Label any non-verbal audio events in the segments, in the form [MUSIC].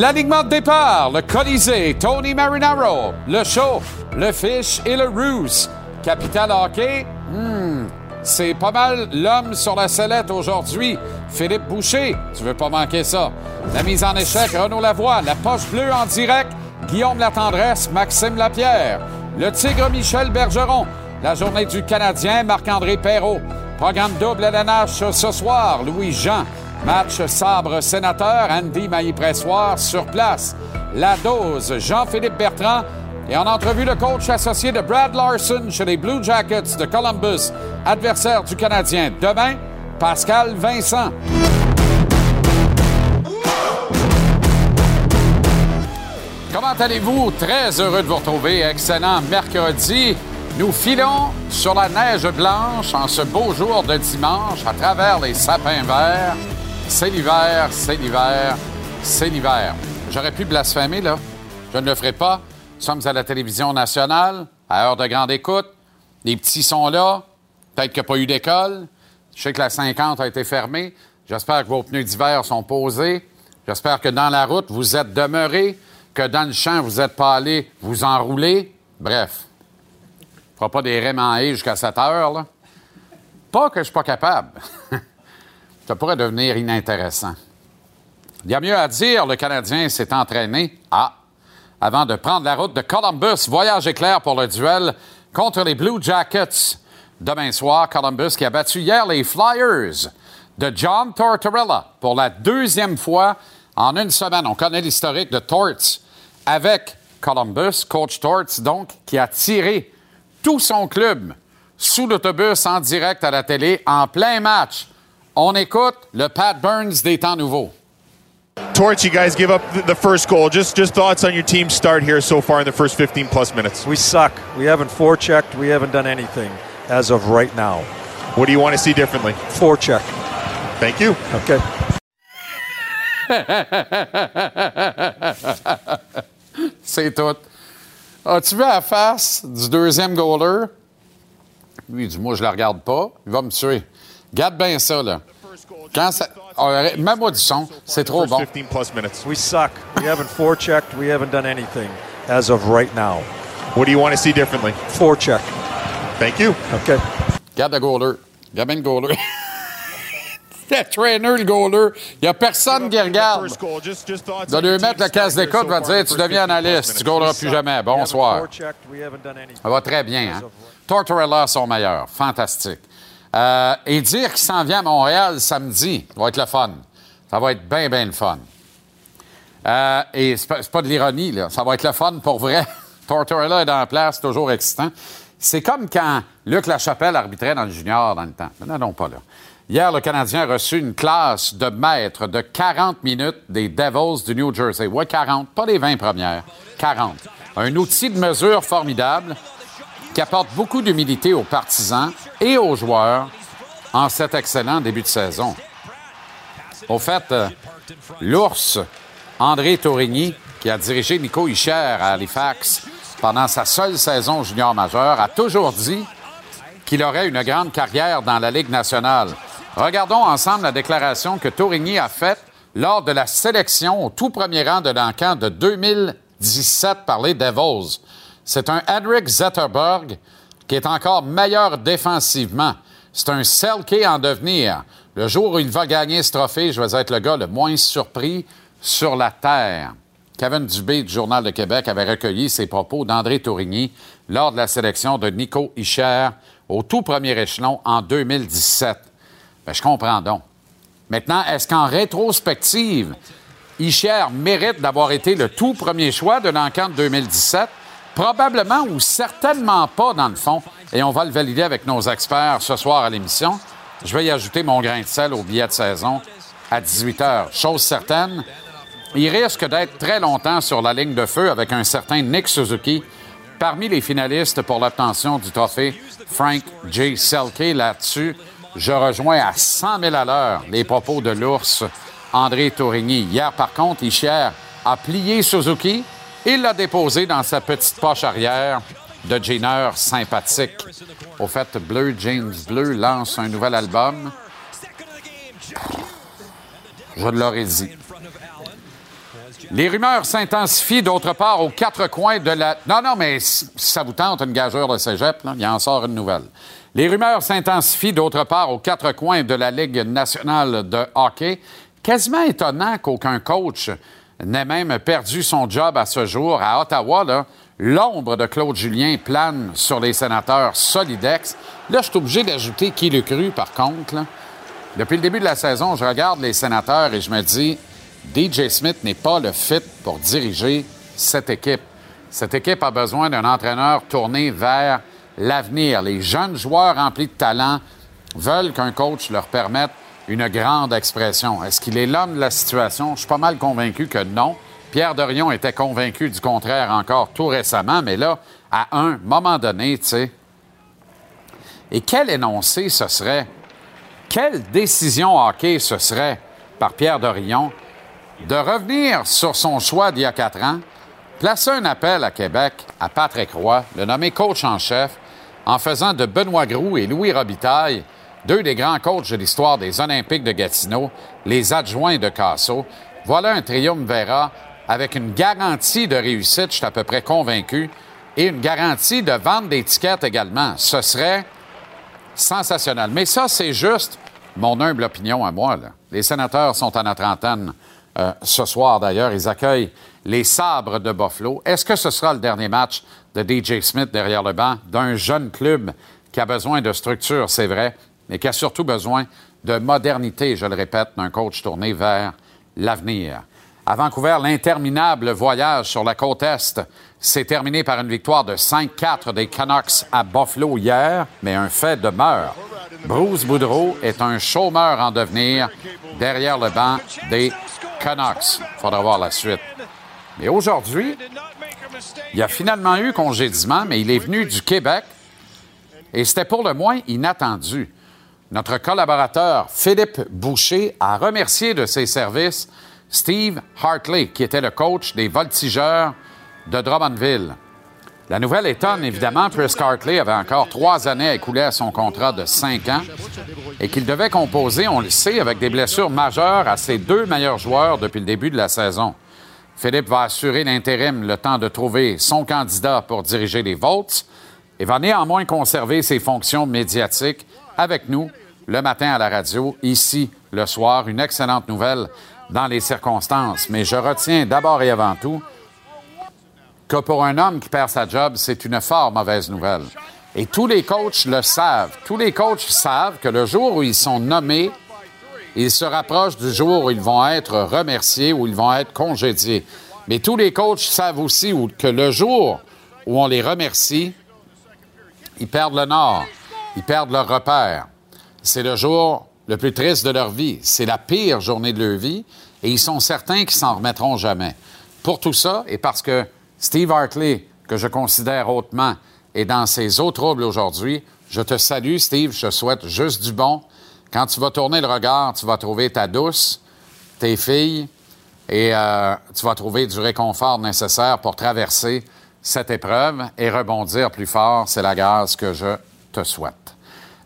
L'alignement de départ, le Colisée, Tony Marinaro, le Show, le Fish et le Ruse. Capital Hockey, hmm, c'est pas mal l'homme sur la sellette aujourd'hui. Philippe Boucher, tu veux pas manquer ça. La mise en échec, Renaud Lavoie, la poche bleue en direct, Guillaume Latendresse, Maxime Lapierre, le Tigre Michel Bergeron, la journée du Canadien, Marc-André Perrault. Programme double LNH ce soir, Louis Jean. Match sabre sénateur, Andy Mailly-Pressoir sur place. La dose, Jean-Philippe Bertrand. Et en entrevue, le coach associé de Brad Larson chez les Blue Jackets de Columbus, adversaire du Canadien. Demain, Pascal Vincent. Comment allez-vous? Très heureux de vous retrouver. Excellent mercredi. Nous filons sur la neige blanche en ce beau jour de dimanche à travers les sapins verts. C'est l'hiver, c'est l'hiver, c'est l'hiver. J'aurais pu blasphémer, là. Je ne le ferai pas. Nous sommes à la télévision nationale, à heure de grande écoute. Les petits sont là. Peut-être qu'il n'y a pas eu d'école. Je sais que la 50 a été fermée. J'espère que vos pneus d'hiver sont posés. J'espère que dans la route, vous êtes demeurés, que dans le champ, vous n'êtes pas allés vous enrouler. Bref, ne fera pas des haie jusqu'à 7 heures. Là. Pas que je suis pas capable. [LAUGHS] Ça pourrait devenir inintéressant. Il y a mieux à dire, le Canadien s'est entraîné avant de prendre la route de Columbus. Voyage éclair pour le duel contre les Blue Jackets. Demain soir, Columbus qui a battu hier les Flyers de John Tortorella pour la deuxième fois en une semaine. On connaît l'historique de Torts avec Columbus, coach Torts donc, qui a tiré tout son club sous l'autobus en direct à la télé en plein match. On écoute le Pat Burns des temps nouveaux. Torch, you guys give up th- the first goal. Just just thoughts on your team's start here so far in the first 15 plus minutes? We suck. We haven't forechecked. We haven't done anything as of right now. What do you want to see differently? Forecheck. Thank you. Okay. [LAUGHS] C'est tout. As-tu vu la face du deuxième goaler? Lui, il dit Moi, je la regarde pas. Il va me tuer. Garde bien ça, là. Quand ça. Ah, Mets-moi du son. C'est trop bon. 15 plus minutes. We suck. We haven't forechecked. We haven't done anything as of right now. What do you want to see differently? Forecheck. Thank you. Okay. Garde le goaler. Garde bien le goaler. [LAUGHS] le trainer, le goaler. Il n'y a personne qui regarde. First goal. Just just thoughts. De lui mettre team's casse d'écoute, va dire the Tu deviens 15 plus analyste, tu minutes. goaleras plus jamais. Bonsoir. Ça va très bien, hein? Tortorella, son meilleur. Fantastique. Euh, et dire qu'il s'en vient à Montréal samedi, ça va être le fun. Ça va être bien, bien le fun. Euh, et c'est pas, pas de l'ironie, là. Ça va être le fun pour vrai. [LAUGHS] Tortorella est dans la place, toujours excitant. C'est comme quand Luc Lachapelle arbitrait dans le junior dans le temps. Non, non, pas là. Hier, le Canadien a reçu une classe de maître de 40 minutes des Devils du New Jersey. Ouais, 40, pas les 20 premières. 40. Un outil de mesure formidable qui apporte beaucoup d'humilité aux partisans et aux joueurs en cet excellent début de saison. Au fait, euh, l'ours André Tourigny, qui a dirigé Nico Hischer à Halifax pendant sa seule saison junior majeure, a toujours dit qu'il aurait une grande carrière dans la Ligue nationale. Regardons ensemble la déclaration que Tourigny a faite lors de la sélection au tout premier rang de l'encan de 2017 par les Devils. C'est un Henrik Zetterberg qui est encore meilleur défensivement. C'est un Selke en devenir. Le jour où il va gagner ce trophée, je vais être le gars le moins surpris sur la Terre. Kevin Dubé du Journal de Québec avait recueilli ces propos d'André Tourigny lors de la sélection de Nico Ischer au tout premier échelon en 2017. Ben, je comprends donc. Maintenant, est-ce qu'en rétrospective, Ischer mérite d'avoir été le tout premier choix de l'enquête 2017? Probablement ou certainement pas, dans le fond. Et on va le valider avec nos experts ce soir à l'émission. Je vais y ajouter mon grain de sel au billet de saison à 18 h. Chose certaine, il risque d'être très longtemps sur la ligne de feu avec un certain Nick Suzuki parmi les finalistes pour l'obtention du trophée Frank J. Selke. Là-dessus, je rejoins à 100 000 à l'heure les propos de l'ours André Tourigny. Hier, par contre, Ischier a plié Suzuki et l'a déposé dans sa petite poche arrière de jeaner sympathique. Au fait, Bleu James Bleu lance un nouvel album. Je l'aurais dit. Les rumeurs s'intensifient d'autre part aux quatre coins de la. Non, non, mais si ça vous tente une gageure de cégep, là, il en sort une nouvelle. Les rumeurs s'intensifient d'autre part aux quatre coins de la Ligue nationale de hockey. Quasiment étonnant qu'aucun coach n'ait même perdu son job à ce jour. À Ottawa, l'ombre de Claude Julien plane sur les sénateurs Solidex. Là, je suis obligé d'ajouter qui le cru, par contre. Depuis le début de la saison, je regarde les sénateurs et je me dis, DJ Smith n'est pas le fit pour diriger cette équipe. Cette équipe a besoin d'un entraîneur tourné vers l'avenir. Les jeunes joueurs remplis de talent veulent qu'un coach leur permette une grande expression. Est-ce qu'il est l'homme de la situation? Je suis pas mal convaincu que non. Pierre Dorion était convaincu du contraire encore tout récemment, mais là, à un moment donné, tu sais. Et quel énoncé ce serait? Quelle décision hockey ce serait par Pierre Dorion de revenir sur son choix d'il y a quatre ans, placer un appel à Québec à Patrick Roy, le nommer coach en chef, en faisant de Benoît Groux et Louis Robitaille deux des grands coachs de l'histoire des Olympiques de Gatineau, les adjoints de Casso. Voilà un triumvirat avec une garantie de réussite, je suis à peu près convaincu, et une garantie de vente d'étiquettes également. Ce serait sensationnel. Mais ça, c'est juste mon humble opinion à moi. là. Les sénateurs sont à notre antenne euh, ce soir, d'ailleurs. Ils accueillent les sabres de Buffalo. Est-ce que ce sera le dernier match de DJ Smith derrière le banc d'un jeune club qui a besoin de structure, c'est vrai, mais qui a surtout besoin de modernité, je le répète, d'un coach tourné vers l'avenir. À Vancouver, l'interminable voyage sur la côte Est s'est terminé par une victoire de 5-4 des Canucks à Buffalo hier, mais un fait demeure. Bruce Boudreau est un chômeur en devenir derrière le banc des Canucks. Faudra voir la suite. Mais aujourd'hui, il a finalement eu congédiement, mais il est venu du Québec et c'était pour le moins inattendu. Notre collaborateur Philippe Boucher a remercié de ses services Steve Hartley, qui était le coach des voltigeurs de Drummondville. La nouvelle étonne évidemment, Chris Hartley avait encore trois années à écouler à son contrat de cinq ans et qu'il devait composer, on le sait, avec des blessures majeures à ses deux meilleurs joueurs depuis le début de la saison. Philippe va assurer l'intérim le temps de trouver son candidat pour diriger les Volts et va néanmoins conserver ses fonctions médiatiques avec nous le matin à la radio, ici le soir. Une excellente nouvelle dans les circonstances. Mais je retiens d'abord et avant tout que pour un homme qui perd sa job, c'est une fort mauvaise nouvelle. Et tous les coachs le savent. Tous les coachs savent que le jour où ils sont nommés, ils se rapprochent du jour où ils vont être remerciés, où ils vont être congédiés. Mais tous les coachs savent aussi que le jour où on les remercie, ils perdent le nord, ils perdent leur repère. C'est le jour le plus triste de leur vie. C'est la pire journée de leur vie et ils sont certains qu'ils s'en remettront jamais. Pour tout ça, et parce que Steve Hartley, que je considère hautement, est dans ses eaux troubles aujourd'hui, je te salue, Steve. Je te souhaite juste du bon. Quand tu vas tourner le regard, tu vas trouver ta douce, tes filles, et euh, tu vas trouver du réconfort nécessaire pour traverser cette épreuve et rebondir plus fort. C'est la grâce que je te souhaite.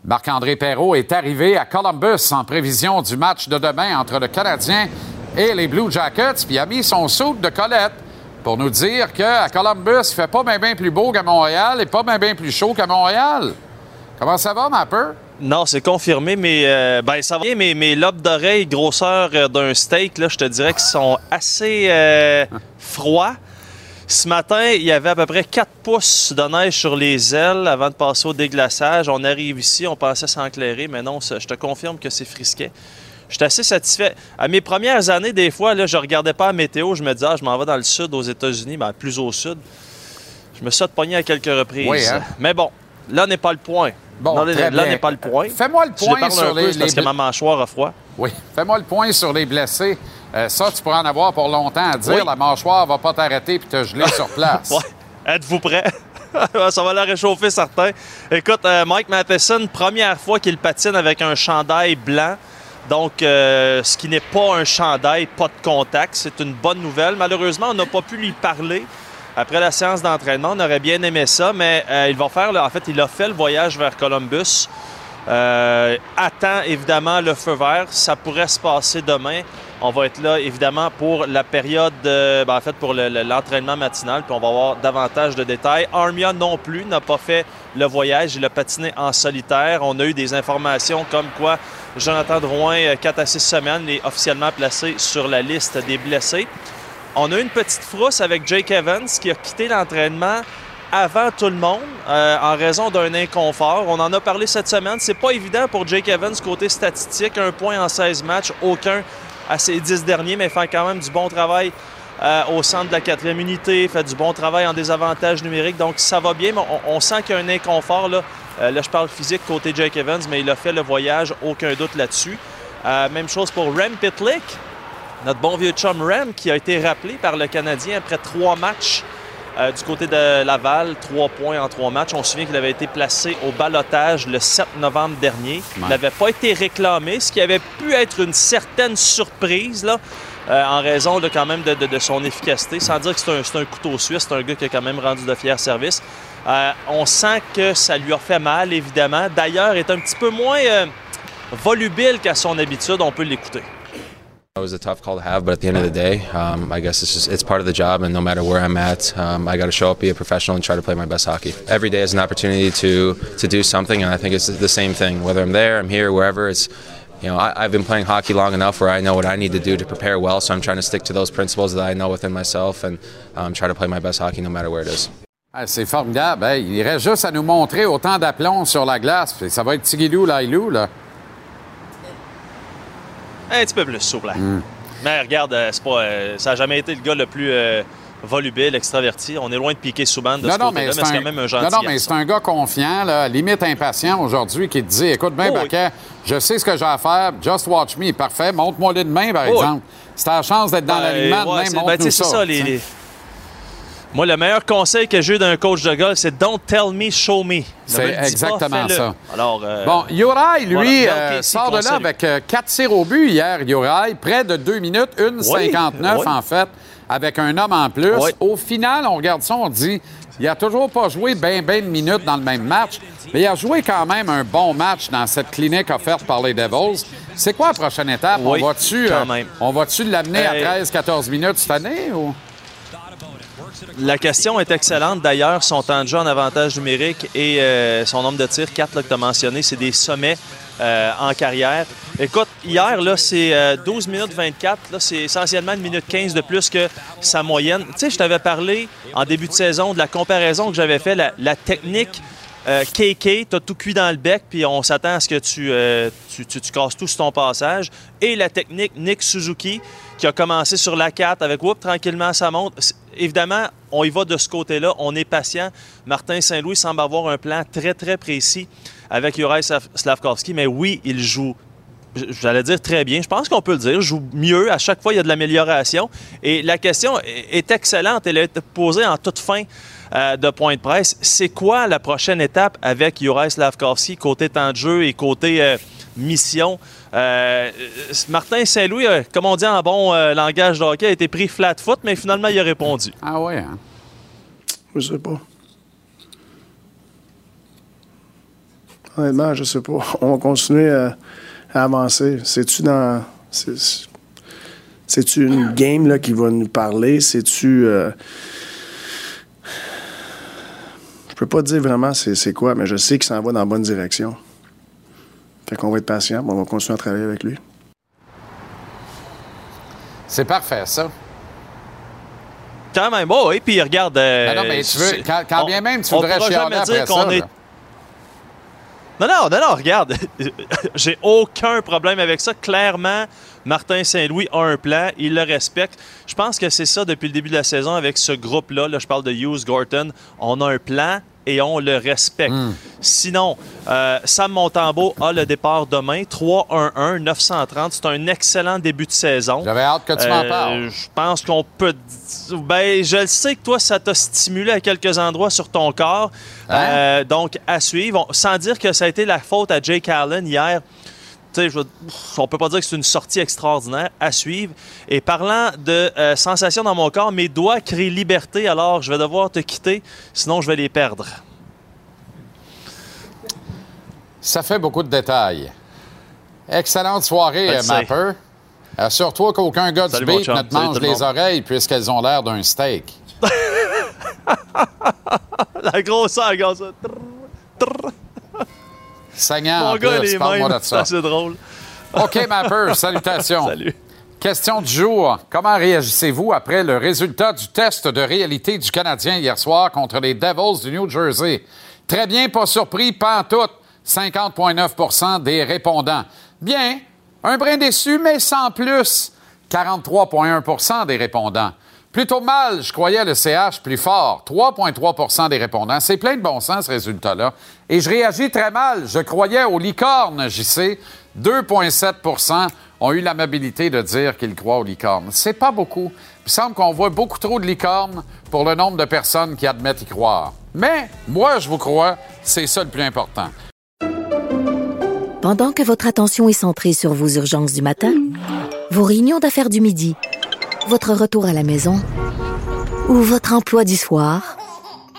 Marc-André Perrault est arrivé à Columbus en prévision du match de demain entre le Canadien et les Blue Jackets, puis a mis son soude de Colette pour nous dire qu'à Columbus, il fait pas bien plus beau qu'à Montréal et pas bien plus chaud qu'à Montréal. Comment ça va, ma peur? Non, c'est confirmé, mais euh, ben, ça va bien. Mais mes lobes d'oreille, grosseur euh, d'un steak, là, je te dirais qu'ils sont assez euh, [LAUGHS] froids. Ce matin, il y avait à peu près 4 pouces de neige sur les ailes avant de passer au déglaçage. On arrive ici, on pensait s'enclairer, mais non, je te confirme que c'est frisquet. Je suis assez satisfait. À mes premières années, des fois, là, je regardais pas la météo, je me disais, ah, je m'en vais dans le sud, aux États-Unis, ben, plus au sud. Je me suis pogné à quelques reprises. Oui, hein? Mais bon, là n'est pas le point. Bon, Non, là, n'est pas le point. Fais-moi le point sur peu, les, parce les que ma mâchoire a froid. Oui. Fais-moi le point sur les blessés. Euh, ça, tu pourras en avoir pour longtemps à dire. Oui. La mâchoire va pas t'arrêter puis te geler sur place. [LAUGHS] Ouais. Êtes-vous prêts? [LAUGHS] Ça va la réchauffer, certain. Écoute, euh, Mike Matheson, première fois qu'il patine avec un chandail blanc. Donc, euh, ce qui n'est pas un chandail, pas de contact. C'est une bonne nouvelle. Malheureusement, on n'a pas pu lui parler après la séance d'entraînement. On aurait bien aimé ça, mais euh, il va faire, en fait, il a fait le voyage vers Columbus. Euh, attend évidemment le feu vert. Ça pourrait se passer demain. On va être là évidemment pour la période, euh, ben, en fait pour le- le- l'entraînement matinal, puis on va avoir davantage de détails. Armia non plus n'a pas fait le voyage, il a patiné en solitaire. On a eu des informations comme quoi Jonathan Drouin, euh, 4 à 6 semaines, est officiellement placé sur la liste des blessés. On a eu une petite frousse avec Jake Evans qui a quitté l'entraînement avant tout le monde euh, en raison d'un inconfort. On en a parlé cette semaine. C'est pas évident pour Jake Evans côté statistique. Un point en 16 matchs, aucun à ses 10 derniers, mais fait quand même du bon travail euh, au centre de la quatrième unité, fait du bon travail en désavantage numérique. Donc ça va bien, mais on, sent qu'il y a un inconfort. Là. Euh, là, je parle physique côté Jake Evans, mais il a fait le voyage, aucun doute là-dessus. Euh, même chose pour Rem Pitlick, notre bon vieux chum Rem, qui a été rappelé par le Canadien après trois matchs euh, du côté de Laval, trois points en trois matchs. On se souvient qu'il avait été placé au balotage le 7 novembre dernier. Il n'avait pas été réclamé, ce qui avait pu être une certaine surprise là, euh, en raison de, quand même de, de- de son efficacité. Sans dire que c'est un, c'est un couteau suisse, c'est un gars qui a quand même rendu de fiers services. Euh, on sent que ça lui a fait mal, évidemment. D'ailleurs, est un petit peu moins euh, volubile qu'à son habitude. On peut l'écouter. It was a tough call to have, but at the end of the day, um, I guess it's just it's part of the job, and no matter where I'm at, um, I got to show up, be a professional, and try to play my best hockey. Every day is an opportunity to to do something, and I think it's the same thing. Whether I'm there, I'm here, wherever, it's you know I, I've been playing hockey long enough where I know what I need to do to prepare well, so I'm trying to stick to those principles that I know within myself, and um, try to play my best hockey no matter where it is. Ah, c'est formidable. Hey, il reste juste à nous montrer autant d'aplomb sur la glace. Ça va être Tigilou, Lailou, là. Un petit peu plus souple. hein. Mais regarde, euh, c'est pas, euh, ça n'a jamais été le gars le plus euh, volubile, extraverti. On est loin de piquer Souban de Non, ce non, mais mais c'est un, quand même un gentil non, non, mais c'est un gars confiant, là, limite impatient aujourd'hui, qui te dit Écoute bien, Oh, oui. Je sais ce que j'ai à faire, just watch me, parfait, montre-moi-le demain, par Oh, oui. exemple. Si t'as la chance d'être dans Ben, l'alignement ouais, demain, montre-nous ben, ça. ça. les- les- Moi, le meilleur conseil que j'ai d'un coach de golf, c'est Don't tell me, show me. C'est pas, exactement ça. Alors, euh, Bon, Uri, lui, Voilà. euh, sort de là avec euh, quatre tirs au but hier, Uri, près de 2 minutes, 1,59 oui. en fait, avec un homme en plus. Oui. Au final, on regarde ça, on dit, il a toujours pas joué bien, bien de minutes dans le même match, mais il a joué quand même un bon match dans cette clinique offerte par les Devils. C'est quoi la prochaine étape? Oui, on va-tu euh, va-tu l'amener à Hey. 13-14 minutes cette année? Ou? La question est excellente. D'ailleurs, son temps de jeu en avantage numérique et euh, son nombre de tirs, 4 que tu as mentionné, c'est des sommets euh, en carrière. Écoute, hier, là, c'est euh, 12 minutes 24. Là, c'est essentiellement une minute 15 de plus que sa moyenne. Tu sais, je t'avais parlé en début de saison de la comparaison que j'avais fait, la, technique euh, KK, tu as tout cuit dans le bec, puis on s'attend à ce que tu, euh, tu, tu- tu casses tout sur ton passage. Et la technique Nick Suzuki, qui a commencé sur la 4 avec whoop, tranquillement ça monte. Évidemment, on y va de ce côté-là, on est patient. Martin Saint-Louis semble avoir un plan très, très précis avec Juraj Slav- Slavkovski, mais oui, il joue j'allais dire très bien. Je pense qu'on peut le dire. Joue mieux. À chaque fois, il y a de l'amélioration. Et la question est est excellente. Elle est posée en toute fin euh, de point de presse. C'est quoi la prochaine étape avec Juraj Slavkovski, côté temps de jeu et côté euh, mission? Euh, euh, Martin Saint-Louis, euh, comme on dit en bon euh, langage de hockey, a été pris flat foot, mais finalement, il a répondu. Ah ouais, hein? Je sais pas. Honnêtement, je sais pas. On va continuer à, à avancer. C'est-tu dans. c'est- C'est-tu une game là, qui va nous parler? C'est-tu. euh, je peux pas dire vraiment c'est quoi, mais je sais qu'il s'en va dans la bonne direction. Fait qu'on va être patient, on va continuer à travailler avec lui. C'est parfait, ça. Quand même, oh, et puis regarde. euh, Ben non, mais tu veux, quand, quand on- bien même tu voudrais chialer jamais dire après qu'on ça. est-. Non, non, non, non, regarde. [LAUGHS] J'ai aucun problème avec ça. Clairement, Martin Saint-Louis a un plan. Il le respecte. Je pense que c'est ça depuis le début de la saison avec ce groupe-là. Là, je parle de Hughes Gorton. On a un plan et on le respecte. Sinon, euh, Sam Montembeau a le départ demain. 3-1-1, 930. C'est un excellent début de saison. J'avais hâte que tu m'en Euh, parles. Je pense qu'on peut. Ben, je le sais que toi, ça t'a stimulé à quelques endroits sur ton corps. Hein? Euh, donc, à suivre. Sans dire que ça a été la faute à Jake Allen hier. Sais, on peut pas dire que c'est une sortie extraordinaire à suivre. Et parlant de euh, sensations dans mon corps, mes doigts crient liberté, alors je vais devoir te quitter, sinon je vais les perdre. Ça fait beaucoup de détails. Excellente soirée. Mapper. Assure-toi qu'aucun gars Salut, du beat ne te mange le les oreilles puisqu'elles ont l'air d'un steak. [LAUGHS] La grosseur, gars, Saignant, Mon gars, Parle-moi de ça. [LAUGHS] C'est drôle. OK, Mapper, [LAUGHS] salutations. Salut. Question du jour. Comment réagissez-vous après le résultat du test de réalité du Canadien hier soir contre les Devils du New Jersey? Très bien, pas surpris, pas en tout. 50,9% des répondants. Bien, un brin déçu, mais sans plus. 43,1% des répondants. Plutôt mal, je croyais le CH plus fort. 3,3% des répondants. C'est plein de bon sens, ce résultat-là. Et je réagis très mal. Je croyais aux licornes, JC. 2,7% ont eu l'amabilité de dire qu'ils croient aux licornes. C'est pas beaucoup. Il semble qu'on voit beaucoup trop de licornes pour le nombre de personnes qui admettent y croire. Mais moi, je vous crois, c'est ça le plus important. Pendant que votre attention est centrée sur vos urgences du matin, vos réunions d'affaires du midi, votre retour à la maison ou votre emploi du soir,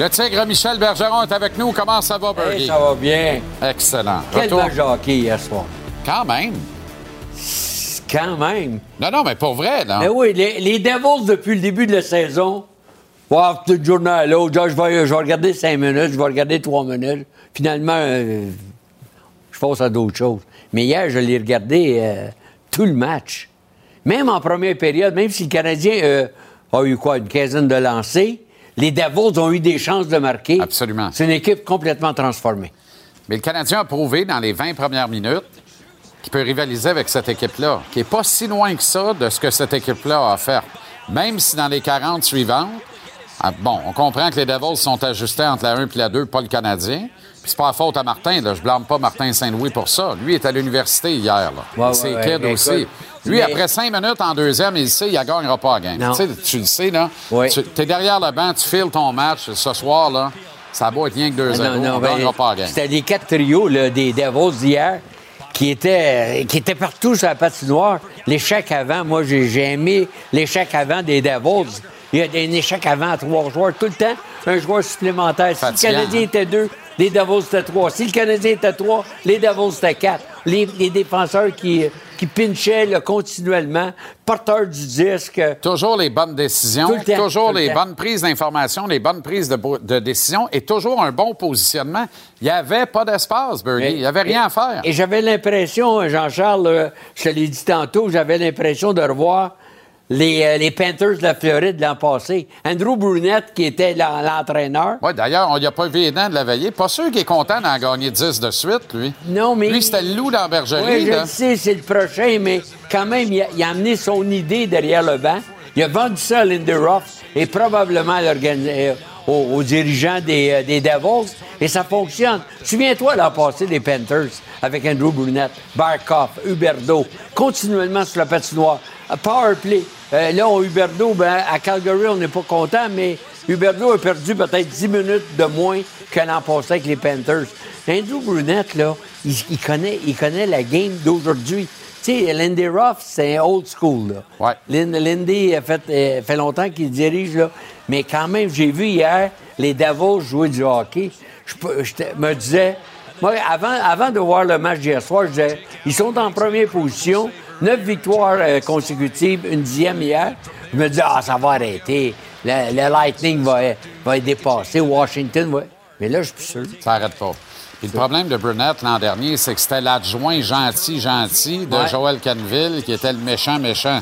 Le tigre Michel Bergeron est avec nous. Comment ça va, Hey, Bergie? ça va bien. Excellent. Quel Retour- match hockey hier soir? Quand même. Quand même? Non, non, mais pour vrai, là. Mais oui, les, les Devils, depuis le début de la saison, wow, toute journée à l'autre, je vais, je vais regarder cinq minutes, je vais regarder trois minutes. Finalement, euh, je passe à d'autres choses. Mais hier, je l'ai regardé euh, tout le match. Même en première période, même si le Canadien euh, a eu quoi, une quinzaine de lancers, les Devils ont eu des chances de marquer. Absolument. C'est une équipe complètement transformée. Mais le Canadien a prouvé dans les 20 premières minutes qu'il peut rivaliser avec cette équipe-là, qui n'est pas si loin que ça de ce que cette équipe-là a offert. Même si dans les 40 suivantes, ah, bon, on comprend que les Devils sont ajustés entre la 1 et la 2, pas le Canadien. Puis c'est pas la faute à Martin, là. Je blâme pas Martin Saint-Louis pour ça. Lui est à l'université hier, là. Ouais, ouais, c'est ouais, kid écoute, aussi. Lui, mais- après cinq minutes en deuxième, il sait, il ne gagnera pas la game. Non. Tu sais, tu le sais, là. Ouais. Tu es derrière le banc, tu files ton match ce soir, là. Ça va être rien que 2-0. Ah, non, non, on ne ben, gagnera pas la game. C'était les quatre trios là, des Devils d'hier qui étaient, qui étaient partout sur la patinoire. L'échec avant, moi, j'ai j'ai aimé l'échec avant des Devils. Il y a un échec avant à trois joueurs. Tout le temps, un joueur supplémentaire. Si le Canadien hein? était deux, les Devils étaient trois. Si le Canadien était trois, les Devils étaient quatre. Les, les défenseurs qui, qui pinchaient là, continuellement, porteurs du disque. Toujours les bonnes décisions, Tout le temps, toujours tout le les temps. bonnes prises d'informations, les bonnes prises de, de décision et toujours un bon positionnement. Il n'y avait pas d'espace, Bernie. Il n'y avait rien et- à faire. Et j'avais l'impression, Jean-Charles, euh, je te l'ai dit tantôt, j'avais l'impression de revoir les, euh, les Panthers de la Floride l'an passé. Andrew Brunette, qui était l'en- l'entraîneur. Ouais, D'ailleurs, on n'y a pas vu les dents de la veillée. Pas sûr qu'il est content d'en gagner 10 de suite, lui. Non, mais. Lui, c'était le loup dans la bergerie. Oui, je là. le sais, c'est le prochain, mais quand même, il a, il a amené son idée derrière le banc. Il a vendu ça à Linderoff et probablement euh, aux, aux dirigeants des, euh, des Devils. Et ça fonctionne. Souviens-toi l'an passé des Panthers avec Andrew Brunette, Barkov, Huberdo, continuellement sur la patinoire. Euh, Power play. Euh, là, on Huberdo, ben, à Calgary, on n'est pas content, mais Huberdo a perdu peut-être 10 minutes de moins que l'an passé avec les Panthers. Andrew Brunette, là, il, il connaît, il connaît la game d'aujourd'hui. Tu sais, Lindy Ruff, c'est old school. Là. Ouais. Lin- Lindy a fait, euh, fait longtemps qu'il dirige, là. mais quand même, j'ai vu hier les Devils jouer du hockey. Je, je me disais, moi, avant, avant de voir le match d'hier soir, je disais, ils sont en première position, neuf victoires euh, consécutives, une dixième hier. Je me dis, ah, ça va arrêter. Le, le Lightning va, va être dépassé, Washington va. Mais là, je suis sûr. Ça n'arrête pas. Puis le problème de Brunette l'an dernier, c'est que c'était l'adjoint gentil, gentil de Ouais. Joël Canville qui était le méchant, méchant.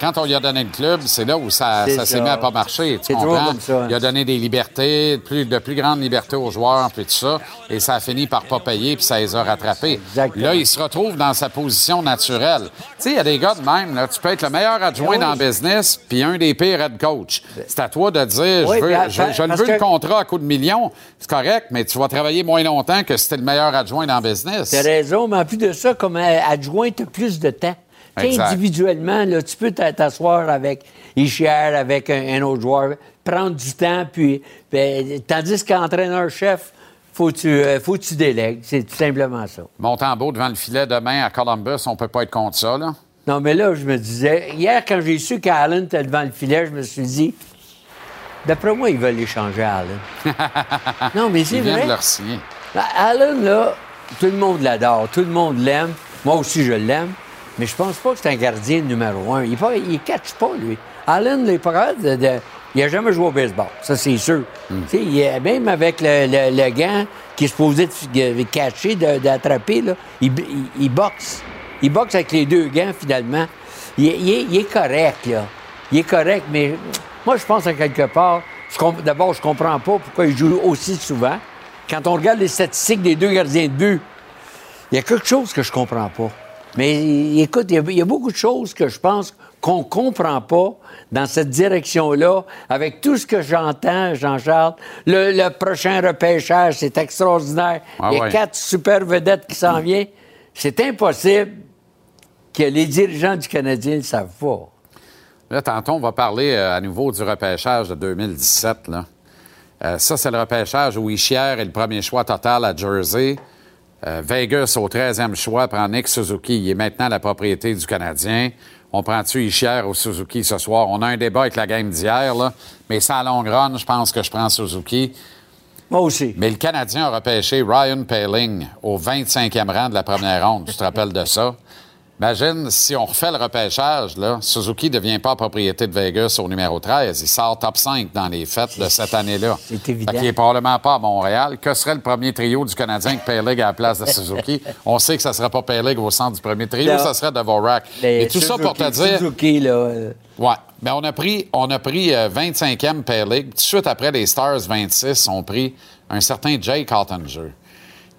Quand on lui a donné le club, c'est là où ça, ça s'est mis à pas marcher. Tu comprends? comme ça, hein. Il a donné des libertés, plus, de plus grandes libertés aux joueurs, puis tout ça. Et ça a fini par pas payer, puis ça les a rattrapés. Exactement. Là, il se retrouve dans sa position naturelle. Tu sais, il y a des gars de même, là. Tu peux être le meilleur adjoint oui. dans le business, puis un des pires head coach. C'est à toi de dire, Oui, je, veux, à- je, veux le contrat à coup de millions. C'est correct, mais tu vas travailler moins longtemps que si t'es le meilleur adjoint dans le business. T'as raison, mais en plus de ça, comme euh, adjoint, t'as plus de temps. Individuellement, là, tu peux t'a- t'asseoir avec Ishier, avec un, un autre joueur, prendre du temps, puis, puis, tandis qu'entraîneur-chef, faut que tu, euh, faut que tu délègues. C'est tout simplement ça. Montembeau devant le filet demain à Columbus, on peut pas être contre ça, là? Non, mais là, je me disais, hier, quand j'ai su qu'Allen était devant le filet, je me suis dit, d'après moi, ils veulent échanger Allen. [LAUGHS] non, mais c'est vrai. de leur signer. Ben, Allen, là, tout le monde l'adore, tout le monde l'aime. Moi aussi, je l'aime. Mais je pense pas que c'est un gardien numéro un. Il ne catch pas, lui. Allen, de, de- Il n'a jamais joué au baseball, ça, c'est sûr. Sais, il même avec le, le- le gant qui est supposé de, catcher, d'attraper, il, il- il boxe. Il boxe avec les deux gants, finalement. Il, est- il correct, là. Il est correct, mais moi, je pense à quelque part. D'abord, je comprends pas pourquoi il joue aussi souvent. Quand on regarde les statistiques des deux gardiens de but, il y a quelque chose que je comprends pas. Mais écoute, il y a, il y a beaucoup de choses que je pense qu'on comprend pas dans cette direction-là, avec tout ce que j'entends, Jean-Charles. Le, le prochain repêchage, c'est extraordinaire. Ah il y a ouais. quatre super vedettes qui s'en viennent. C'est impossible que les dirigeants du Canadien ne le savent pas. Là, tantôt, on va parler euh, à nouveau du repêchage de 2017. Là. Euh, ça, c'est le repêchage où Ishier est le premier choix total à Jersey. Euh, Vegas, au 13e choix, prend Nick Suzuki. Il est maintenant la propriété du Canadien. On prend-tu Ishier ou Suzuki ce soir? On a un débat avec la game d'hier, là. mais sans long run, je pense que je prends Suzuki. Moi aussi. Mais le Canadien a repêché Ryan Paling au 25e rang de la première ronde. Tu te rappelles de ça? Imagine si on refait le repêchage, là, Suzuki ne devient pas propriété de Vegas au numéro 13. Il sort top 5 dans les fêtes de cette année-là. [LAUGHS] C'est évident. Fait qu'il est probablement pas à Montréal. Que serait le premier trio du Canadien que Paling à la place de Suzuki? [LAUGHS] on sait que ça ne sera pas Paling au centre du premier trio, Non. ça serait Dvorak. Mais Et tout ça pour te Suzuki- dire... Suzuki, là, euh, Ouais. Ben, on a pris, on a pris euh, 25e Pay League. Tout de suite après, les Stars 26 ont pris un certain Jake Ottinger,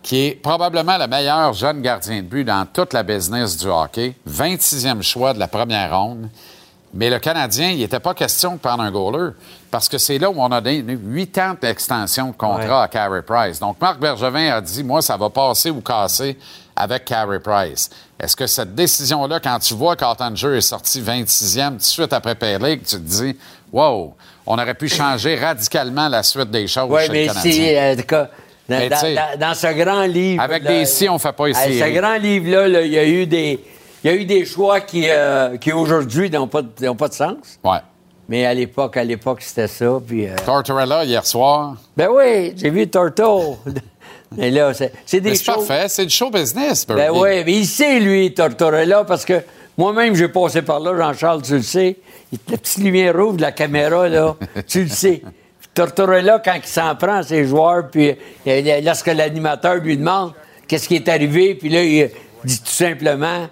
qui est probablement le meilleur jeune gardien de but dans toute la business du hockey. 26e choix de la première ronde. Mais le Canadien, il n'était pas question de prendre un goaler parce que c'est là où on a donné 8 ans d'extension de contrat Ouais. à Carey Price. Donc, Marc Bergevin a dit, moi, ça va passer ou casser avec Carey Price. Est-ce que cette décision-là, quand tu vois qu'Ottinger est sorti 26e tout de suite après Payleg, tu te dis, wow, on aurait pu changer radicalement la suite des choses Oui, chez mais le Canadien. Dans, ce grand livre. avec là, des si, on fait pas euh, Ce séries. grand livre-là, là, il y a eu des. Il y a eu des choix qui, euh, qui aujourd'hui n'ont pas, pas de sens. Ouais. Mais à l'époque, à l'époque, c'était ça. Puis, euh, Tortorella, hier soir. ben oui, j'ai vu Torto. [LAUGHS] mais là, c'est, c'est des c'est parfait, c'est du show business, Ben Bernie. oui, mais il sait, lui, Tortorella, parce que moi-même, j'ai passé par là, Jean-Charles, tu le sais. La petite lumière rouge de la caméra, là, tu le sais. [LAUGHS] Tortorella, quand il s'en prend à ses joueurs, puis euh, lorsque l'animateur lui demande qu'est-ce qui est arrivé, puis là, il dit tout simplement.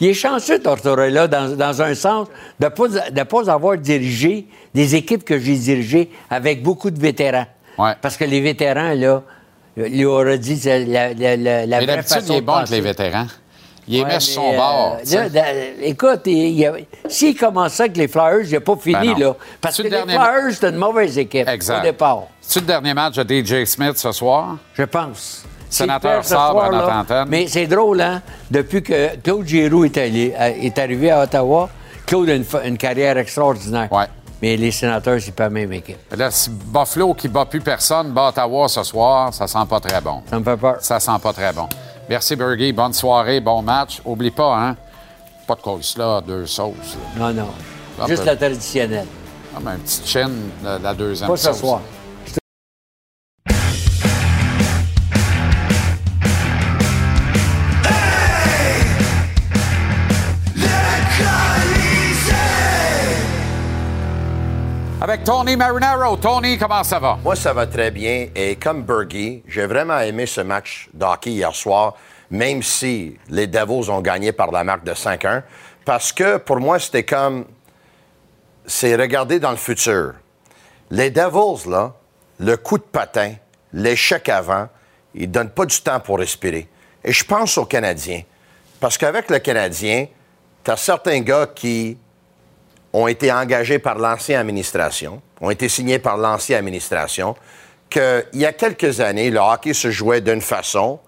Il est chanceux, Tortorella, dans, dans un sens, de ne pas, de pas avoir dirigé des équipes que j'ai dirigées avec beaucoup de vétérans. Ouais. Parce que les vétérans, là, il aurait dit la, la, la, la vraie façon il est de bon avec penser. les vétérans. Il Ouais, son bord. euh, là, écoute, s'il commence ça avec les Flyers, il n'a pas fini, Ben là. Parce que le les dernier- Flyers, c'est une mauvaise équipe Exact. au départ, C'est le dernier match de DJ Smith ce soir? je pense. Sénateur Sabre à notre antenne. Mais c'est drôle, hein? Depuis que Claude Giroux est, allé- euh, est arrivé à Ottawa, Claude a une, une carrière extraordinaire. Ouais. Mais les sénateurs, c'est pas la même équipe. Là, si Buffalo, qui bat plus personne, bat Ottawa ce soir, ça sent pas très bon. Ça me fait peur. Ça sent pas très bon. Merci, Bergie. Bonne soirée, bon match. Oublie pas, hein? Pas de coleslaw, deux sauces. là. Non, non. Ah, Juste ben- la traditionnelle. Ah, ben, une petite chaîne, la, la deuxième Pas ce sauce. soir. Tony Marinaro. Tony, comment ça va? Moi, ça va très bien. Et comme Bergie, j'ai vraiment aimé ce match de hockey hier soir, même si les Devils ont gagné par la marque de 5-1. Parce que pour moi, c'était comme. C'est regarder dans le futur. Les Devils, là, le coup de patin, l'échec avant, ils ne donnent pas du temps pour respirer. Et je pense aux Canadiens. Parce qu'avec le Canadien, tu as certains gars qui ont été engagés par l'ancienne administration, ont été signés par l'ancienne administration, qu'il y a quelques années, le hockey se jouait d'une façon,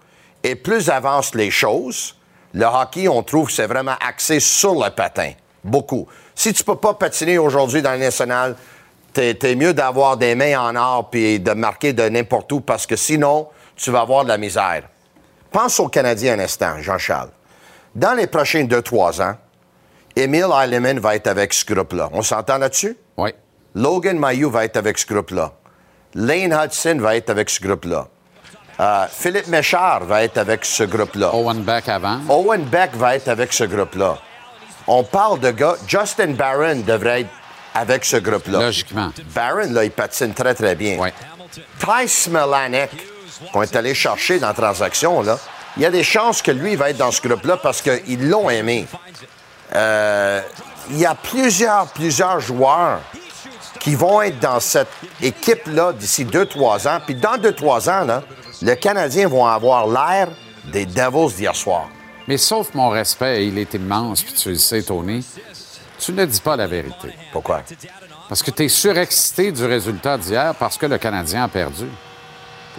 et plus avancent les choses, le hockey, on trouve que c'est vraiment axé sur le patin. Beaucoup. Si tu peux pas patiner aujourd'hui dans le national, t'es es mieux d'avoir des mains en or puis de marquer de n'importe où parce que sinon, tu vas avoir de la misère. Pense aux Canadiens un instant, Jean-Charles. Dans les prochains 2-3 ans, Emile Heilemann va être avec ce groupe-là. On s'entend là-dessus? Oui. Logan Mayou va être avec ce groupe-là. Lane Hudson va être avec ce groupe-là. Euh, Philippe Méchard va être avec ce groupe-là. Owen Beck avant. Owen Beck va être avec ce groupe-là. On parle de gars. Justin Barron devrait être avec ce groupe-là. Logiquement. Barron, là, il patine très, très bien. Oui. Ty Smelanek, qu'on est allé chercher dans la transaction, là, il y a des chances que lui va être dans ce groupe-là parce qu'ils l'ont aimé. Euh, il y a plusieurs, plusieurs joueurs qui vont être dans cette équipe-là d'ici 2-3 ans. Puis dans 2-3 ans, là, le Canadien vont avoir l'air des Devils d'hier soir. Mais sauf mon respect, il est immense, puis tu le sais, Tony, tu ne dis pas la vérité. Pourquoi? Parce que tu es surexcité du résultat d'hier parce que le Canadien a perdu.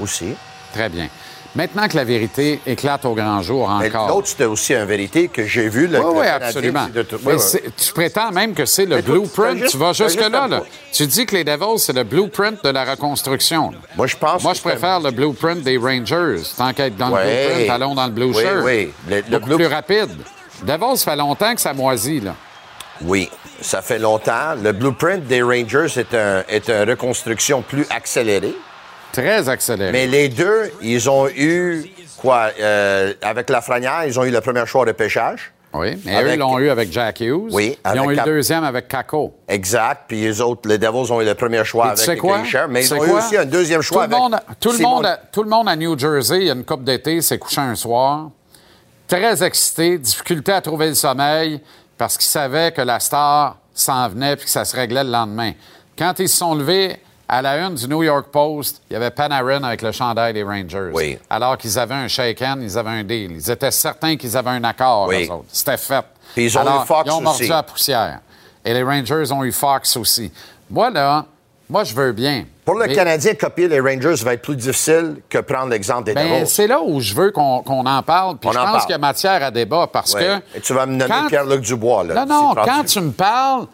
Aussi. Très bien. Maintenant que la vérité éclate au grand jour encore. l'autre, c'était aussi une vérité que j'ai vu. Le, Oui, oui, absolument. de tout- Mais oui, oui. Tu prétends même que c'est le Mais blueprint. tu vas jusque-là. là. Tu dis que les Devils, c'est le blueprint de la reconstruction. là. Moi, je pense Moi, je préfère le blueprint des Rangers. Tant qu'être dans Ouais. le blueprint, allons dans le blue Oui, shirt. oui. Le- le blue- plus rapide. Devils, ça fait longtemps que ça moisit. Là. Oui, ça fait longtemps. Le blueprint des Rangers est, un, est une reconstruction plus accélérée. Très accéléré. Mais les deux, ils ont eu, quoi, euh, avec Lafrenière, ils ont eu le premier choix de pêchage. Oui, mais Avec- eux l'ont eu avec Jack Hughes. Oui, Ils ont avec eu le deuxième avec Kako. Exact. Puis les autres, les Devils ont eu le premier choix Et avec tu sais quoi? Grisha, mais ils ont eu aussi un deuxième choix tout le avec monde, tout, le monde à, tout le monde à New Jersey, il y a une coupe d'été, s'est couché un soir. Très excité, difficulté à trouver le sommeil parce qu'il savait que la star s'en venait puis que ça se réglait le lendemain. Quand ils se sont levés à la une du New York Post, il y avait Panarin avec le chandail des Rangers. Oui. Alors qu'ils avaient un shake-hand, ils avaient un deal. Ils étaient certains qu'ils avaient un accord, Oui. eux autres. C'était fait. Puis ils ont Alors, eu Fox Ils ont mordu aussi. la poussière. Et les Rangers ont eu Fox aussi. Moi, là, moi, je veux bien. Pour le Mais- Canadien, copier les Rangers va être plus difficile que prendre l'exemple des ben, c'est là où je veux qu'on en parle. Puis je en pense qu'il y a matière à débat parce que. Et tu vas me nommer Pierre-Luc Dubois, là. Non, non, quand tu me parles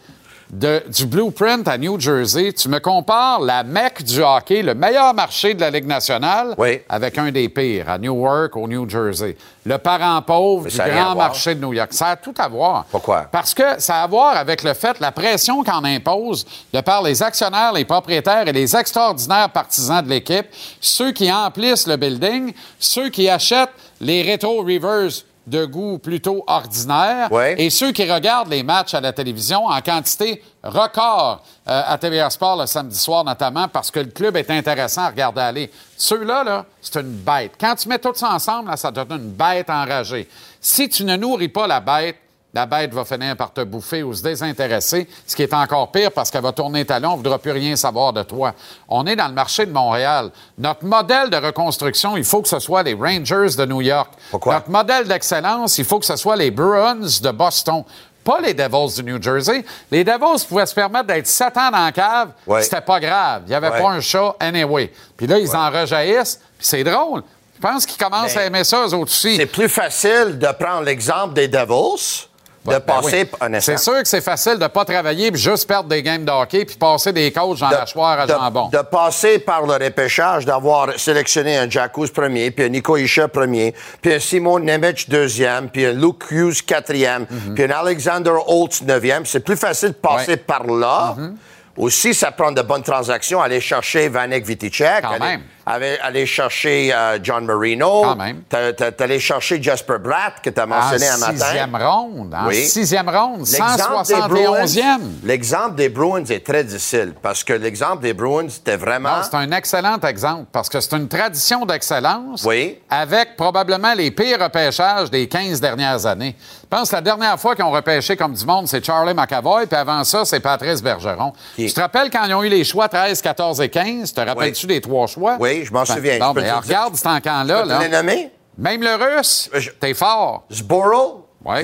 de- du blueprint à New Jersey, tu me compares la mecque du hockey, le meilleur marché de la Ligue nationale, Oui. avec un des pires, à Newark, au New Jersey. Le parent pauvre Mais du grand marché de New York. Ça a tout à voir. Pourquoi? Parce que ça a à voir avec le fait, la pression qu'on impose de par les actionnaires, les propriétaires et les extraordinaires partisans de l'équipe, ceux qui emplissent le building, ceux qui achètent les rétro rivers de goût plutôt ordinaire Ouais. et ceux qui regardent les matchs à la télévision en quantité record euh, à TVA Sport le samedi soir notamment parce que le club est intéressant à regarder aller. Ceux-là, là, c'est une bête. Quand tu mets tout ça ensemble, là, ça te donne une bête enragée. Si tu ne nourris pas la bête, la bête va finir par te bouffer ou se désintéresser, ce qui est encore pire parce qu'elle va tourner talon, on ne voudra plus rien savoir de toi. On est dans le marché de Montréal. Notre modèle de reconstruction, il faut que ce soit les Rangers de New York. Pourquoi? Notre modèle d'excellence, il faut que ce soit les Bruins de Boston. Pas les Devils du New Jersey. Les Devils pouvaient se permettre d'être sept ans dans la cave. Ouais. C'était pas grave. Il n'y avait Ouais. pas un chat anyway. Puis là, ils en rejaillissent. Puis c'est drôle. Je pense qu'ils commencent Mais à aimer ça, eux autres aussi. C'est plus facile de prendre l'exemple des Devils de Ben passer oui. C'est sûr que c'est facile de ne pas travailler puis juste perdre des games de hockey puis passer des coachs dans la choire à de, jambon. de passer par le repêchage, d'avoir sélectionné un Jacuz premier, puis un Nico Isha premier, puis un Simon Nemec deuxième, puis un Luke Hughes quatrième, Mhm. puis un Alexander Holtz neuvième. C'est plus facile de passer par là. Mhm. Aussi, ça prend de bonnes transactions. Aller chercher Vanek Viticek. Quand aller, même. Aller- chercher euh, John Marino. Quand même. T'es allé chercher Jasper Bratt, que tu as en mentionné un matin. sixième ronde. En Oui. sixième ronde. L'exemple des Bruins- 171e. L'exemple des Bruins est très difficile parce que l'exemple des Bruins, c'était vraiment. C'est un excellent exemple parce que c'est une tradition d'excellence Oui. avec probablement les pires repêchages des 15 dernières années. Je pense que la dernière fois qu'ils ont repêché comme du monde, c'est Charlie McAvoy, puis avant ça, c'est Patrice Bergeron. Tu te rappelles quand ils ont eu les choix 13, 14 et 15? Te rappelles-tu des trois choix? Oui, je m'en souviens. Bon, ben, regarde cet encan-là. Je peux te Là. les nommer? Même le russe, Je- t'es fort. Zboril, Ouais.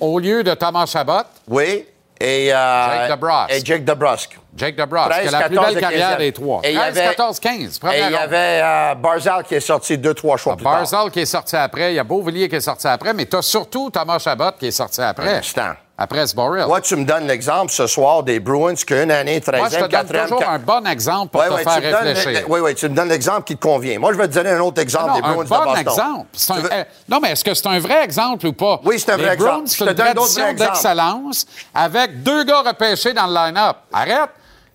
Au lieu de Thomas Chabot, oui, et, euh, Jake DeBrusk. et Jake DeBrusk. Jake DeBrusk, qui a 13, la plus 14 belle et carrière 15e. des trois. Et il y 13, avait- 14, 15, Et il y avait euh, Barzal qui est sorti deux, trois choix plus tard. Barzal qui est sorti après, il y a Beauvillier qui est sorti après, mais tu as surtout Thomas Chabot qui est sorti après. instant. Après Sboril. Moi, tu me donnes l'exemple ce soir des Bruins qu'une année, 13e, Moi, je te donne 4e, toujours un bon exemple pour Ouais, te ouais, faire donnes- réfléchir. Oui, oui, tu me donnes l'exemple qui te convient. Moi, je vais te donner un autre exemple Non, des Bruins un de bon Boston. exemple. Un- veux- euh, non, mais est-ce que c'est un vrai exemple ou pas? Oui, c'est un vrai exemple. Bruins, c'est une tradition d'excellence avec deux gars repêchés dans le line-up. Arrête!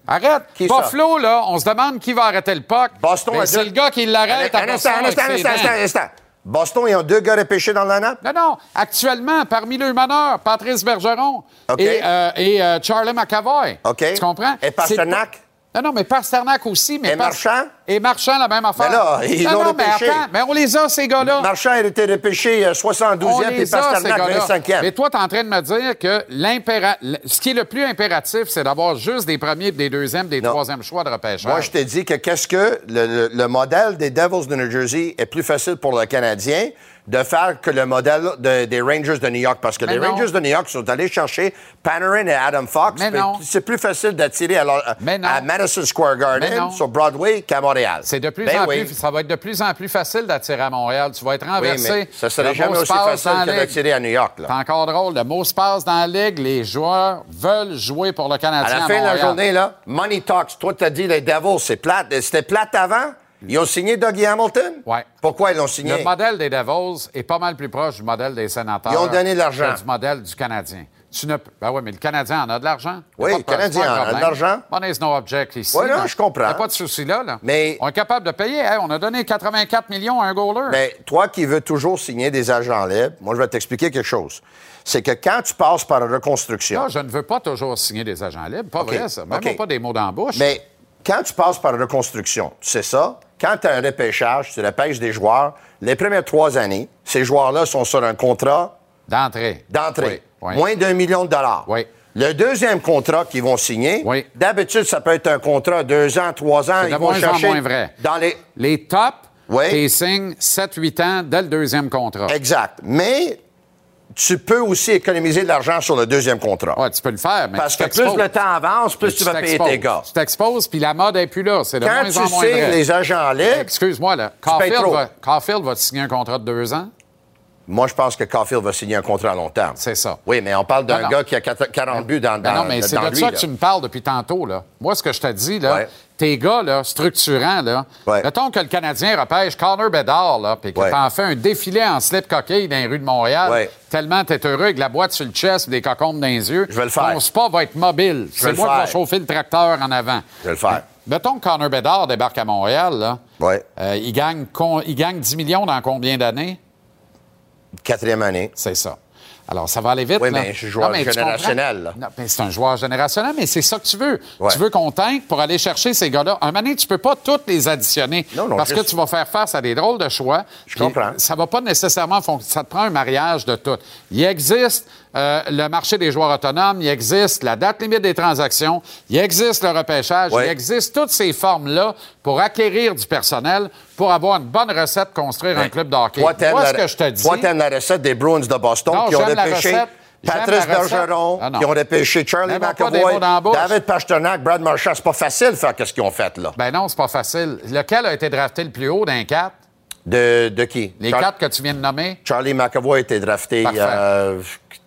Arrête! Qui ça? Buffalo, là, on se demande qui va arrêter le puck. Boston Ben, c'est le gars qui l'arrête instant, instant, instant, instant, instant. Boston, ils ont deux gars repêchés dans le line-up? Non, non. Actuellement, parmi les meneurs, Patrice Bergeron et, euh, et, euh, Charlie McAvoy. OK. Tu comprends? Et Pasternak? Non, non, mais Pasternak aussi. Mais Et Marchand? Et Marchand, la même affaire. Mais là, ils non, l'ont non, mais repêché. attends, mais on les a, ces gars-là. Marchand a été repêché euh, On 72e et a, Pasternak gars-là. 25e. Mais toi, tu es en train de me dire que l'impéra- ce qui est le plus impératif, c'est d'avoir juste des premiers, des deuxièmes, des Non. troisièmes choix de repêchage. Moi, je t'ai dit que qu'est-ce que le, le- le modèle des Devils de New Jersey est plus facile pour le Canadien de faire que le modèle de- des Rangers de New York. Parce que Mais les non. Rangers de New York sont allés chercher Panarin et Adam Fox. Mais mais non. C'est plus facile d'attirer à, à Madison Square Garden, sur Broadway, qu'à Montréal. C'est de plus Ben en oui. plus, ça va être de plus en plus facile d'attirer à Montréal. Tu vas être Oui, renversé. mais ça serait Le jamais aussi facile que la d'attirer à New York. C'est encore drôle. Le mot se passe dans la ligue. Les joueurs veulent jouer pour le À Canadien. la à fin de la journée, là, Money Talks. Toi, t'as dit les Devils, c'est plate. C'était plate avant? Ils ont signé Dougie Hamilton? Ouais. Pourquoi ils l'ont signé? Le modèle des Devils est pas mal plus proche du modèle des sénateurs. Ils ont donné de l'argent. que Du modèle du Canadien. Tu ne... Ben oui, mais le Canadien en a de l'argent. Oui, le. Canadien en a de l'argent. Money is no object ici. Oui, non, là. je comprends. Y a pas de souci là, là. Mais- On est capable de payer. Hey, on a donné 84 millions à un goaler. Mais toi qui veux toujours signer des agents libres, moi, je vais t'expliquer quelque chose. C'est que quand tu passes par la reconstruction, Là, je ne veux pas toujours signer des agents libres. Pas vrai, ça. Même OK. pas des mots dans la bouche. mais quand tu passes par la reconstruction, tu sais ça, quand tu as un repêchage, tu repêches des joueurs, les premières trois années, ces joueurs-là sont sur un contrat D'entrée. d'entrée, Oui, oui. moins d'un million de dollars. Oui. Le deuxième contrat qu'ils vont signer, Oui. d'habitude, ça peut être un contrat deux ans, trois ans. Ils vont moins en chercher moins vrai. Dans les... Les tops, Oui. tu signes 7-8 ans dès le deuxième contrat. Exact. Mais tu peux aussi économiser de l'argent sur le deuxième contrat. Ouais, tu peux le faire, mais Parce tu que plus le temps avance, plus tu vas payer tes gars. Tu t'exposes, puis la mode n'est plus là. C'est de Quand moins tu en moins signes vrai. les agents libres, Excuse-moi, là. Caulfield va, Caulfield va te signer un contrat de deux ans? moi, je pense que Caulfield va signer un contrat à long terme. C'est ça. Oui, mais on parle d'un gars qui a 40 buts dans, Ben dans, non, mais c'est de lui. ça là. que tu me parles depuis tantôt. Là. Moi, ce que je te dis, là, Ouais. Tes gars là, structurants, là, Ouais. mettons que le Canadien repêche Connor Bedard, là, puis que Ouais. t'en fais un défilé en slip coquille dans les rues de Montréal, Ouais. tellement t'es heureux avec la boîte sur le chest des cocombes dans les yeux. Je vais le faire. Ton spa va être mobile. C'est moi qui vais chauffer le tracteur en avant. Je vais le faire. Mettons que Connor Bedard débarque à Montréal, là. Ouais. Euh, il, gagne, il gagne 10 millions dans combien d'années? Quatrième année. C'est ça. Alors, ça va aller vite. Oui, là. mais je suis joueur Non, mais générationnel, c'est un joueur générationnel, mais c'est ça que tu veux. Ouais. Tu veux qu'on t'aide pour aller chercher ces gars-là. Un moment donné, tu peux pas toutes les additionner. Non, non, parce que tu vas faire face à des drôles de choix. Je comprends. Ça va pas nécessairement fonctionner. Ça te prend un mariage de tout. Il existe euh, le marché des joueurs autonomes, il existe la date limite des transactions, il existe le repêchage, Ouais. il existe toutes ces formes-là pour acquérir du personnel, pour avoir une bonne recette, construire un club de hockey. Moi, la, ce que je te dis... t'aimes la recette des Bruins de Boston Non, qui ont la repêché Patrice. Bergeron, Ah, qui ont repêché Charlie McAvoy. David Pasternak, Brad Marchand. C'est pas facile de faire ce qu'ils ont fait, là? Ben non, c'est pas facile. Lequel a été drafté le plus haut d'un 4? De, de qui? Les Char- quatre que tu viens de nommer? Charlie McAvoy a été drafté euh,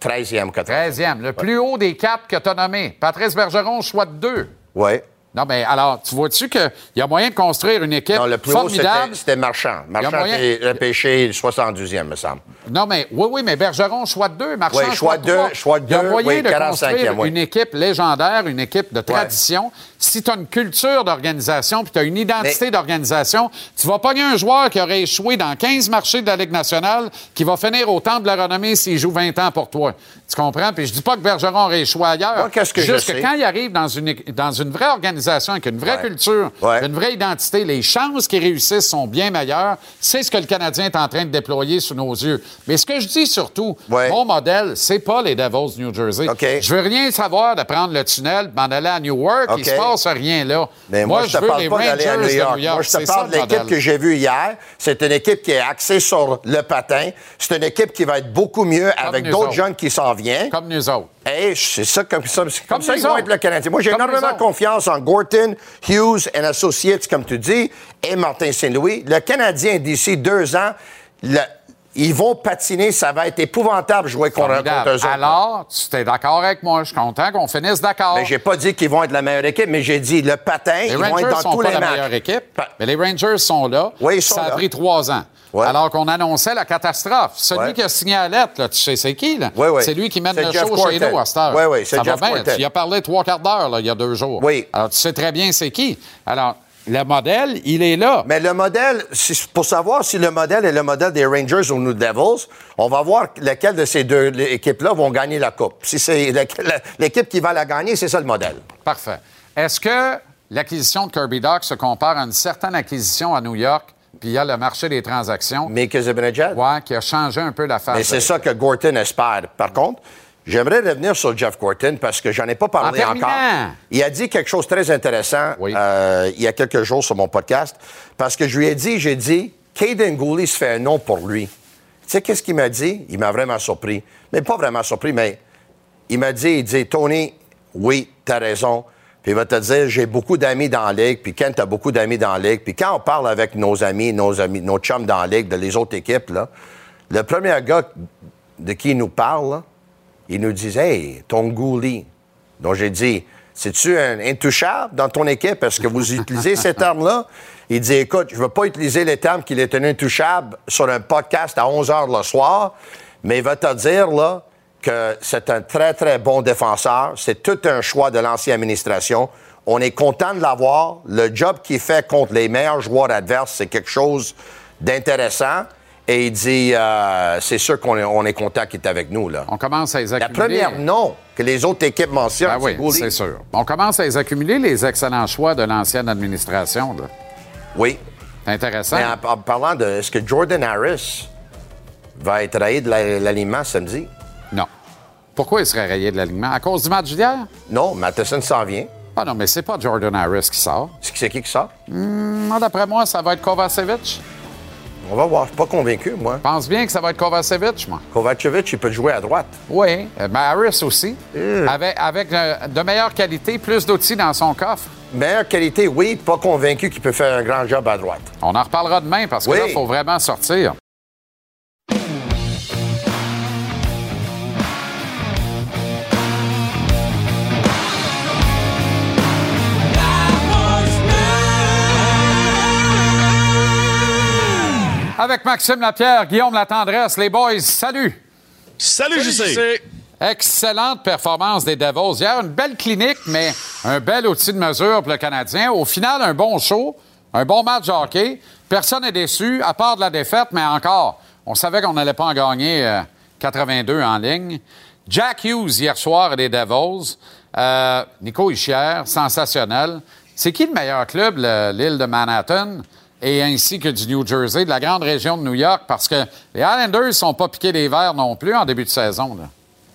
13e, 14e. 13e. Le plus haut des quatre que tu as nommés. Patrice Bergeron, choix de deux. Oui. Non, mais alors, tu vois-tu qu'il y a moyen de construire une équipe Non, le plus haut, formidable? c'était c'était Marchand. Marchand moyen- était repêché 72e, me semble. Non, mais oui, oui, mais Bergeron, choix de deux, Marchand, Oui, choix de deux, choix de Il y a deux, moyen oui, de 45e, construire oui. une équipe légendaire, une équipe de tradition. Si tu as une culture d'organisation puis tu as une identité Mais- d'organisation, tu vas pogner un joueur qui aurait échoué dans 15 marchés de la Ligue nationale qui va finir au temple de la renommée s'il joue 20 ans pour toi. Tu comprends? Puis je dis pas que Bergeron aurait échoué ailleurs. Moi, qu'est-ce que je Juste que sais? quand il arrive dans une, dans une vraie organisation avec une vraie Ouais. culture, Ouais. une vraie identité, les chances qu'ils réussissent sont bien meilleures. C'est ce que le Canadien est en train de déployer sous nos yeux. Mais ce que je dis surtout, Ouais. mon modèle, c'est pas les Devils de New Jersey. Je veux rien savoir de prendre le tunnel, m'en aller à Newark. Il OK. se passe rien là. Mais moi, je te parle pas d'aller à New de York. New York. Moi, je te parle de l'équipe que j'ai vue hier. C'est une équipe qui est axée sur le patin. C'est une équipe qui va être beaucoup mieux avec nous d'autres autres. jeunes qui s'en viennent. Comme nous autres. Hey, c'est ça comme ça, comme Comme ça qu'ils vont être le Canadien. Moi, j'ai Comme énormément confiance en Gorton, Hughes and Associates, comme tu dis, et Martin Saint-Louis. Le Canadien, d'ici deux ans, le- ils vont patiner. Ça va être épouvantable jouer contre, contre eux autres. Alors, tu es d'accord avec moi. Je suis content qu'on finisse d'accord. Mais j'ai pas dit qu'ils vont être la meilleure équipe, mais j'ai dit le patin, Les ils vont Rangers être dans sont tous pas les la matchs. meilleure équipe, mais les Rangers sont là. Oui, ils sont ça a pris trois ans. Ouais. Alors qu'on annonçait la catastrophe. Celui Ouais. qui a signé à la lettre, là, tu sais c'est qui, là? Oui, oui. C'est lui qui mène le Jeff show chez nous à cette heure. Oui, oui, c'est Ça va Jeff bien. Tu y as parlé trois quarts d'heure, il y a deux jours. Oui. Alors, tu sais très bien c'est qui. Alors, le modèle, il est là. Mais le modèle, pour savoir si le modèle est le modèle des Rangers ou nous Devils, on va voir lequel de ces deux équipes-là vont gagner la Coupe. Si c'est l'équipe qui va la gagner, c'est ça le modèle. Parfait. Est-ce que l'acquisition de Kirby Doc se compare à une certaine acquisition à New York, puis il y a le marché des transactions, Mais que ouais, qui a changé un peu la face? Mais c'est ça que Gorton espère. Par contre, j'aimerais revenir sur Jeff Gorton parce que j'en ai pas parlé En encore. Il a dit quelque chose de très intéressant Oui. euh, il y a quelques jours sur mon podcast parce que je lui ai dit, j'ai dit, Caden Gooley se fait un nom pour lui. Tu sais qu'est-ce qu'il m'a dit? Il m'a vraiment surpris. Mais pas vraiment surpris, mais il m'a dit, il dit, Tony, oui, t'as raison. Puis il va te dire, j'ai beaucoup d'amis dans la ligue, puis Kent a beaucoup d'amis dans la ligue. Puis quand on parle avec nos amis, nos amis, nos chums dans la ligue, de les autres équipes, là, le premier gars de qui il nous parle, là, il nous dit, hey, ton gouli. Donc j'ai dit, c'est-tu un intouchable dans ton équipe? Est-ce que vous utilisez ces [LAUGHS] termes-là? Il dit, écoute, je ne veux pas utiliser les termes qu'il est un intouchable sur un podcast à 11 h le soir, mais il va te dire, là, que c'est un très, très bon défenseur. C'est tout un choix de l'ancienne administration. On est content de l'avoir. Le job qu'il fait contre les meilleurs joueurs adverses, c'est quelque chose d'intéressant. Et il dit, euh, c'est sûr qu'on est, on est content qu'il est avec nous. Là. On commence à les La accumuler. première nom que les autres équipes mentionnent, Ben oui, c'est sûr. On commence à les accumuler, les excellents choix de l'ancienne administration. là. Oui. C'est intéressant. Mais en, en parlant de, est-ce que Jordan Harris va être rayé de la- l'alignement samedi? Non. Pourquoi il serait rayé de l'alignement? À cause du match d'hier? Non, Matheson s'en vient. Ah non, mais c'est pas Jordan Harris qui sort. C'est c'est qui qui sort? Moi, d'après moi, ça va être Kovacevic. On va voir. Je suis pas convaincu, moi. Je pense bien que ça va être Kovacevic, moi. Kovacevic, il peut jouer à droite. Oui, euh, mais Harris aussi. Euh. Avec, avec euh, de meilleure qualité, plus d'outils dans son coffre. Meilleure qualité, oui. Pas convaincu qu'il peut faire un grand job à droite. On en reparlera demain parce que Oui. là, il faut vraiment sortir. Avec Maxime Lapierre, Guillaume Latendresse, les boys, salut! Salut, JC. Excellente performance des Devils. Hier, une belle clinique, mais un bel outil de mesure pour le Canadien. Au final, un bon show, un bon match de hockey. Personne n'est déçu, à part de la défaite, mais encore, on savait qu'on n'allait pas en gagner euh, 82 en ligne. Jack Hughes, hier soir, des Devils. Euh, Nico Ischier, sensationnel. C'est qui le meilleur club, le- l'île de Manhattan? Et ainsi que du New Jersey, de la grande région de New York, parce que les Islanders ne sont pas piqués des verres non plus en début de saison.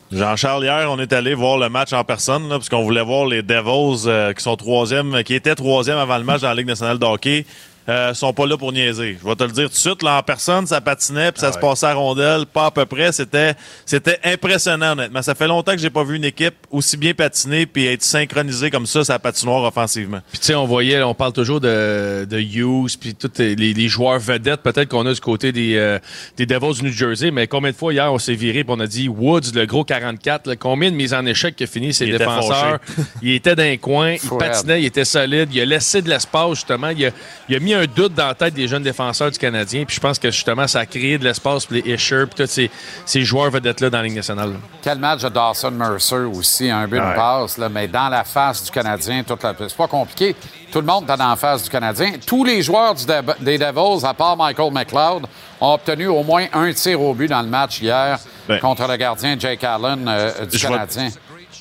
Jean-Charles, hier, on est allé voir le match en personne, là, parce qu'on voulait voir les Devils euh, qui sont troisième, qui étaient troisième avant le match dans la Ligue nationale de hockey. Euh, sont pas là pour niaiser. Je vais te le dire tout de suite. Là, en personne, ça patinait, puis ça Ah se ouais. passait à rondelle, pas à peu près. C'était, c'était impressionnant, honnêtement. Ça fait longtemps que j'ai pas vu une équipe aussi bien patiner puis être synchronisée comme ça, sa patinoire offensivement. Puis tu sais, on voyait, on parle toujours de, de Hughes, puis tous les, les joueurs vedettes, peut-être qu'on a du côté des, euh, des Devils du New Jersey, mais combien de fois hier on s'est viré puis on a dit Woods, le gros 44, là, combien de mises en échec a fini ses Il était défenseurs? il était dans les coins, il patinait, il était solide, il a laissé de l'espace justement, il a, il a mis un doute dans la tête des jeunes défenseurs du Canadien, puis je pense que justement ça a créé de l'espace pour les Isher, puis tous ces, ces joueurs vedettes-là dans la Ligue nationale. Quel match de Dawson Mercer aussi, un but, une Ouais. passe, là, mais dans la face du Canadien, toute la... c'est pas compliqué. Tout le monde est dans la face du Canadien. Tous les joueurs du des Devils, à part Michael McLeod, ont obtenu au moins un tir au but dans le match hier Ben. contre le gardien Jake Allen euh, du Je Canadien.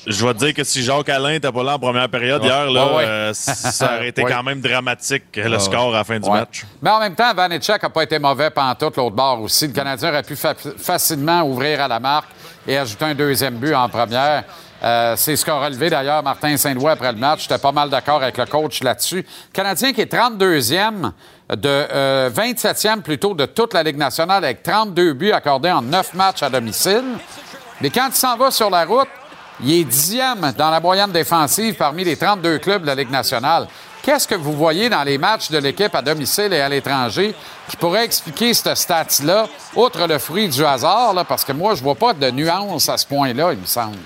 Je vais te dire que si Jacques Alain n'était pas là en première période Ouais. hier, là, Ouais, ouais. euh, ça [LAUGHS] aurait été quand même dramatique, le score à la fin du match. Mais en même temps, Vanetchek n'a pas été mauvais pantoute l'autre bord aussi. Le Canadien aurait pu fa- facilement ouvrir à la marque et ajouter un deuxième but en première. Euh, c'est ce qu'a relevé d'ailleurs Martin Saint-Louis après le match. J'étais pas mal d'accord avec le coach là-dessus. Le Canadien qui est 32e de euh, 27e plutôt de toute la Ligue nationale avec 32 buts accordés en 9 matchs à domicile. Mais quand il s'en va sur la route, il est dixième dans la moyenne défensive parmi les 32 clubs de la Ligue nationale. Qu'est-ce que vous voyez dans les matchs de l'équipe à domicile et à l'étranger qui pourrait expliquer ce stat-là, outre le fruit du hasard, parce que moi, je vois pas de nuance à ce point-là, il me semble.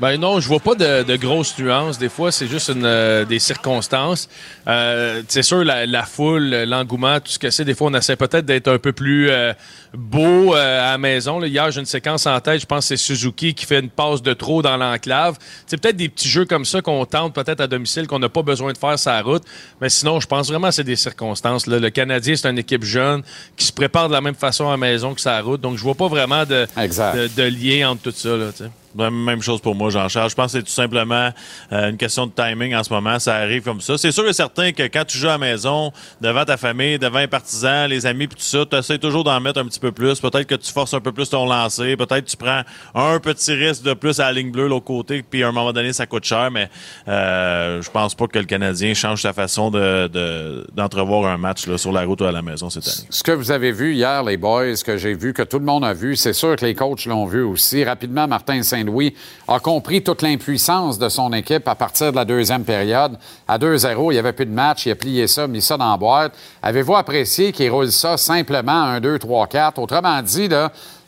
Ben non, je vois pas de, de grosses nuances. Des fois, c'est juste une, euh, des circonstances. Euh, c'est sûr, la, la foule, l'engouement, tout ce que c'est, des fois, on essaie peut-être d'être un peu plus euh, beau euh, à la maison. Là, hier, j'ai une séquence en tête. Je pense que c'est Suzuki qui fait une passe de trop dans l'enclave. C'est peut-être des petits jeux comme ça qu'on tente peut-être à domicile, qu'on n'a pas besoin de faire sa route. Mais sinon, je pense vraiment que c'est des circonstances. Là. Le Canadien, c'est une équipe jeune qui se prépare de la même façon à la maison que sa route. Donc, je vois pas vraiment de, de, de lien entre tout ça. Là, Même chose pour moi, Jean-Charles. Je pense que c'est tout simplement euh, une question de timing en ce moment. Ça arrive comme ça. C'est sûr et certain que quand tu joues à la maison, devant ta famille, devant les partisans, les amis, puis tout ça, tu essaies toujours d'en mettre un petit peu plus. Peut-être que tu forces un peu plus ton lancer. Peut-être que tu prends un petit risque de plus à la ligne bleue, l'autre côté, puis à un moment donné, ça coûte cher. Mais euh, je pense pas que le Canadien change sa façon de- de- d'entrevoir un match sur la route ou à la maison cette année. Ce que vous avez vu hier, les boys, ce que j'ai vu, que tout le monde a vu, c'est sûr que les coachs l'ont vu aussi. Rapidement, Martin Saint-Louis a compris toute l'impuissance de son équipe à partir de la deuxième période. À 2-0, il n'y avait plus de match, il a plié ça, mis ça dans la boîte. Avez-vous apprécié qu'il roule ça simplement 1, 2, 3, 4? Autrement dit,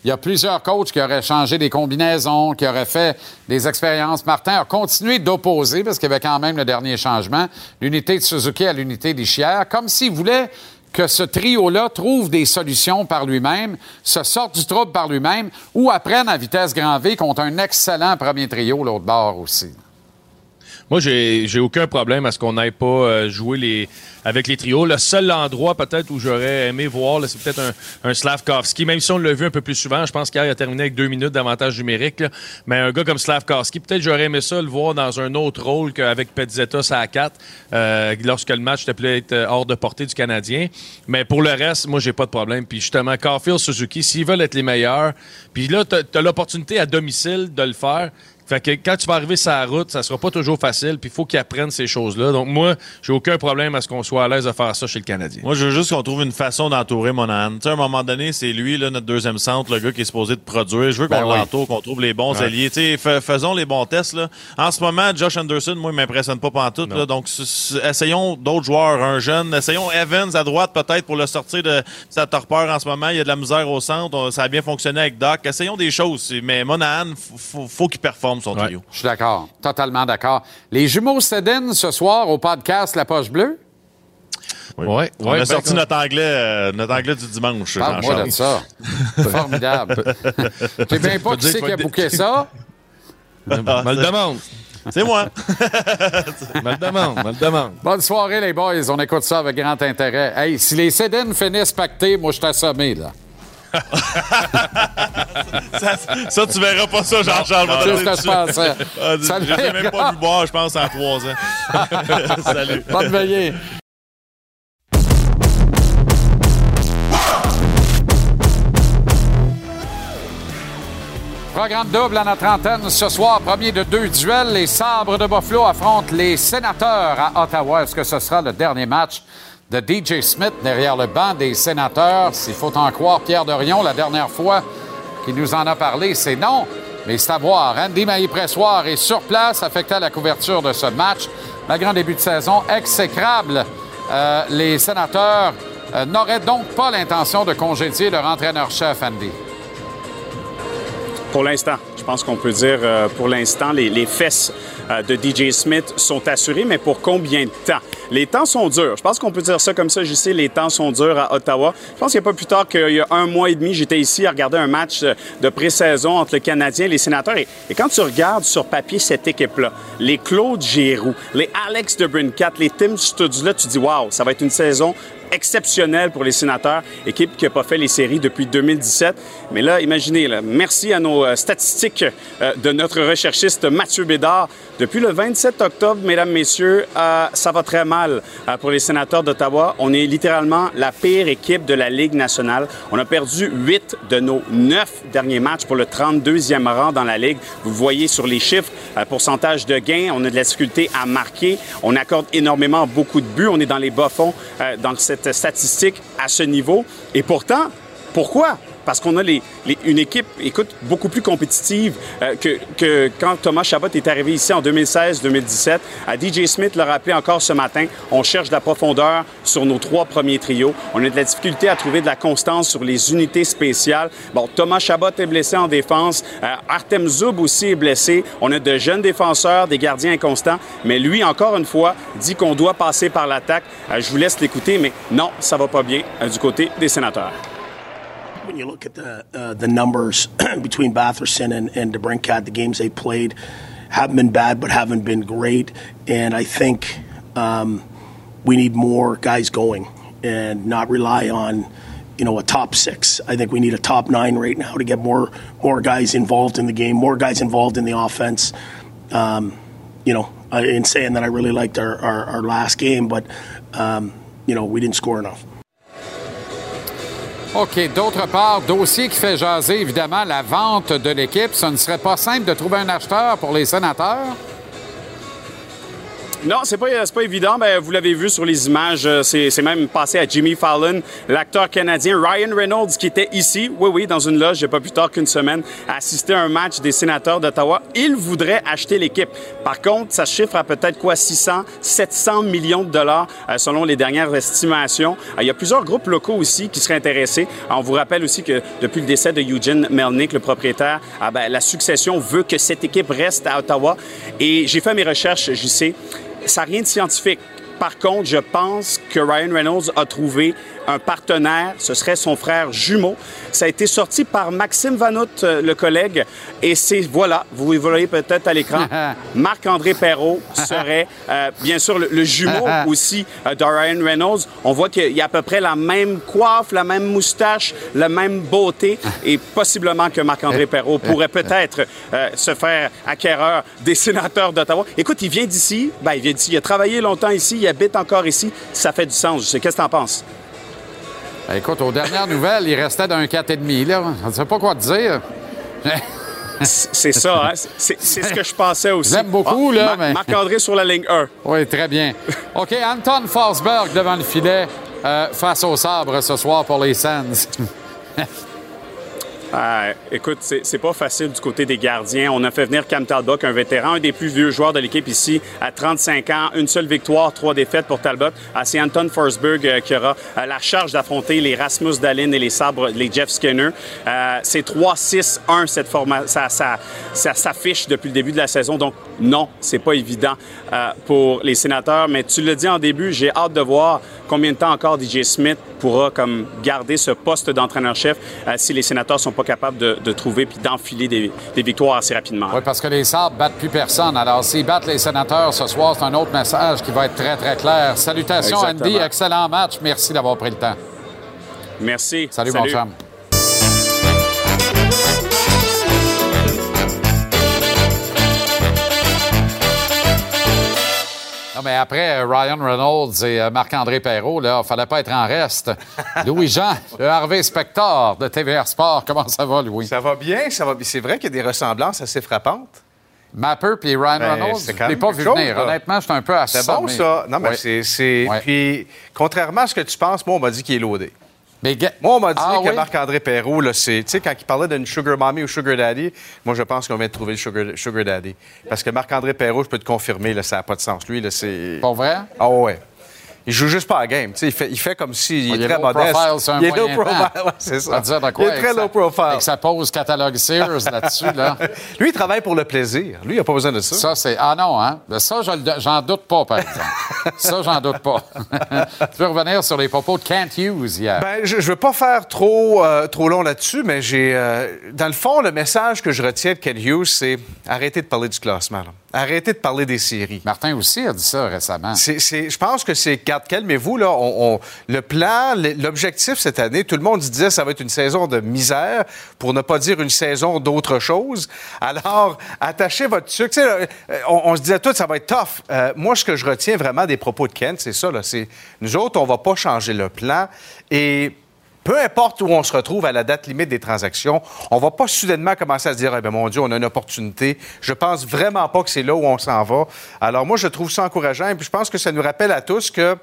il y a plusieurs coachs qui auraient changé des combinaisons, qui auraient fait des expériences. Martin a continué d'opposer, parce qu'il y avait quand même le dernier changement, l'unité de Suzuki à l'unité d'Ichière, comme s'il voulait que ce trio-là trouve des solutions par lui-même, se sorte du trouble par lui-même, ou apprenne à vitesse grand V contre un excellent premier trio, l'autre bord aussi. Moi, j'ai aucun problème à ce qu'on n'aille pas euh, jouer les, avec les trios. Le seul endroit peut-être où j'aurais aimé voir, c'est peut-être un, un Slavkovski, même si on l'a vu un peu plus souvent. Je pense qu'il a terminé avec deux minutes d'avantage numérique. là. Mais un gars comme Slavkovski, peut-être j'aurais aimé ça le voir dans un autre rôle qu'avec Pezzetta à 4, euh, lorsque le match était peut-être euh, hors de portée du Canadien. Mais pour le reste, moi, j'ai pas de problème. Puis justement, Carfield, Suzuki, s'ils veulent être les meilleurs, puis là, tu as, l'opportunité à domicile de le faire. Fait que quand tu vas arriver sur la route, ça sera pas toujours facile, puis il faut qu'ils apprennent ces choses-là. Donc moi, j'ai aucun problème à ce qu'on soit à l'aise de faire ça chez le Canadien. Moi, je veux juste qu'on trouve une façon d'entourer Monahan. Tu sais, à un moment donné, c'est lui, là, notre deuxième centre, le gars qui est supposé de produire. Je veux qu'on Ben oui. l'entoure, qu'on trouve les bons Ouais. alliés. Tu sais, fais- faisons les bons tests. Là. En ce moment, Josh Anderson, moi, il m'impressionne pas pantoute. Là, donc, essayons d'autres joueurs, un jeune. Essayons Evans à droite, peut-être, pour le sortir de sa torpeur en ce moment. Il y a de la misère au centre. Ça a bien fonctionné avec Doc. Essayons des choses. Mais Monahan, faut qu'il performe son trio. Je suis d'accord, totalement d'accord. Les jumeaux Sedin ce soir au podcast La Poche Bleue? Oui. On ouais, a ben, sorti notre anglais, euh, notre anglais du dimanche. Parle-moi de Jean-Charles. ça. [LAUGHS] Formidable. [LAUGHS] J'ai bien pas qui c'est qui a bouqué ça? me le demande. C'est moi. [LAUGHS] me le demande, me le demande. Bonne soirée, les boys. On écoute ça avec grand intérêt. Hey, si les Sedin finissent pactés, moi, je suis assommé, là. Ça, ça, tu verras pas ça, Jean-Charles. C'est ce que je pensais. Ah, même pas vu boire, je pense, en trois ans. [LAUGHS] Salut. Bonne veillée. Programme double à notre antenne ce soir. Premier de deux duels. Les Sabres de Buffalo affrontent les Sénateurs à Ottawa. Est-ce que ce sera le dernier match? De DJ Smith derrière le banc des sénateurs. S'il faut en croire Pierre Dorion, la dernière fois qu'il nous en a parlé, c'est non. Mais c'est à voir. Andy Maillé-Pressoir est sur place, affecté à la couverture de ce match. Malgré un début de saison exécrable, euh, les sénateurs euh, n'auraient donc pas l'intention de congédier leur entraîneur-chef, Andy. Pour l'instant, je pense qu'on peut dire euh, pour l'instant, les, fesses de DJ Smith sont assurées, mais pour combien de temps? Les temps sont durs. Je pense qu'on peut dire ça comme ça, sais, les temps sont durs à Ottawa. Je pense qu'il n'y a pas plus tard qu'il y a un mois et demi, j'étais ici à regarder un match euh, de pré-saison entre le Canadien et les sénateurs. Et, quand tu regardes sur papier cette équipe-là, les Claude Giroux, les Alex de Brincat, les Tim Studs-là, tu dis, waouh, ça va être une saison exceptionnelle pour les sénateurs, équipe qui n'a pas fait les séries depuis 2017. Mais là, imaginez, merci à nos euh, statistiques euh, de notre recherchiste Mathieu Bédard. Depuis le 27 octobre, mesdames, messieurs, euh, ça va très mal pour les sénateurs d'Ottawa. On est littéralement la pire équipe de la Ligue nationale. On a perdu huit de nos neuf derniers matchs pour le 32e rang dans la Ligue. Vous voyez sur les chiffres, pourcentage de gains, on a de la difficulté à marquer. On accorde énormément beaucoup de buts. On est dans les bas-fonds dans cette statistique à ce niveau. Et pourtant, pourquoi? Parce qu'on a une équipe, écoute, beaucoup plus compétitive euh, que, quand Thomas Chabot est arrivé ici en 2016-2017. À DJ Smith l'a rappelé encore ce matin, on cherche de la profondeur sur nos trois premiers trios. On a de la difficulté à trouver de la constance sur les unités spéciales. Bon, Thomas Chabot est blessé en défense. Euh, Artem Zub aussi est blessé. On a de jeunes défenseurs, des gardiens inconstants. Mais lui, encore une fois, dit qu'on doit passer par l'attaque. Euh, je vous laisse l'écouter, mais non, ça va pas bien du côté des sénateurs. When you look at the uh, the numbers [CLEARS THROAT] between Batherson and, and DeBrincat, the games they played haven't been bad, but haven't been great. And I think um, we need more guys going and not rely on you know a top six. I think we need a top nine right now to get more more guys involved in the game, more guys involved in the offense. Um, you know, in saying that I really liked our, our, our last game, but um, you know we didn't score enough. OK. D'autre part, dossier qui fait jaser, évidemment, la vente de l'équipe. Ce ne serait pas simple de trouver un acheteur pour les sénateurs? Non, c'est pas, pas évident. Ben, vous l'avez vu sur les images. euh, C'est, même passé à Jimmy Fallon, l'acteur canadien Ryan Reynolds, qui était ici, oui, oui, dans une loge, pas plus tard qu'une semaine, assister à un match des sénateurs d'Ottawa. Il voudrait acheter l'équipe. Par contre, ça chiffre à peut-être quoi, 600, 700 millions de dollars, euh, selon les dernières estimations. Euh, il y a plusieurs groupes locaux aussi qui seraient intéressés. On vous rappelle aussi que depuis le décès de Eugene Melnick, le propriétaire, ah ben, la succession veut que cette équipe reste à Ottawa. Et j'ai fait mes recherches, je sais ça n'a rien de scientifique. Par contre, je pense que Ryan Reynolds a trouvé un partenaire, ce serait son frère jumeau. Ça a été sorti par Maxime Vanout, euh, le collègue, et c'est, voilà, vous le voyez peut-être à l'écran, [LAUGHS] Marc-André Perrault serait, euh, bien sûr, le, le jumeau [LAUGHS] aussi euh, de Ryan Reynolds. On voit qu'il y a à peu près la même coiffe, la même moustache, la même beauté, et possiblement que Marc-André Perrault pourrait peut-être euh, se faire acquéreur des sénateurs d'Ottawa. Écoute, il vient d'ici, ben, il vient d'ici, il a travaillé longtemps ici, il encore ici, ça fait du sens. Je sais, qu'est-ce que t'en penses? Ben, Écoute, aux dernières nouvelles, il restait d'un 4,5. Là. Je ne sais pas quoi te dire. C'est ça, hein? C'est ce que je pensais aussi. J'aime beaucoup, Ah, là, mais- Marc-André sur la ligne 1. Oui, très bien. OK, Anton Forsberg devant le filet euh, face au sabre ce soir pour les Sens. [LAUGHS] Ah, écoute, c'est pas facile du côté des gardiens. On a fait venir Cam Talbot, un vétéran, un des plus vieux joueurs de l'équipe ici, à 35 ans. Une seule victoire, trois défaites pour Talbot. Ah, c'est Anton Forsberg euh, qui aura euh, la charge d'affronter les Rasmus Dahlin et les Sabres, les Jeff Skinner. Euh, c'est 3-6-1 cette forma ça, ça, ça s'affiche depuis le début de la saison. Donc, non, c'est pas évident euh, pour les sénateurs. Mais tu l'as dit en début, j'ai hâte de voir combien de temps encore DJ Smith pourra comme garder ce poste d'entraîneur-chef euh, si les sénateurs sont pas capables de, de trouver puis d'enfiler des, des victoires assez rapidement. Oui, parce que les Sabres battent plus personne. Alors, s'ils battent les sénateurs ce soir, c'est un autre message qui va être très, très clair. Salutations, Exactement. Andy. Excellent match. Merci d'avoir pris le temps. Merci. Salut, mon chum. Mais après euh, Ryan Reynolds et euh, Marc-André Perrault, là, il fallait pas être en reste. [LAUGHS] Louis-Jean, le Harvey Spector de TVR Sport, comment ça va, Louis? Ça va bien, ça va bien. C'est vrai qu'il y a des ressemblances assez frappantes. Mapper puis Ryan Ben, Reynolds, je l'ai pas vu chose, venir. là. Honnêtement, je suis un peu à C'est bon, ça. Non, mais c'est- c'est. Ouais. Puis, contrairement à ce que tu penses, moi, on m'a dit qu'il est loadé. Mais Moi, on m'a dit Ah que oui? Marc-André Perrault, là, c'est. Tu sais, quand il parlait d'une Sugar Mommy ou Sugar Daddy, moi, je pense qu'on vient de trouver le Sugar, sugar Daddy. Parce que Marc-André Perrault, je peux te confirmer, là, ça n'a pas de sens. Lui, là, c'est. Pas vrai? Ah ouais. Il joue juste pas à la game. Il, fait, il fait comme s'il Il est est très modeste. profile un il est low profile, ouais, c'est ça. dire de quoi il est très low profile. Avec sa pause catalogue Sears là-dessus, là. [LAUGHS] Lui, il travaille pour le plaisir. Lui, il n'a pas besoin de ça. Ça, c'est. Ah non, hein? Ça, j'en doute pas, par exemple. [LAUGHS] ça, j'en doute pas. [LAUGHS] tu peux revenir sur les propos de Kent Hughes hier. Ben, je ne veux pas faire trop, euh, trop long là-dessus, mais j'ai. euh, dans le fond, le message que je retiens de Ken Hughes, c'est arrêtez de parler du classement. là. Arrêtez de parler des séries. Martin aussi a dit ça récemment. C'est- c'est- je pense que c'est. Garde, calmez-vous, là. On, le plan, l'objectif cette année, tout le monde disait que ça va être une saison de misère, pour ne pas dire une saison d'autre chose. Alors, attachez votre sucre. Là, euh, on, on se disait tout, ça va être tough. Euh, moi, ce que je retiens vraiment des propos de Kent, c'est ça, là. C'est nous autres, on va pas changer le plan. Et. Peu importe où on se retrouve à la date limite des transactions, on va pas soudainement commencer à se dire, eh bien, mon Dieu, on a une opportunité. Je pense vraiment pas que c'est là où on s'en va. Alors, moi, je trouve ça encourageant. Et puis, je pense que ça nous rappelle à tous que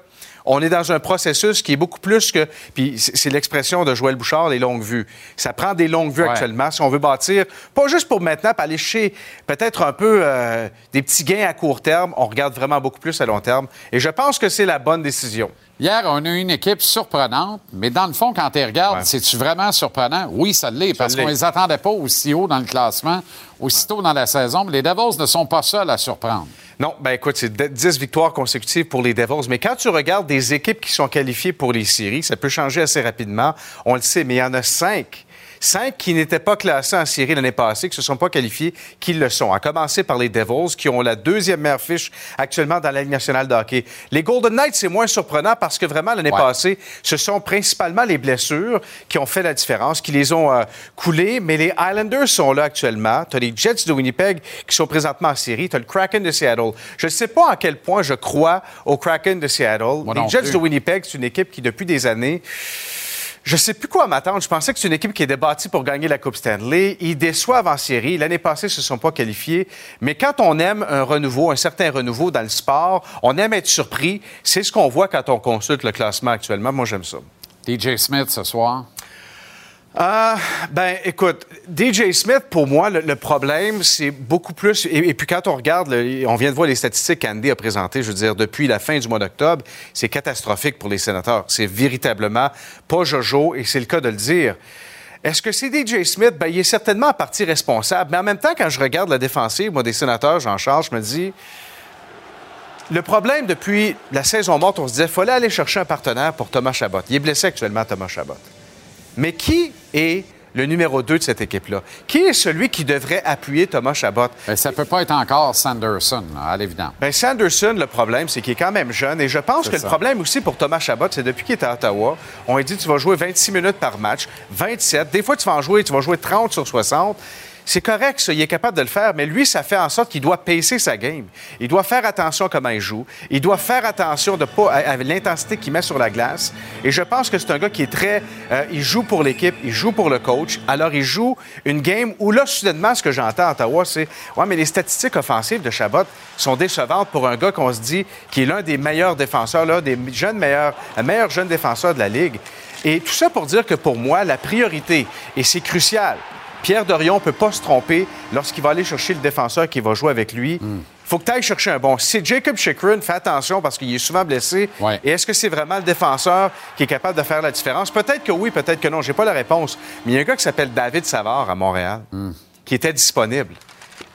on est dans un processus qui est beaucoup plus que. Puis c'est l'expression de Joël Bouchard, les longues vues. Ça prend des longues vues Ouais. actuellement si on veut bâtir, pas juste pour maintenant, pour aller chez peut-être un peu euh, des petits gains à court terme. On regarde vraiment beaucoup plus à long terme. Et je pense que c'est la bonne décision. Hier, on a eu une équipe surprenante, mais dans le fond, quand tu regardes, Ouais. c'est-tu vraiment surprenant? Oui, ça l'est, parce qu'on les attendait pas aussi haut dans le classement, aussitôt dans la saison, mais les Devils ne sont pas seuls à surprendre. Non, ben écoute, c'est de- 10 victoires consécutives pour les Devils. Mais quand tu regardes des équipes qui sont qualifiées pour les séries, ça peut changer assez rapidement. On le sait, mais il y en a cinq. Cinq qui n'étaient pas classés en série l'année passée, qui ne se sont pas qualifiés, qui le sont. À commencer par les Devils, qui ont la deuxième meilleure fiche actuellement dans la Ligue nationale de hockey. Les Golden Knights, c'est moins surprenant parce que vraiment, l'année Ouais. passée, ce sont principalement les blessures qui ont fait la différence, qui les ont euh, coulés. Mais les Islanders sont là actuellement. Tu as les Jets de Winnipeg qui sont présentement en série. Tu as le Kraken de Seattle. Je ne sais pas à quel point je crois au Kraken de Seattle. Moi les Jets plus. de Winnipeg, c'est une équipe qui, depuis des années, je sais plus quoi m'attendre. Je pensais que c'est une équipe qui était bâtie pour gagner la Coupe Stanley. Ils déçoivent en série. L'année passée, ils ne se sont pas qualifiés. Mais quand on aime un renouveau, un certain renouveau dans le sport, on aime être surpris. C'est ce qu'on voit quand on consulte le classement actuellement. Moi, j'aime ça. DJ Smith ce soir. Ah, ben, écoute, DJ Smith, pour moi, le, problème, c'est beaucoup plus. Et, puis, quand on regarde, on vient de voir les statistiques qu'Andy a présentées, je veux dire, depuis la fin du mois d'octobre, c'est catastrophique pour les sénateurs. C'est véritablement pas Jojo, et c'est le cas de le dire. Est-ce que c'est DJ Smith? Ben, il est certainement en partie responsable. Mais en même temps, quand je regarde la défensive, moi, des sénateurs, j'en charge, je me dis. Le problème depuis la saison morte, on se disait, il fallait aller chercher un partenaire pour Thomas Chabot. Il est blessé actuellement, Thomas Chabot. Mais qui est le numéro 2 de cette équipe-là? Qui est celui qui devrait appuyer Thomas Chabot? Ça peut pas être encore Sanderson, à l'évidence. Ben, Sanderson, le problème, c'est qu'il est quand même jeune. Et je pense que ça. le problème aussi pour Thomas Chabot, c'est depuis qu'il est à Ottawa, on lui dit tu vas jouer 26 minutes par match, 27. Des fois, tu vas en jouer, tu vas jouer 30 sur 60. C'est correct, ça, il est capable de le faire, mais lui, ça fait en sorte qu'il doit pacer sa game. Il doit faire attention à comment il joue. Il doit faire attention de pas, à, l'intensité qu'il met sur la glace. Et je pense que c'est un gars qui est très. euh, il joue pour l'équipe, il joue pour le coach. Alors, il joue une game où là, soudainement, ce que j'entends à Ottawa, c'est Ouais, mais les statistiques offensives de Chabot sont décevantes pour un gars qu'on se dit qui est l'un des meilleurs défenseurs, là, des jeunes meilleurs, un meilleur jeune défenseur de la Ligue. Et tout ça pour dire que pour moi, la priorité, et c'est crucial, Pierre Dorion ne peut pas se tromper lorsqu'il va aller chercher le défenseur qui va jouer avec lui. Il faut que tu ailles chercher un bon. Si c'est Jacob Chikrin, fais attention parce qu'il est souvent blessé. Ouais. Et est-ce que c'est vraiment le défenseur qui est capable de faire la différence? Peut-être que oui, peut-être que non. J'ai pas la réponse. Mais il y a un gars qui s'appelle David Savard à Montréal qui était disponible.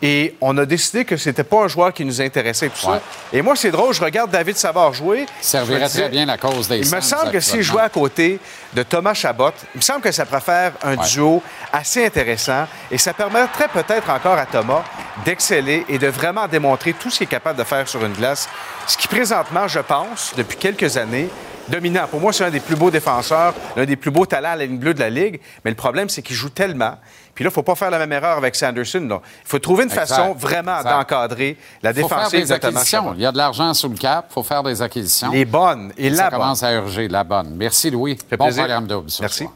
Et on a décidé que c'était pas un joueur qui nous intéressait et tout Ouais. ça. Et moi, c'est drôle, je regarde David Savard jouer. Servirait très bien la cause des Il me semble que s'il jouait à côté de Thomas Chabot, il me semble que ça pourrait faire un Ouais. duo assez intéressant et ça permettrait peut-être encore à Thomas d'exceller et de vraiment démontrer tout ce qu'il est capable de faire sur une glace. Ce qui présentement, je pense, depuis quelques années, dominant. Pour moi, c'est un des plus beaux défenseurs, l'un des plus beaux talents à la ligne bleue de la Ligue. Mais le problème, c'est qu'il joue tellement. Puis là, il ne faut pas faire la même erreur avec Sanderson. Il faut trouver une façon vraiment d'encadrer la faut. Faire des acquisitions. Il y a de l'argent sous le cap, il faut faire des acquisitions. Les bonnes et, et la Ça commence à urger, la bonne. Merci, Louis. Fait bon plaisir. Merci.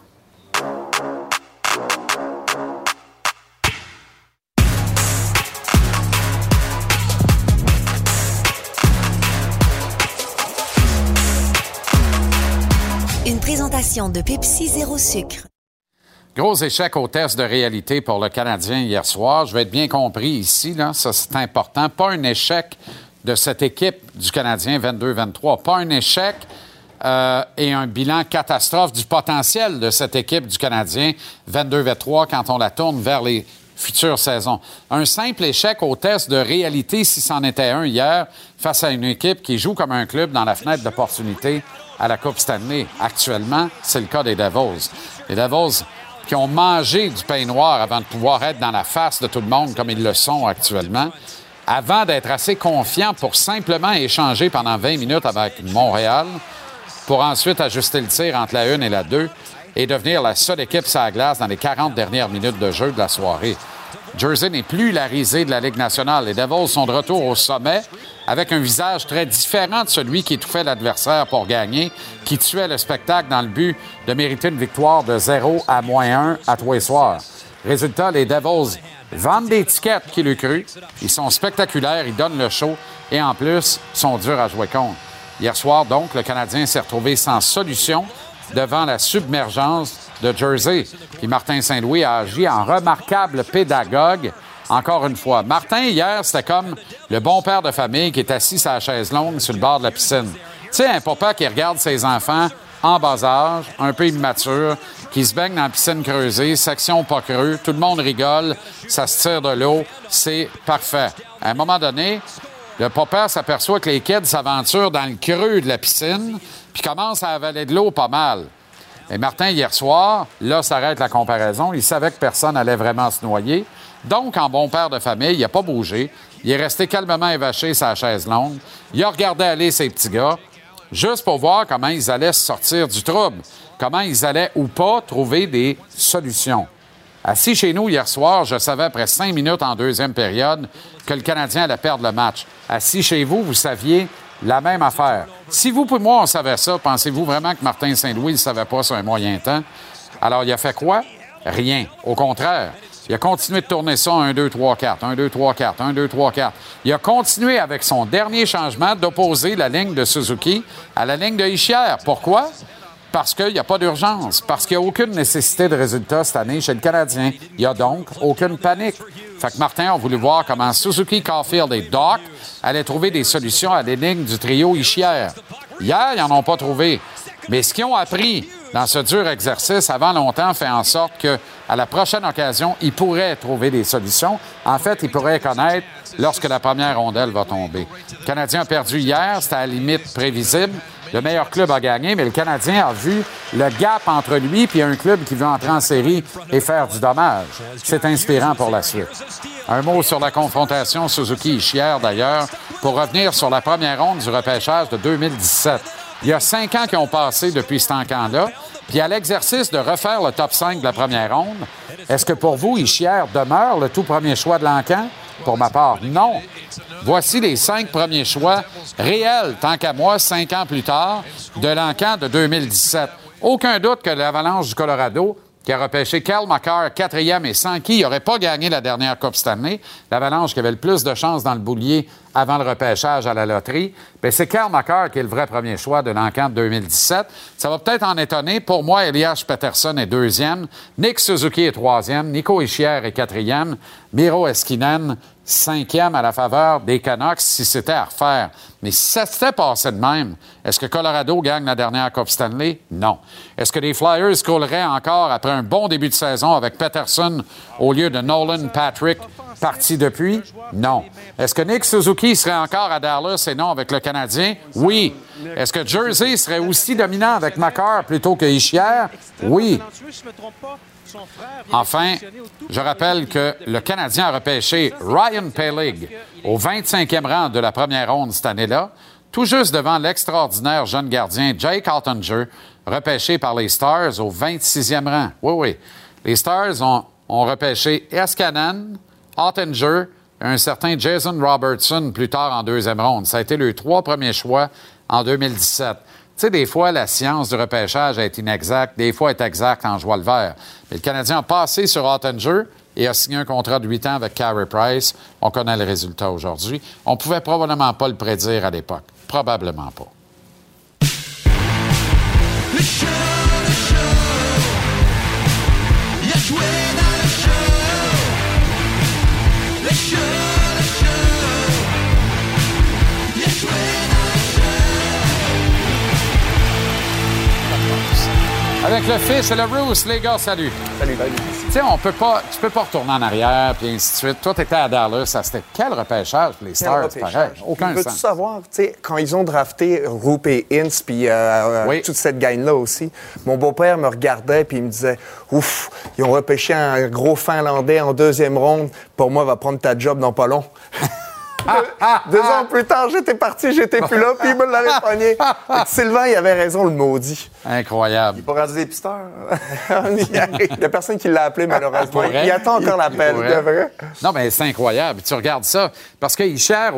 Une présentation de Pepsi Zéro Sucre. Gros échec au test de réalité pour le Canadien hier soir. Je vais être bien compris ici, là. ça c'est important. Pas un échec de cette équipe du Canadien 22-23. Pas un échec euh, et un bilan catastrophe du potentiel de cette équipe du Canadien 22-23 quand on la tourne vers les futures saisons. Un simple échec au test de réalité, si c'en était un hier, face à une équipe qui joue comme un club dans la fenêtre d'opportunité à la Coupe Stanley. Actuellement, c'est le cas des Devils. Les Devils qui ont mangé du pain noir avant de pouvoir être dans la face de tout le monde comme ils le sont actuellement, avant d'être assez confiants pour simplement échanger pendant 20 minutes avec Montréal, pour ensuite ajuster le tir entre la 1 et la 2 et devenir la seule équipe sur la glace dans les 40 dernières minutes de jeu de la soirée. Jersey n'est plus la risée de la Ligue nationale. Les Devils sont de retour au sommet avec un visage très différent de celui qui étouffait l'adversaire pour gagner, qui tuait le spectacle dans le but de mériter une victoire de 0 à moins 1 à tous les soirs. Résultat, les Devils vendent des tickets qui le cru. Ils sont spectaculaires, ils donnent le show et en plus, sont durs à jouer contre. Hier soir, donc, le Canadien s'est retrouvé sans solution devant la submergence de Jersey. Puis Martin Saint-Louis a agi en remarquable pédagogue. Encore une fois, Martin, hier, c'était comme le bon père de famille qui est assis la chaise longue sur le bord de la piscine. Tu sais, un papa qui regarde ses enfants en bas âge, un peu immature, qui se baigne dans la piscine creusée, section pas creux, tout le monde rigole, ça se tire de l'eau, c'est parfait. À un moment donné, le papa s'aperçoit que les kids s'aventurent dans le creux de la piscine, puis commencent à avaler de l'eau pas mal. Et Martin, hier soir, là s'arrête la comparaison. Il savait que personne allait vraiment se noyer. Donc, en bon père de famille, il n'a pas bougé. Il est resté calmement évaché sa chaise longue. Il a regardé aller ses petits gars, juste pour voir comment ils allaient sortir du trouble, comment ils allaient ou pas trouver des solutions. Assis chez nous hier soir, je savais après cinq minutes en deuxième période que le Canadien allait perdre le match. Assis chez vous, vous saviez la même affaire. Si vous et moi, on savait ça, pensez-vous vraiment que Martin Saint-Louis ne savait pas sur un moyen temps? Alors, il a fait quoi? Rien. Au contraire, il a continué de tourner ça 1, 2, 3, 4, 1, 2, 3, 4, 1, 2, 3, 4. Il a continué avec son dernier changement d'opposer la ligne de Suzuki à la ligne de Ischière. Pourquoi? Parce qu'il n'y a pas d'urgence, parce qu'il n'y a aucune nécessité de résultat cette année chez le Canadien. Il n'y a donc aucune panique. Fait que Martin a voulu voir comment Suzuki, Caulfield et Doc allaient trouver des solutions à l'énigme du trio Ischière. Hier, ils n'en ont pas trouvé. Mais ce qu'ils ont appris dans ce dur exercice avant longtemps fait en sorte que, à la prochaine occasion, ils pourraient trouver des solutions. En fait, ils pourraient connaître lorsque la première rondelle va tomber. Le Canadien a perdu hier, c'était à la limite prévisible. Le meilleur club a gagné, mais le Canadien a vu le gap entre lui et un club qui veut entrer en série et faire du dommage. C'est inspirant pour la suite. Un mot sur la confrontation Suzuki-Ischière, d'ailleurs, pour revenir sur la première ronde du repêchage de 2017. Il y a cinq ans qui ont passé depuis ce temps-là. Puis à l'exercice de refaire le top 5 de la première ronde, est-ce que pour vous, Ischière demeure le tout premier choix de l'encan? Pour ma part, non. Voici les cinq premiers choix réels, tant qu'à moi, cinq ans plus tard, de l'encan de 2017. Aucun doute que l'Avalanche du Colorado, qui a repêché Cal McCarr, quatrième et sans qui il n'aurait pas gagné la dernière Coupe année, l'Avalanche qui avait le plus de chances dans le boulier avant le repêchage à la loterie, c'est Cal McCarr qui est le vrai premier choix de l'encan de 2017. Ça va peut-être en étonner. Pour moi, Elias Peterson est deuxième, Nick Suzuki est troisième, Nico Ischier est quatrième, Miro Eskinen cinquième à la faveur des Canucks si c'était à refaire. Mais si ça s'était passé de même, est-ce que Colorado gagne la dernière Coupe Stanley? Non. Est-ce que les Flyers couleraient encore après un bon début de saison avec Peterson au lieu de Nolan Patrick parti depuis? Non. Est-ce que Nick Suzuki serait encore à Dallas et non avec le Canadien? Oui. Est-ce que Jersey serait aussi dominant avec Macar plutôt que Ischier? Oui. Enfin, je rappelle que le Canadien a repêché Ryan Pelig au 25e rang de la première ronde cette année-là, tout juste devant l'extraordinaire jeune gardien Jake Ottinger, repêché par les Stars au 26e rang. Oui, oui. Les Stars ont, repêché Eskanen, Ottinger et un certain Jason Robertson plus tard en deuxième ronde. Ça a été le trois premiers choix en 2017. Tu sais, des fois, la science du repêchage est inexacte, des fois, est exacte en joie le vert. Mais le Canadien a passé sur Ottinger et a signé un contrat de 8 ans avec Carey Price. On connaît le résultat aujourd'hui. On pouvait probablement pas le prédire à l'époque. Probablement pas. Avec le fils et le Bruce, les gars, salut. Salut, salut. Tu sais, on peut pas, tu peux pas retourner en arrière, puis ainsi de suite. Toi, t'étais à Dallas, ça c'était quel repêchage? Pour les Stars, pareil. Aucun Veux-tu sens. savoir, tu sais, quand ils ont drafté Roop et Ince, puis euh, euh, toute cette gang-là aussi, mon beau-père me regardait, puis il me disait Ouf, ils ont repêché un gros Finlandais en deuxième ronde. Pour moi, va prendre ta job dans pas long. [LAUGHS] Deux, deux ans plus tard, j'étais parti, j'étais plus là, puis il me l'avait pogné. Sylvain, il avait raison, le maudit. Incroyable. Il n'est pas rendu dépisteur. [LAUGHS] il n'y a personne qui l'a appelé, malheureusement. Il attend encore l'appel, de vrai? Non, mais c'est incroyable. Tu regardes ça. Parce que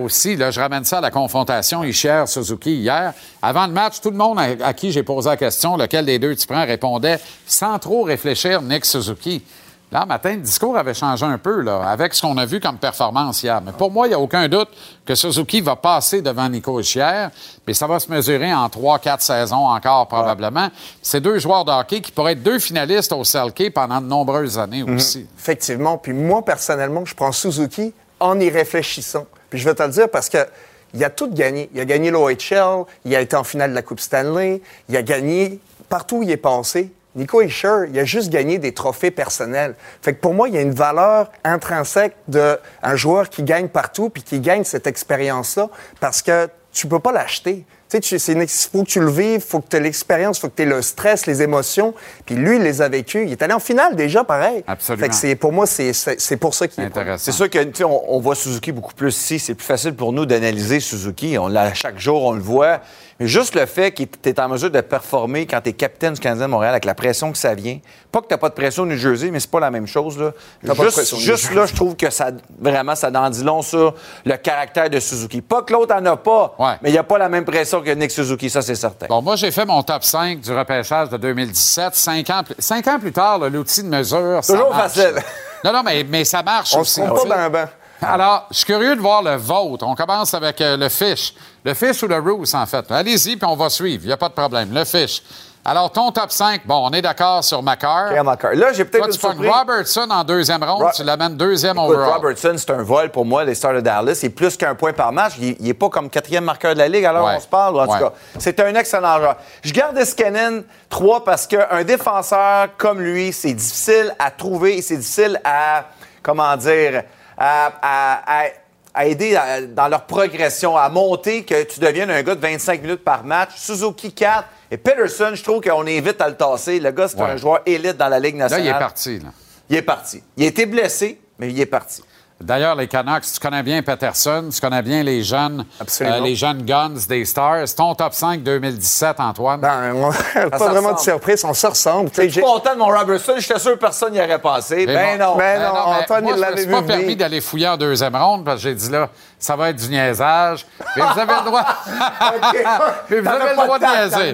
aussi, là, je ramène ça à la confrontation Isher-Suzuki hier. Avant le match, tout le monde à, à qui j'ai posé la question, lequel des deux tu prends, répondait sans trop réfléchir, Nick Suzuki. Là, matin, le discours avait changé un peu, là, avec ce qu'on a vu comme performance hier. Mais pour moi, il n'y a aucun doute que Suzuki va passer devant Nico Ischier, mais ça va se mesurer en trois, quatre saisons encore, probablement. C'est deux joueurs de hockey qui pourraient être deux finalistes au Selke pendant de nombreuses années aussi. Mhm. Effectivement. Puis moi, personnellement, je prends Suzuki en y réfléchissant. Puis je vais te le dire parce que il a tout gagné. Il a gagné l'OHL, il a été en finale de la Coupe Stanley, il a gagné partout où il est passé. Nico Hischer, il a juste gagné des trophées personnels. Fait que pour moi, il y a une valeur intrinsèque d'un joueur qui gagne partout puis qui gagne cette expérience-là parce que tu peux pas l'acheter. Tu sais, tu- c'est une ex- faut que tu le vives, faut que tu aies l'expérience, faut que tu aies le stress, les émotions. Puis lui, il les a vécues. Il est allé en finale déjà, pareil. Absolument. Fait que c'est, pour moi, c'est, pour ça qu'il est pas- C'est sûr que on, on voit Suzuki beaucoup plus ici. C'est plus facile pour nous d'analyser Suzuki. On l'a chaque jour, on le voit. Mais juste le fait que tu es en mesure de performer quand tu es capitaine du Canadien de Montréal avec la pression que ça vient. Pas que tu pas de pression au New Jersey, mais c'est pas la même chose. Là. T'as pas de Juste, pression au New juste là, je trouve que ça vraiment ça en dit long sur le caractère de Suzuki. Pas que l'autre en a pas, mais il n'y a pas la même pression que Nick Suzuki, ça c'est certain. Bon, moi, j'ai fait mon top 5 du repêchage de 2017. Cinq ans, plus- cinq ans plus tard, l'outil de mesure. Toujours facile. Non, non, mais, mais ça marche On aussi. se pas dans un banc. Alors, je suis curieux de voir le vôtre. On commence avec euh, le fish. Le fish ou le Roos, en fait? Allez-y, puis on va suivre. Il n'y a pas de problème. Le fish. Alors, ton top 5, bon, on est d'accord sur Macar. Là, j'ai peut-être une surprise. Robertson en deuxième ronde, Ro- tu l'amènes deuxième Écoute, overall. Robertson, c'est un vol pour moi, les Stars de Dallas. C'est plus qu'un point par match. Il n'est pas comme quatrième marqueur de la Ligue, alors Ouais. on se parle. En Ouais. tout cas, c'est un excellent joueur. Je garde Escanen 3 parce qu'un défenseur comme lui, c'est difficile à trouver et c'est difficile à, comment dire, à, à- à- à aider dans leur progression, à monter, que tu deviennes un gars de 25 minutes par match. Suzuki 4 et Peterson, je trouve qu'on est vite à le tasser. Le gars, c'est Ouais. un joueur élite dans la Ligue Là, nationale. il est parti. Là. Il est parti. Il a été blessé, mais il est parti. D'ailleurs, les Canucks, tu connais bien Peterson, tu connais bien les jeunes, euh, les jeunes guns des Stars. Ton top 5 2017, Antoine? Ben, on- [LAUGHS] pas vraiment de surprise, on se ressemble. Tu sais, Je suis content de mon Robertson. J'étais sûr que personne n'y aurait passé. Ben non. Ben non, mais Antoine, moi, il je me l'avait suis vu pas venir. permis d'aller fouiller en deuxième ronde parce que j'ai dit là, ça va être du niaisage. Mais vous avez le droit. [LAUGHS] [LAUGHS] Mais vous avez le droit de niaiser.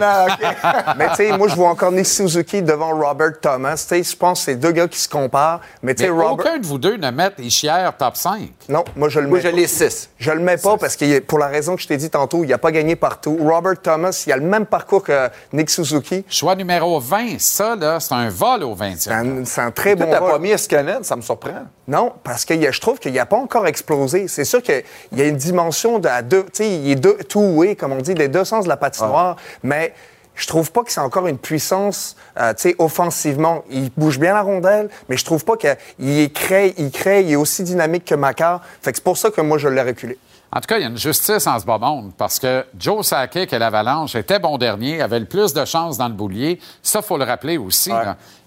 mais tu sais, moi, je vois encore Nick Suzuki devant Robert Thomas. Tu sais, je pense que c'est deux gars qui se comparent. Mais tu sais, Robert. aucun de vous deux ne met Ischier top 5. Non, moi, je le mets. Moi, je l'ai 6. Je le mets pas parce que pour la raison que je t'ai dit tantôt, il n'a pas gagné partout. Robert Thomas, il a le même parcours que Nick Suzuki. Choix numéro 20, ça, là, c'est un vol au 20e. C'est un, c'est un très Toi, bon t'as vol. pas mis Escanen, ça me surprend. Non, parce que je trouve qu'il n'a pas encore explosé. C'est sûr qu'il y a une dimension de à deux, tu sais, il est deux, two-way, comme on dit, des deux sens de la patinoire, mais je trouve pas que c'est encore une puissance, euh, tu sais, offensivement. Il bouge bien la rondelle, mais je trouve pas qu'il crée, il crée, il est aussi dynamique que Macar. Fait que c'est pour ça que moi, je l'ai reculé. En tout cas, il y a une justice en ce bas monde parce que Joe Sakic et l'Avalanche étaient bon dernier, avaient le plus de chances dans le boulier. Ça, faut le rappeler aussi.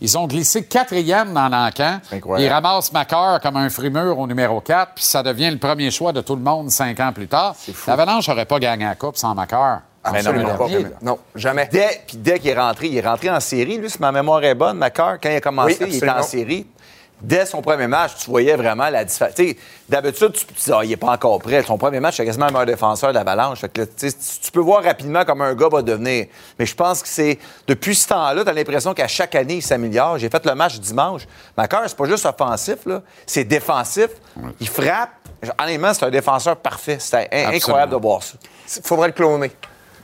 Ils ont glissé quatrième dans l'encan. Ils ramassent Macar comme un frimur au numéro 4, puis ça devient le premier choix de tout le monde cinq ans plus tard. L'Avalanche n'aurait pas gagné la Coupe sans Macar. Mais non, pas. Non, jamais. Dès, puis dès qu'il est rentré, il est rentré en série. Lui, si ma mémoire est bonne, Macar, quand il a commencé, Oui, il était en absolument. série. Dès son premier match, tu voyais vraiment la différence. D'habitude, tu te dis, ah, il n'est pas encore prêt. Son premier match, c'est quasiment le meilleur défenseur là, tu peux voir rapidement comment un gars va devenir. Mais je pense que c'est. Depuis ce temps-là, tu as l'impression qu'à chaque année, il s'améliore. J'ai fait le match dimanche. Macar, c'est pas juste offensif, là. C'est défensif. Il frappe. Honnêtement, c'est un défenseur parfait. Absolument. incroyable de voir ça. Il faudrait le cloner.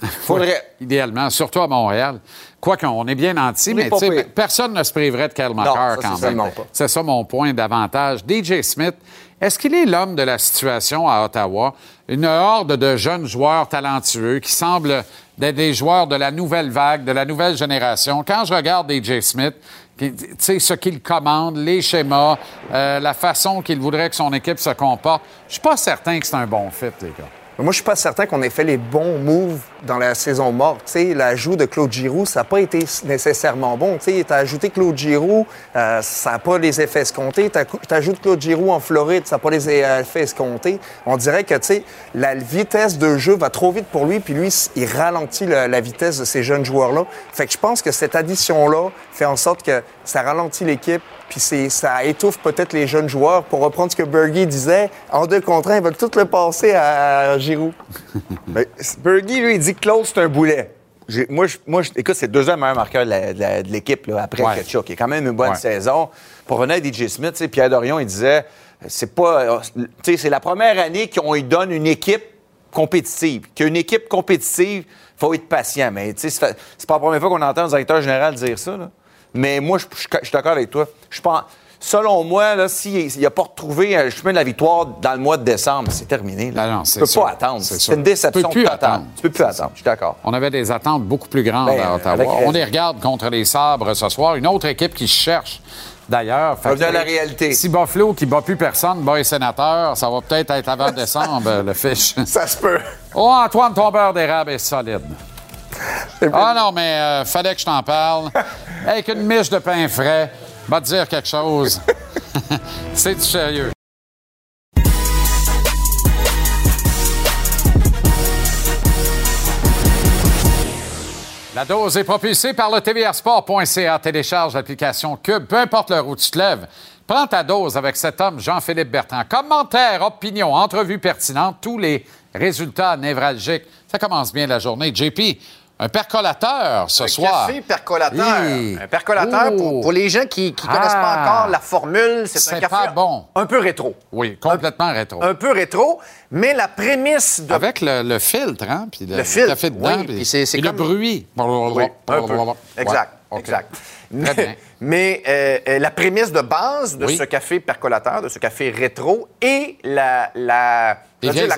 Faudrait. Idéalement, surtout à Montréal. Quoi qu'on est bien nanti, On est mais personne ne se priverait de Kyle quand même. C'est ça mon point d'avantage. DJ Smith, est-ce qu'il est l'homme de la situation à Ottawa? Une horde de jeunes joueurs talentueux qui semblent d'être des joueurs de la nouvelle vague, de la nouvelle génération. Quand je regarde DJ Smith, puis, tu sais, ce qu'il commande, les schémas, euh, la façon qu'il voudrait que son équipe se comporte, je suis pas certain que c'est un bon fit, les gars. Moi, je suis pas certain qu'on ait fait les bons moves dans la saison morte. Tu sais, l'ajout de Claude Giroux, ça n'a pas été nécessairement bon. Tu t'as ajouté Claude Giroux, euh, ça n'a pas les effets escomptés. T'as- T'ajoutes Claude Giroux en Floride, ça n'a pas les euh, effets escomptés. On dirait que, tu la vitesse de jeu va trop vite pour lui, puis lui, il ralentit le- la vitesse de ces jeunes joueurs-là. Fait que je pense que cette addition-là fait en sorte que ça ralentit l'équipe, puis ça étouffe peut-être les jeunes joueurs. Pour reprendre ce que Bergie disait, en deux contre un, ils veulent tout le passer à Giroux. [LAUGHS] Mais Bergie, lui, il dit que Claude, c'est un boulet. Moi, je, moi je- écoute, c'est le deuxième meilleur marqueur de l'équipe après Ouais. Ketchuk, qui est quand même une bonne Ouais. saison. Pour revenir à DJ Smith, Pierre Dorion, il disait c'est pas. c'est la première année qu'on lui donne une équipe compétitive. Qu'une équipe compétitive, il faut être patient. Mais c'est pas la première fois qu'on entend un directeur général dire ça. là. Mais moi, je je- je suis d'accord avec toi. Je pense. Selon moi, s'il n'a pas retrouvé un chemin de la victoire dans le mois de décembre, c'est terminé. là. Non, tu c'est peux sûr. pas attendre. C'est une déception Tu peux plus totale. attendre. Tu peux plus attendre. Je suis d'accord. On avait des attentes beaucoup plus grandes Ben, à Ottawa. avec. On les regarde contre les sabres ce soir. Une autre équipe qui cherche. D'ailleurs, Revient à la réalité. Si Buffalo, qui bat plus personne, bat les sénateurs, ça va peut-être être avant décembre, le fiche. [LAUGHS] Ça se peut. Oh, Antoine, ton beurre d'érable est solide. Ah non, mais euh, fallait que je t'en parle. [LAUGHS] Avec une miche de pain frais, va te dire quelque chose. [LAUGHS] C'est du sérieux. La dose est propulsée par le tvrsport.ca. Télécharge l'application Cube, peu importe l'heure où tu te lèves. Prends ta dose avec cet homme, Jean-Philippe Bertrand. Commentaires, opinions, entrevues pertinentes, tous les résultats névralgiques. Ça commence bien la journée. JP, un percolateur ce un soir. café percolateur. Un percolateur, Oh. pour, pour les gens qui ne connaissent pas Ah. encore la formule, c'est un café pas bon. un peu rétro. Oui, complètement rétro. Un peu rétro, mais la prémisse de... Avec le, le filtre, hein? Puis le, Le filtre, café dedans, oui, puis, le bruit. Oui, un peu. Exact, Exact. Très bien. Mais euh, euh, la prémisse de base de Oui. ce café percolateur, de ce café rétro, et la... la Des dire,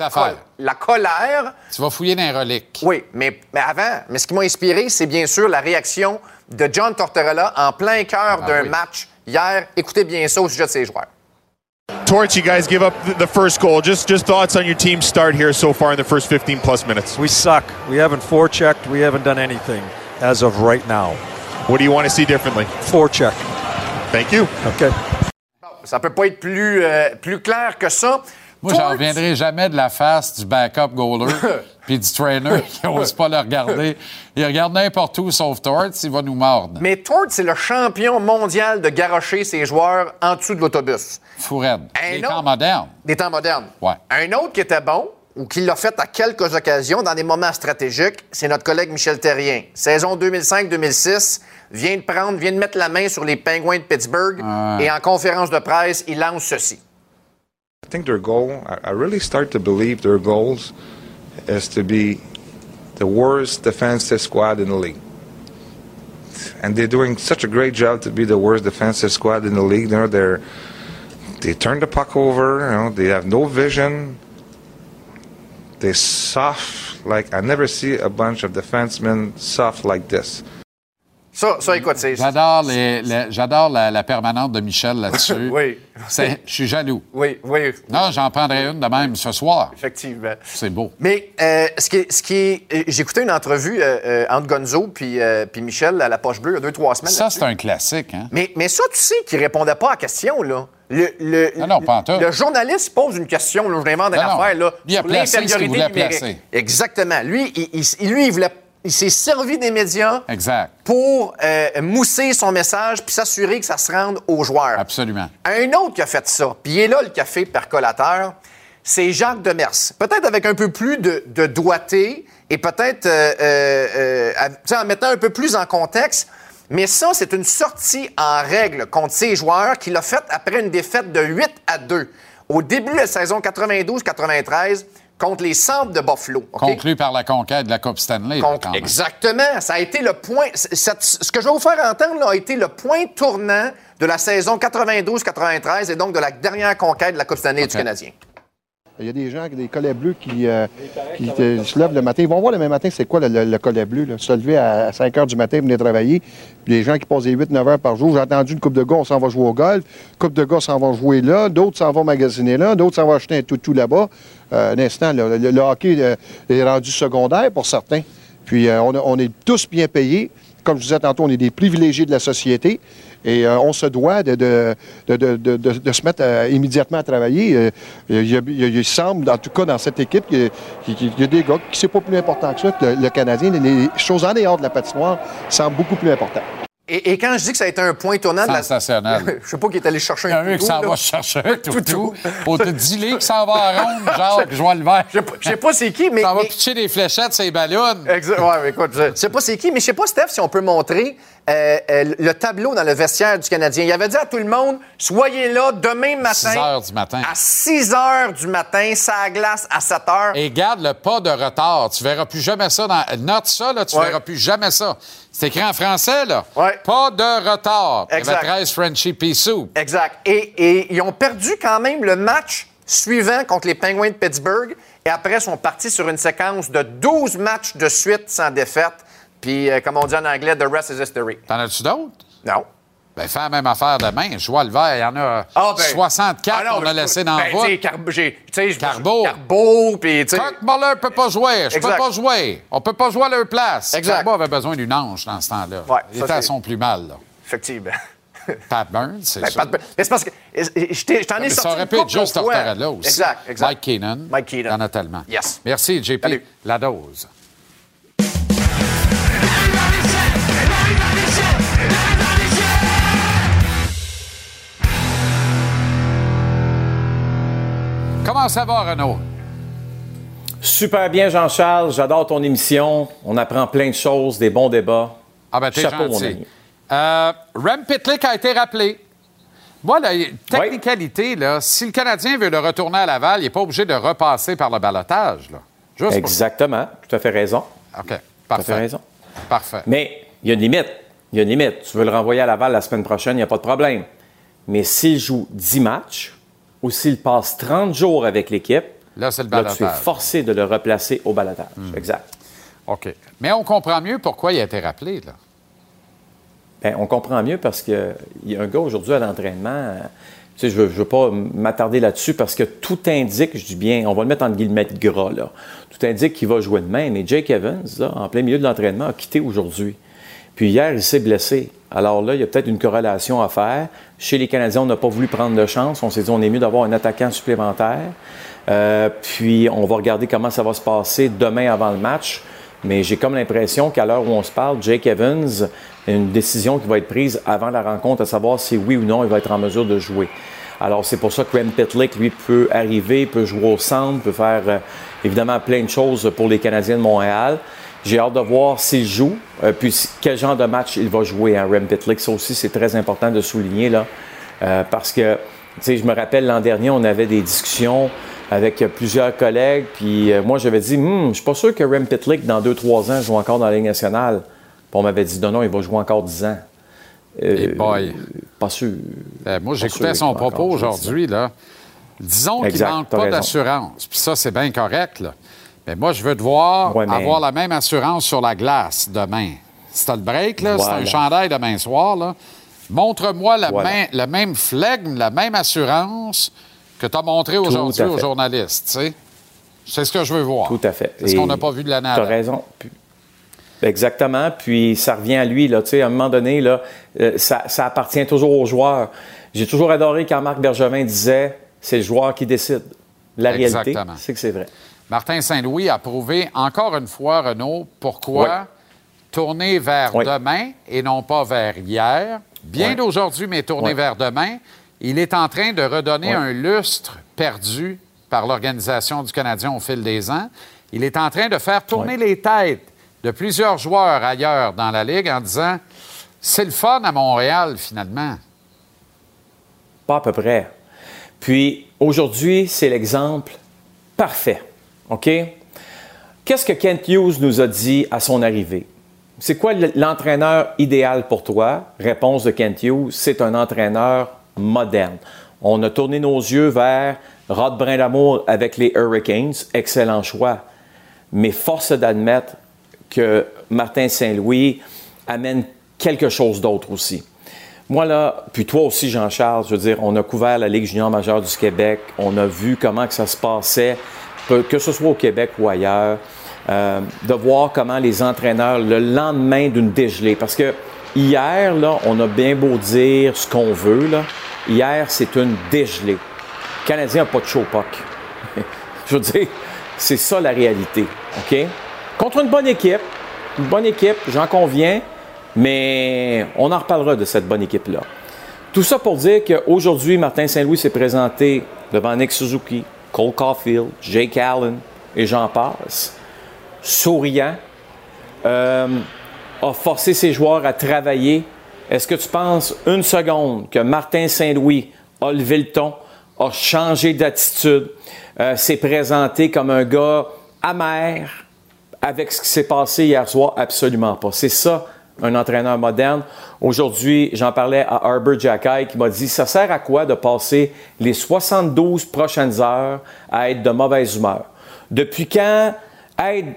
la, colère Tu vas fouiller dans les reliques. Oui, mais, mais avant, mais ce qui m'a inspiré, c'est bien sûr la réaction de John Tortorella en plein cœur Ah d'un oui. match hier. Écoutez bien ça au sujet de ses joueurs. Torch, you guys give up th- the first goal. Just just thoughts on your team's start here so far in the first 15 plus minutes. We suck. We haven't forechecked. We haven't done anything as of right now. What do you want to see differently? Forecheck. Thank you. Okay. Ça peut pas être plus, euh, plus clair que ça. Moi, j'en reviendrai jamais de la face du backup goaler [LAUGHS] puis du trainer [LAUGHS] qui n'ose pas le regarder. Il regarde n'importe où sauf Torts, il va nous mordre. Mais Tort, c'est le champion mondial de garrocher ses joueurs en dessous de l'autobus. Les autre- temps modernes. Des temps modernes. Ouais. Un autre qui était bon, ou qui l'a fait à quelques occasions dans des moments stratégiques, c'est notre collègue Michel Terrien. Saison 2005-2006, vient de prendre, vient de mettre la main sur les Penguins de Pittsburgh Ouais. et en conférence de presse, il lance ceci. I think their goal, I, I really start to believe their goals is to be the worst defensive squad in the league. And they're doing such a great job to be the worst defensive squad in the league. You know, they're, they turn the puck over, you know, they have no vision. They're soft, like I never see a bunch of defensemen soft like this. Ça, ça écoute, c'est. J'adore, les- les- j'adore la, la permanente de Michel là-dessus. [LAUGHS] Oui. C'est- Je suis jaloux. Oui, oui, Non, j'en prendrai une de même ce soir. effectivement. C'est beau. Mais euh, ce qui est. Ce qui est euh, j'ai écouté une entrevue euh, entre Gonzo puis, euh, puis Michel à la poche bleue il y a deux, trois semaines. Ça, c'est un classique, hein? Mais, mais ça, tu sais qu'il répondait pas à la question, là. Le, le, Non, pas le journaliste pose une question, là, je l'invente une Non, non. affaire, là, il a sur placé ce qu'il l'infériorité voulait numérique. placer. Exactement. Lui, il, il- lui, il voulait. Il s'est servi des médias Exact. pour euh, mousser son message puis s'assurer que ça se rende aux joueurs. Absolument. Un autre qui a fait ça, puis il est là le café percolateur, c'est Jacques Demers. Peut-être avec un peu plus de, de doigté et peut-être euh, euh, en mettant un peu plus en contexte. Mais ça, c'est une sortie en règle contre ses joueurs qu'il a faite après une défaite de 8 à 2. Au début de la saison 92-93, contre les Sables de Buffalo. Conclu par la conquête de la Coupe Stanley. là, exactement. Ça a été le point. cette- ce que je vais vous faire entendre là, a été le point tournant de la saison 92-93 et donc de la dernière conquête de la Coupe Stanley du Canadien. Il y a des gens avec des collets bleus qui, euh, se lèvent le matin. Ils vont voir le même matin c'est quoi le, le- le collet bleu. Se lever à 5 heures du matin, venir travailler. Puis les gens qui passent des 8-9 heures par jour. J'ai entendu une coupe de gars, on s'en va jouer au golf. coupe de gars s'en vont jouer là. D'autres s'en vont magasiner là. D'autres s'en vont acheter un toutou là-bas. Euh, un instant, le, hockey euh, est rendu secondaire pour certains. Puis euh, on, on est tous bien payés. Comme je disais tantôt, on est des privilégiés de la société. Et euh, on se doit de, de, de, de- se mettre euh, immédiatement à travailler. Euh, il, il il semble, en tout cas dans cette équipe, qu'il y a, des gars qui c'est pas plus important que ça, que le, le Canadien. Les, les choses en dehors de la patinoire semblent beaucoup plus importantes. Et, et quand je dis que ça a été un point tournant de la... Sensationnel. [LAUGHS] je sais pas qui est allé chercher Il y a un un qui toutou, s'en va chercher un [LAUGHS] toutou. Pour te dire que ça va à ronde, genre, je vois le vert. Je sais pas c'est qui, mais... Ça va pitcher des fléchettes, ces ballons. Exact. Ouais, mais écoute, je sais pas c'est qui, mais je sais pas, Steph, si on peut montrer euh, euh, le tableau dans le vestiaire du Canadien. Il avait dit à tout le monde soyez là demain matin. 6 heures du matin. À 6 heures du matin, ça glace à 7 heures. Et garde le pas de retard. Tu verras plus jamais ça. Dans... Note ça, là, tu Ouais. verras plus jamais ça. C'est écrit en français, là. Ouais. Pas de retard. Il y Exact. avait 13 Frenchie Pissou. Exact. Et, et ils ont perdu quand même le match suivant contre les Penguins de Pittsburgh. Et après, ils sont partis sur une séquence de 12 matchs de suite sans défaite. Puis, euh, comme on dit en anglais, the rest is history. T'en as-tu d'autres? Non. Ben, fais la même affaire demain. Je vois le vert. Il y en a Ah, ben- 64 Ah qu'on a mais- laissé dans ben, le tu sais, Carbo, Carbo. Carbo, puis. Kirk Muller peut pas jouer. Je peux pas jouer. On peut pas jouer à leur place. Exact. Carbo avait besoin d'une ange dans ce temps-là. Ouais, Il était à son plus mal, là. Effectivement. [LAUGHS] Pat Burns, c'est Ben, ça. Pat- mais c'est parce que je t'en ai sorti ça aurait pu être juste. Tortorella aussi. Exact, exact. Mike Keenan. Mike Keenan. A tellement. Yes. Merci, JP. Salut. La dose. Comment ça va, Renaud? Super bien, Jean-Charles. J'adore ton émission. On apprend plein de choses, des bons débats. Ah ben, t'es Chapeau, mon gentil. ami. Euh, Rem Pitlick a été rappelé. Moi, la technicalité, là, si le Canadien veut le retourner à Laval, il n'est pas obligé de repasser par le balotage. Là. Juste pour- Exactement. Tout à fait raison. OK, Tout à fait parfait. raison. Parfait. Mais il y a une limite. Il y a une limite. Tu veux le renvoyer à Laval la semaine prochaine, il n'y a pas de problème. Mais s'il joue 10 matchs ou s'il passe 30 jours avec l'équipe, Là, c'est le là, tu balotage. es forcé de le replacer au balotage. Hmm. Exact. OK. Mais on comprend mieux pourquoi il a été rappelé. Là. Ben, on comprend mieux parce qu'il y a un gars aujourd'hui à l'entraînement. euh, Tu sais, je ne veux, pas m'attarder là-dessus parce que tout indique, je dis bien, on va le mettre en guillemets de gras, là. Tout indique qu'il va jouer demain. Mais Jake Evans, là, en plein milieu de l'entraînement, a quitté aujourd'hui. Puis hier, il s'est blessé. Alors là, il y a peut-être une corrélation à faire. Chez les Canadiens, on n'a pas voulu prendre de chance. On s'est dit, on est mieux d'avoir un attaquant supplémentaire. Euh, puis, on va regarder comment ça va se passer demain avant le match. Mais j'ai comme l'impression qu'à l'heure où on se parle, Jake Evans, a une décision qui va être prise avant la rencontre, à savoir si oui ou non il va être en mesure de jouer. Alors, c'est pour ça que Rem Pitlick, lui, peut arriver, peut jouer au centre, peut faire euh, évidemment plein de choses pour les Canadiens de Montréal. J'ai hâte de voir s'il joue, euh, puis quel genre de match il va jouer à Rem Pitlick. Ça aussi, c'est très important de souligner, là, euh, parce que, tu sais, je me rappelle l'an dernier, on avait des discussions avec plusieurs collègues, puis euh, moi, j'avais dit, Hum, je suis pas sûr que Rem Pitlick, dans 2-3 ans, joue encore dans la Ligue nationale. Puis on m'avait dit, non, non, il va jouer encore 10 ans. Et boy. Pas sûr. Ben, moi, j'écoutais son propos aujourd'hui. là. Disons qu'il manque pas d'assurance. Puis ça, c'est bien correct. Là. Mais moi, je veux te voir Ouais, mais- avoir la même assurance sur la glace demain. Si t'as le break, là, c'est un chandail demain soir, là, montre-moi la Voilà. main- le même flegme, la même assurance que tu as montré aujourd'hui aux journalistes. C'est ce que je veux voir. Tout à fait. C'est ce qu'on n'a pas vu de l'année Tu as raison. Exactement. Puis ça revient à lui. Là, Tu sais, à un moment donné, là, euh, ça, ça appartient toujours aux joueurs. J'ai toujours adoré quand Marc Bergevin disait c'est le joueur qui décide. La réalité, c'est que c'est vrai. Martin Saint-Louis a prouvé encore une fois, Renaud, pourquoi tourner vers demain et non pas vers hier. Bien d'aujourd'hui, mais tourner vers demain. Il est en train de redonner un lustre perdu par l'organisation du Canadien au fil des ans. Il est en train de faire tourner les têtes de plusieurs joueurs ailleurs dans la Ligue en disant c'est le fun à Montréal, finalement. Pas à peu près. Puis aujourd'hui, c'est l'exemple parfait. OK? Qu'est-ce que Kent Hughes nous a dit à son arrivée? C'est quoi l'entraîneur idéal pour toi? Réponse de Kent Hughes, c'est un entraîneur moderne. On a tourné nos yeux vers Rod Brindamour avec les Hurricanes, excellent choix. Mais force d'admettre que Martin Saint-Louis amène quelque chose d'autre aussi. Moi, là, puis toi aussi, Jean-Charles, je veux dire, on a couvert la Ligue junior majeure du Québec, on a vu comment ça se passait, que ce soit au Québec ou ailleurs. Euh, de voir comment les entraîneurs, le lendemain d'une dégelée, parce que hier, là, on a bien beau dire ce qu'on veut, là, hier, c'est une dégelée. Le Canadien n'a pas de show. [LAUGHS] Je veux dire, c'est ça la réalité. OK? Contre une bonne équipe, une bonne équipe, j'en conviens, mais on en reparlera de cette bonne équipe-là. Tout ça pour dire qu'aujourd'hui, Martin Saint-Louis s'est présenté devant Nick Suzuki, Cole Caulfield, Jake Allen et j'en passe souriant, euh, a forcé ses joueurs à travailler. Est-ce que tu penses une seconde que Martin Saint-Louis a levé le ton, a changé d'attitude, euh, s'est présenté comme un gars amer avec ce qui s'est passé hier soir? Absolument pas. C'est ça, un entraîneur moderne. Aujourd'hui, j'en parlais à Arbor Jacky qui m'a dit, ça sert à quoi de passer les 72 prochaines heures à être de mauvaise humeur? Depuis quand être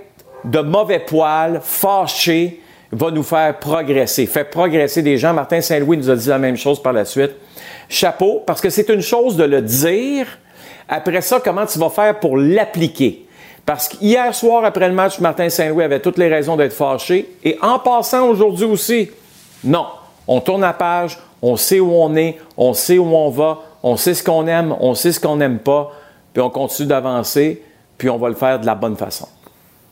de mauvais poils, fâché, va nous faire progresser, fait progresser des gens. Martin Saint-Louis nous a dit la même chose par la suite. Chapeau, parce que c'est une chose de le dire. Après ça, comment tu vas faire pour l'appliquer? Parce qu'hier soir, après le match, Martin Saint-Louis avait toutes les raisons d'être fâché. Et en passant aujourd'hui aussi, non. On tourne la page, on sait où on est, on sait où on va, on sait ce qu'on aime, on sait ce qu'on n'aime pas, puis on continue d'avancer, puis on va le faire de la bonne façon.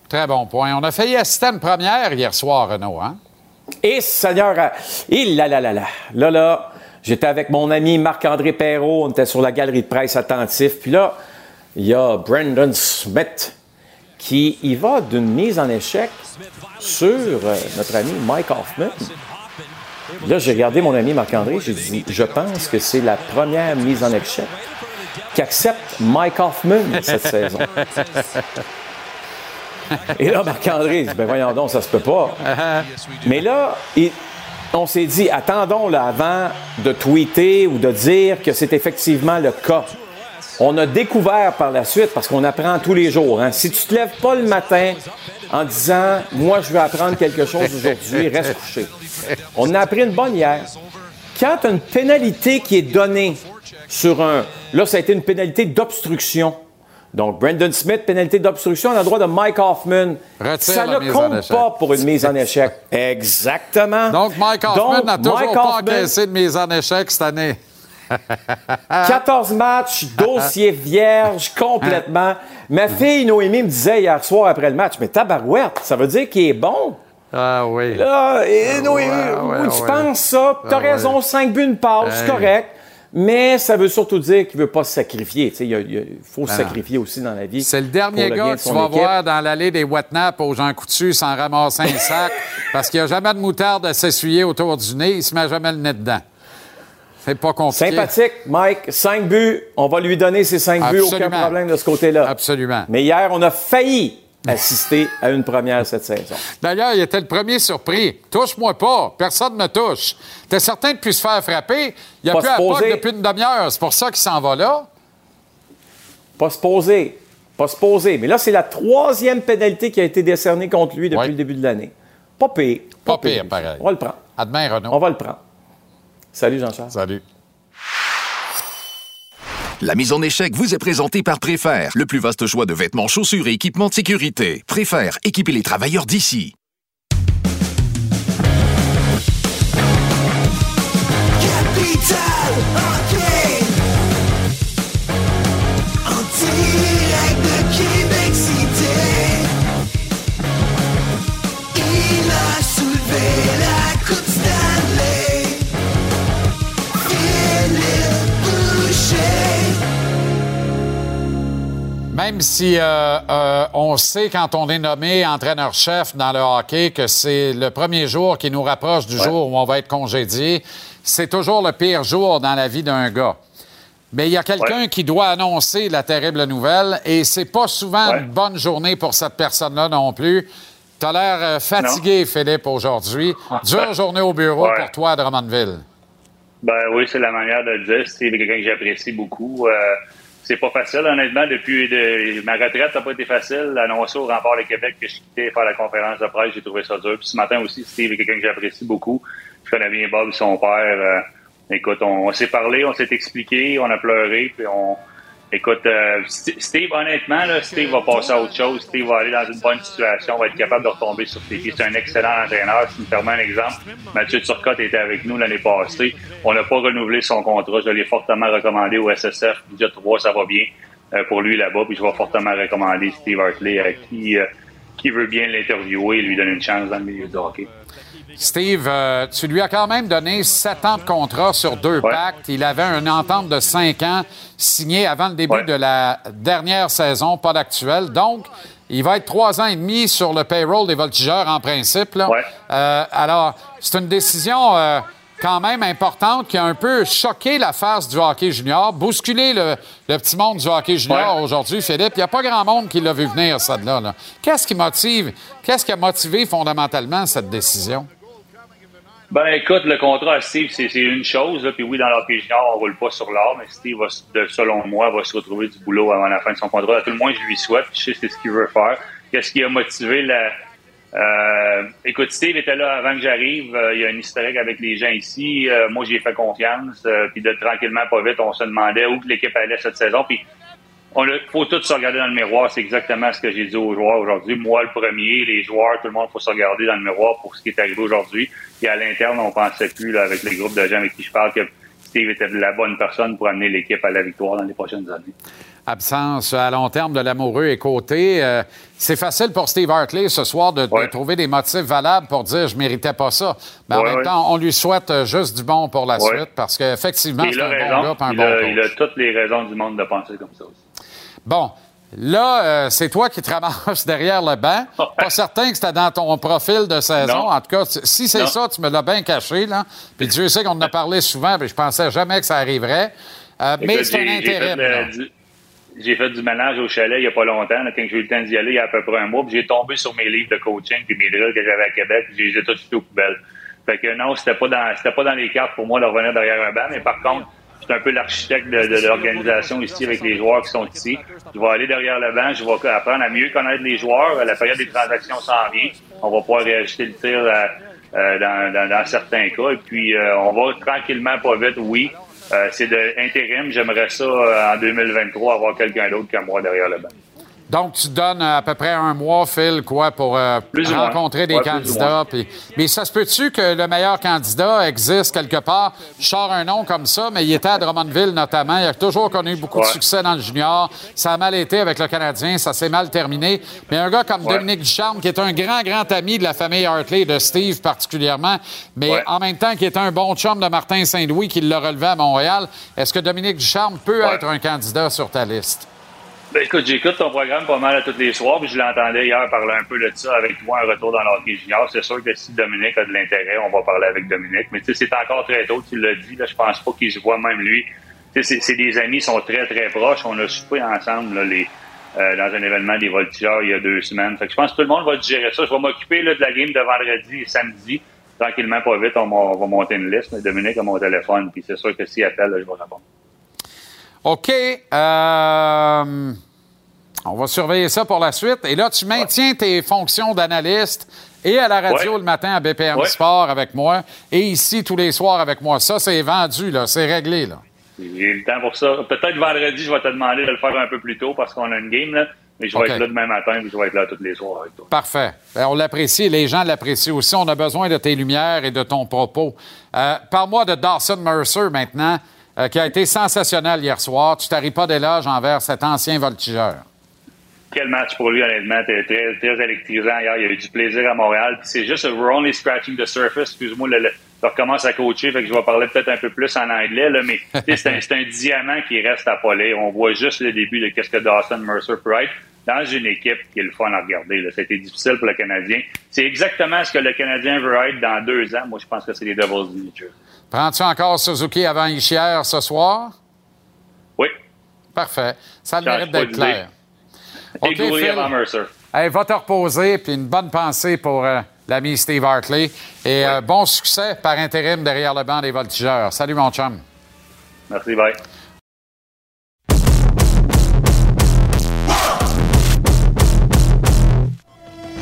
Très bon point. On a failli assister à une première hier soir, Renaud, hein? Et Seigneur, il là, là, là, là. Là, là, j'étais avec mon ami Marc-André Perrault, on était sur la galerie de presse attentif. Puis là, il y a Brandon Smith qui y va d'une mise en échec sur euh, notre ami Mike Hoffman. Là, j'ai regardé mon ami Marc-André, j'ai dit, je pense que c'est la première mise en échec qu'accepte Mike Hoffman cette [LAUGHS] saison. Et là, Marc-André dit, ben voyons donc, ça se peut pas. Mais là, on s'est dit, attendons là, avant de tweeter ou de dire que c'est effectivement le cas. On a découvert par la suite, parce qu'on apprend tous les jours, hein. si tu te lèves pas le matin en disant, moi je vais apprendre quelque chose aujourd'hui, reste couché. On a appris une bonne hier. Quand tu as une pénalité qui est donnée sur un... Là, ça a été une pénalité d'obstruction. Donc, Brandon Smith, pénalité d'obstruction, on a le droit de Mike Hoffman. ça ne compte pas pour une mise en échec. Exactement. Donc, Mike Hoffman n'a toujours pas encaissé de mise en échec cette année. 14 matchs, dossier vierge complètement. Ma fille Noémie me disait hier soir après le match, mais tabarouette, ça veut dire qu'il est bon? Ah oui. Là, et Noémie, oui, tu penses ça, tu as ah raison, 5 buts, une passe, correct. Mais ça veut surtout dire qu'il ne veut pas se sacrifier. Il faut se sacrifier aussi dans la vie. C'est le dernier gars que tu vas voir dans l'allée des Watnap aux gens coutus sans ramasser un sac [LAUGHS] parce qu'il n'y a jamais de moutarde à s'essuyer autour du nez. Il ne se met jamais le nez dedans. C'est pas compliqué. Sympathique, Mike. Cinq buts. On va lui donner ses cinq buts. Aucun problème de ce côté-là. Absolument. Mais hier, on a failli assister à une première cette saison. D'ailleurs, il était le premier surpris. Touche-moi pas. Personne ne me touche. T'es certain de plus se faire frapper? Il n'y a plus à depuis une demi-heure. C'est pour ça qu'il s'en va là. Pas se poser. Pas se poser. Mais là, c'est la troisième pénalité qui a été décernée contre lui depuis le début de l'année. Pas pire. Pas, pire, pareil. On va le prendre. À demain, Renaud. On va le prendre. Salut, Jean-Charles. Salut. La mise en échec vous est présentée par Préfère, le plus vaste choix de vêtements, chaussures et équipements de sécurité. Préfère, équiper les travailleurs d'ici. Même si euh, euh, on sait quand on est nommé entraîneur-chef dans le hockey que c'est le premier jour qui nous rapproche du jour où on va être congédié, c'est toujours le pire jour dans la vie d'un gars. Mais il y a quelqu'un qui doit annoncer la terrible nouvelle et c'est pas souvent une bonne journée pour cette personne-là non plus. Tu as l'air euh, fatigué, Philippe, aujourd'hui. [LAUGHS] Dure journée au bureau pour toi à Drummondville. Ben oui, c'est la manière de le dire. C'est quelqu'un que j'apprécie beaucoup. Euh, c'est pas facile, honnêtement. Depuis de- ma retraite, ça n'a pas été facile. L'annoncer au rempart de Québec que je quittais faire la conférence de presse, j'ai trouvé ça dur. Puis ce matin aussi, Steve est quelqu'un que j'apprécie beaucoup. Je connais bien Bob, son père. Euh, écoute, on, on s'est parlé, on s'est expliqué, on a pleuré, puis on. Écoute, euh, St- Steve, honnêtement, Steve va passer à autre chose. Steve va aller dans une bonne situation, va être capable de retomber sur ses pieds. C'est un excellent entraîneur. Si me permets un exemple, Mathieu Turcotte était avec nous l'année passée. On n'a pas renouvelé son contrat. Je l'ai fortement recommandé au SSF. Budget 3, ça va bien euh, pour lui là-bas. Puis je vais fortement recommander Steve Hartley à qui, euh, qui veut bien l'interviewer et lui donner une chance dans le milieu du hockey. Steve, euh, tu lui as quand même donné sept ans de contrat sur deux pactes. Il avait une entente de cinq ans signée avant le début de la dernière saison, pas d'actuel. Donc, il va être trois ans et demi sur le payroll des voltigeurs en principe. là. Euh, alors, c'est une décision euh, quand même importante qui a un peu choqué la face du hockey junior, bousculé le, le petit monde du hockey junior aujourd'hui, Philippe. Il n'y a pas grand monde qui l'a vu venir, ça de là. là. Qu'est-ce qui motive, qu'est-ce qui a motivé fondamentalement cette décision? Ben écoute, le contrat à Steve, c'est une chose. Puis oui, dans l'hockey junior, on roule pas sur l'or, mais Steve, va, selon moi, va se retrouver du boulot avant la fin de son contrat. À tout le moins, je lui souhaite. Je sais c'est ce qu'il veut faire. Qu'est-ce qui a motivé la... Euh, écoute, Steve était là avant que j'arrive. Euh, il y a un historique avec les gens ici. Euh, moi, j'ai fait confiance. Euh, puis de tranquillement, pas vite, on se demandait où l'équipe allait cette saison. Puis on a, faut tous se regarder dans le miroir. C'est exactement ce que j'ai dit aux joueurs aujourd'hui. Moi, le premier, les joueurs, tout le monde, faut se regarder dans le miroir pour ce qui est arrivé aujourd'hui. Et à l'interne, on pensait plus, là, avec les groupes de gens avec qui je parle, que Steve était la bonne personne pour amener l'équipe à la victoire dans les prochaines années. absence à long terme de l'amoureux et côté. Euh, c'est facile pour Steve Hartley ce soir de, de trouver des motifs valables pour dire je méritais pas ça. Mais en même ouais. temps, on lui souhaite euh, juste du bon pour la suite parce qu'effectivement, c'est un bon gars, un il, bon a, coach. il a toutes les raisons du monde de penser comme ça aussi. Bon. Là, euh, c'est toi qui te ramasses [LAUGHS] derrière le banc. Pas certain que c'était dans ton profil de saison. Non. En tout cas, si c'est ça, tu me l'as bien caché. Là. Puis Dieu sait qu'on en a [LAUGHS] parlé souvent, puis je pensais jamais que ça arriverait. Euh, mais c'est un j'ai- j'ai fait, du- ménage au chalet il n'y a pas longtemps, là, quand j'ai eu le temps d'y aller il y a à peu près un mois, puis j'ai tombé sur mes livres de coaching puis mes drills que j'avais à Québec, puis j'ai les ai tous jetés aux poubelles. Fait que non, c'était pas dans c'était pas dans les cartes pour moi de revenir derrière un banc, mais par contre, je suis un peu l'architecte de, de l'organisation ici avec les joueurs qui sont ici. Je vais aller derrière le banc, je vais apprendre à mieux connaître les joueurs. La période des transactions s'en vient. On va pouvoir réajuster le tir euh, euh, dans, dans- dans certains cas. Et puis, euh, on va tranquillement, pas vite, oui. Euh, c'est de intérim. J'aimerais ça, euh, en 2023, avoir quelqu'un d'autre que moi derrière le banc. Donc, tu donnes à peu près un mois, Phil, quoi, pour euh, rencontrer des Ouais, candidats. mais ça se peut-tu que le meilleur candidat existe quelque part? Je sors un nom comme ça, mais il était à Drummondville notamment. Il a toujours connu beaucoup de succès dans le junior. Ça a mal été avec le Canadien, ça s'est mal terminé. Mais un gars comme Ouais. Dominique Ducharme, qui est un grand, grand ami de la famille Hartley, de Steve particulièrement, mais en même temps qui est un bon chum de Martin Saint-Louis qui l'a relevé à Montréal, est-ce que Dominique Ducharme peut être un candidat sur ta liste? Ben, écoute, j'écoute ton programme pas mal à tous les soirs, puis je l'entendais hier parler un peu de ça avec toi, un retour dans l'hockey junior. C'est sûr que si Dominique a de l'intérêt, on va parler avec Dominique. Mais tu sais, c'est encore très tôt, tu l'as dit, là, je pense pas qu'il se voit même lui. Tu sais, c'est- des amis, sont très, très proches. On a soupé ensemble, là, les, euh, dans un événement des voltigeurs il y a deux semaines. Fait que je pense que tout le monde va digérer ça. Je vais m'occuper là, de la game de vendredi et samedi. Tranquillement, pas vite, on, va- on va monter une liste. Mais Dominique a mon téléphone, puis c'est sûr que s'il appelle, là, je vais répondre. OK. euh, on va surveiller ça pour la suite. Et là, tu maintiens tes fonctions d'analyste et à la radio Ouais. le matin à BPM Ouais. Sport avec moi et ici tous les soirs avec moi. Ça, c'est vendu, là. C'est réglé, là. J'ai le temps pour ça. Peut-être vendredi, je vais te demander de le faire un peu plus tôt parce qu'on a une game, là. Mais je vais être là demain matin et je vais être là tous les soirs avec toi. Parfait. Ben, on l'apprécie. Les gens l'apprécient aussi. On a besoin de tes lumières et de ton propos. Euh, Parle-moi de Dawson Mercer maintenant, euh, qui a été sensationnel hier soir. Tu t'arrives pas d'éloge envers cet ancien voltigeur. Quel match pour lui, honnêtement. C'était très, très électrisant hier. Il y a eu du plaisir à Montréal. C'est juste, we're only scratching the surface. Excuse-moi, le- je recommence à coacher, fait que je vais parler peut-être un peu plus en anglais, mais c'est un, diamant qui reste à polir. On voit juste le début de qu'est-ce que Dawson Mercer peut être dans une équipe qui est le fun à regarder. Là. Ça a été difficile pour le Canadien. C'est exactement ce que le Canadien veut être dans deux ans. Moi, je pense que c'est les Devils du New. Prends-tu encore Suzuki avant Ishier ce soir? Parfait. Ça a le mérite d'être clair. Et Phil. avant Mercer. Hey, va te reposer, puis une bonne pensée pour euh, l'ami Steve Hartley. Et euh, bon succès par intérim derrière le banc des voltigeurs. Salut, mon chum. Merci, bye.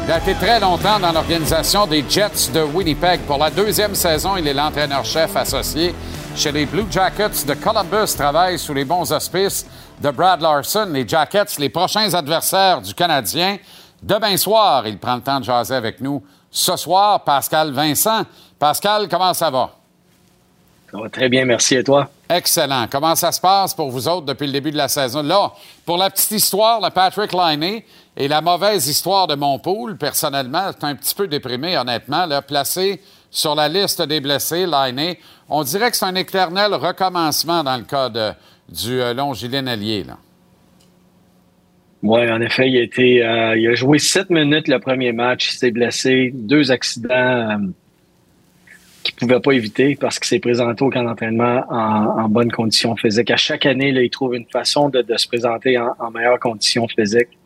Il a été très longtemps dans l'organisation des Jets de Winnipeg. Pour la deuxième saison, il est l'entraîneur-chef associé chez les Blue Jackets de Columbus. Travaille sous les bons auspices de Brad Larson. Les Jackets, les prochains adversaires du Canadien. Demain soir, il prend le temps de jaser avec nous. Ce soir, Pascal Vincent. Pascal, comment ça va? Ça va très bien, merci. Et toi? Excellent. Comment ça se passe pour vous autres depuis le début de la saison? Là, pour la petite histoire, le Patrick Liney et la mauvaise histoire de mon pool, personnellement, c'est un petit peu déprimé, honnêtement, placé sur la liste des blessés, Liney. On dirait que c'est un éternel recommencement dans le cas de- du euh, Longilin Allier. Là. Oui, en effet, il a, été, euh, il a joué sept minutes le premier match. Il s'est blessé. Deux accidents euh, qu'il ne pouvait pas éviter parce qu'il s'est présenté au camp d'entraînement en, bonne condition physique. À chaque année, il trouve une façon de, se présenter en, en meilleure condition physique.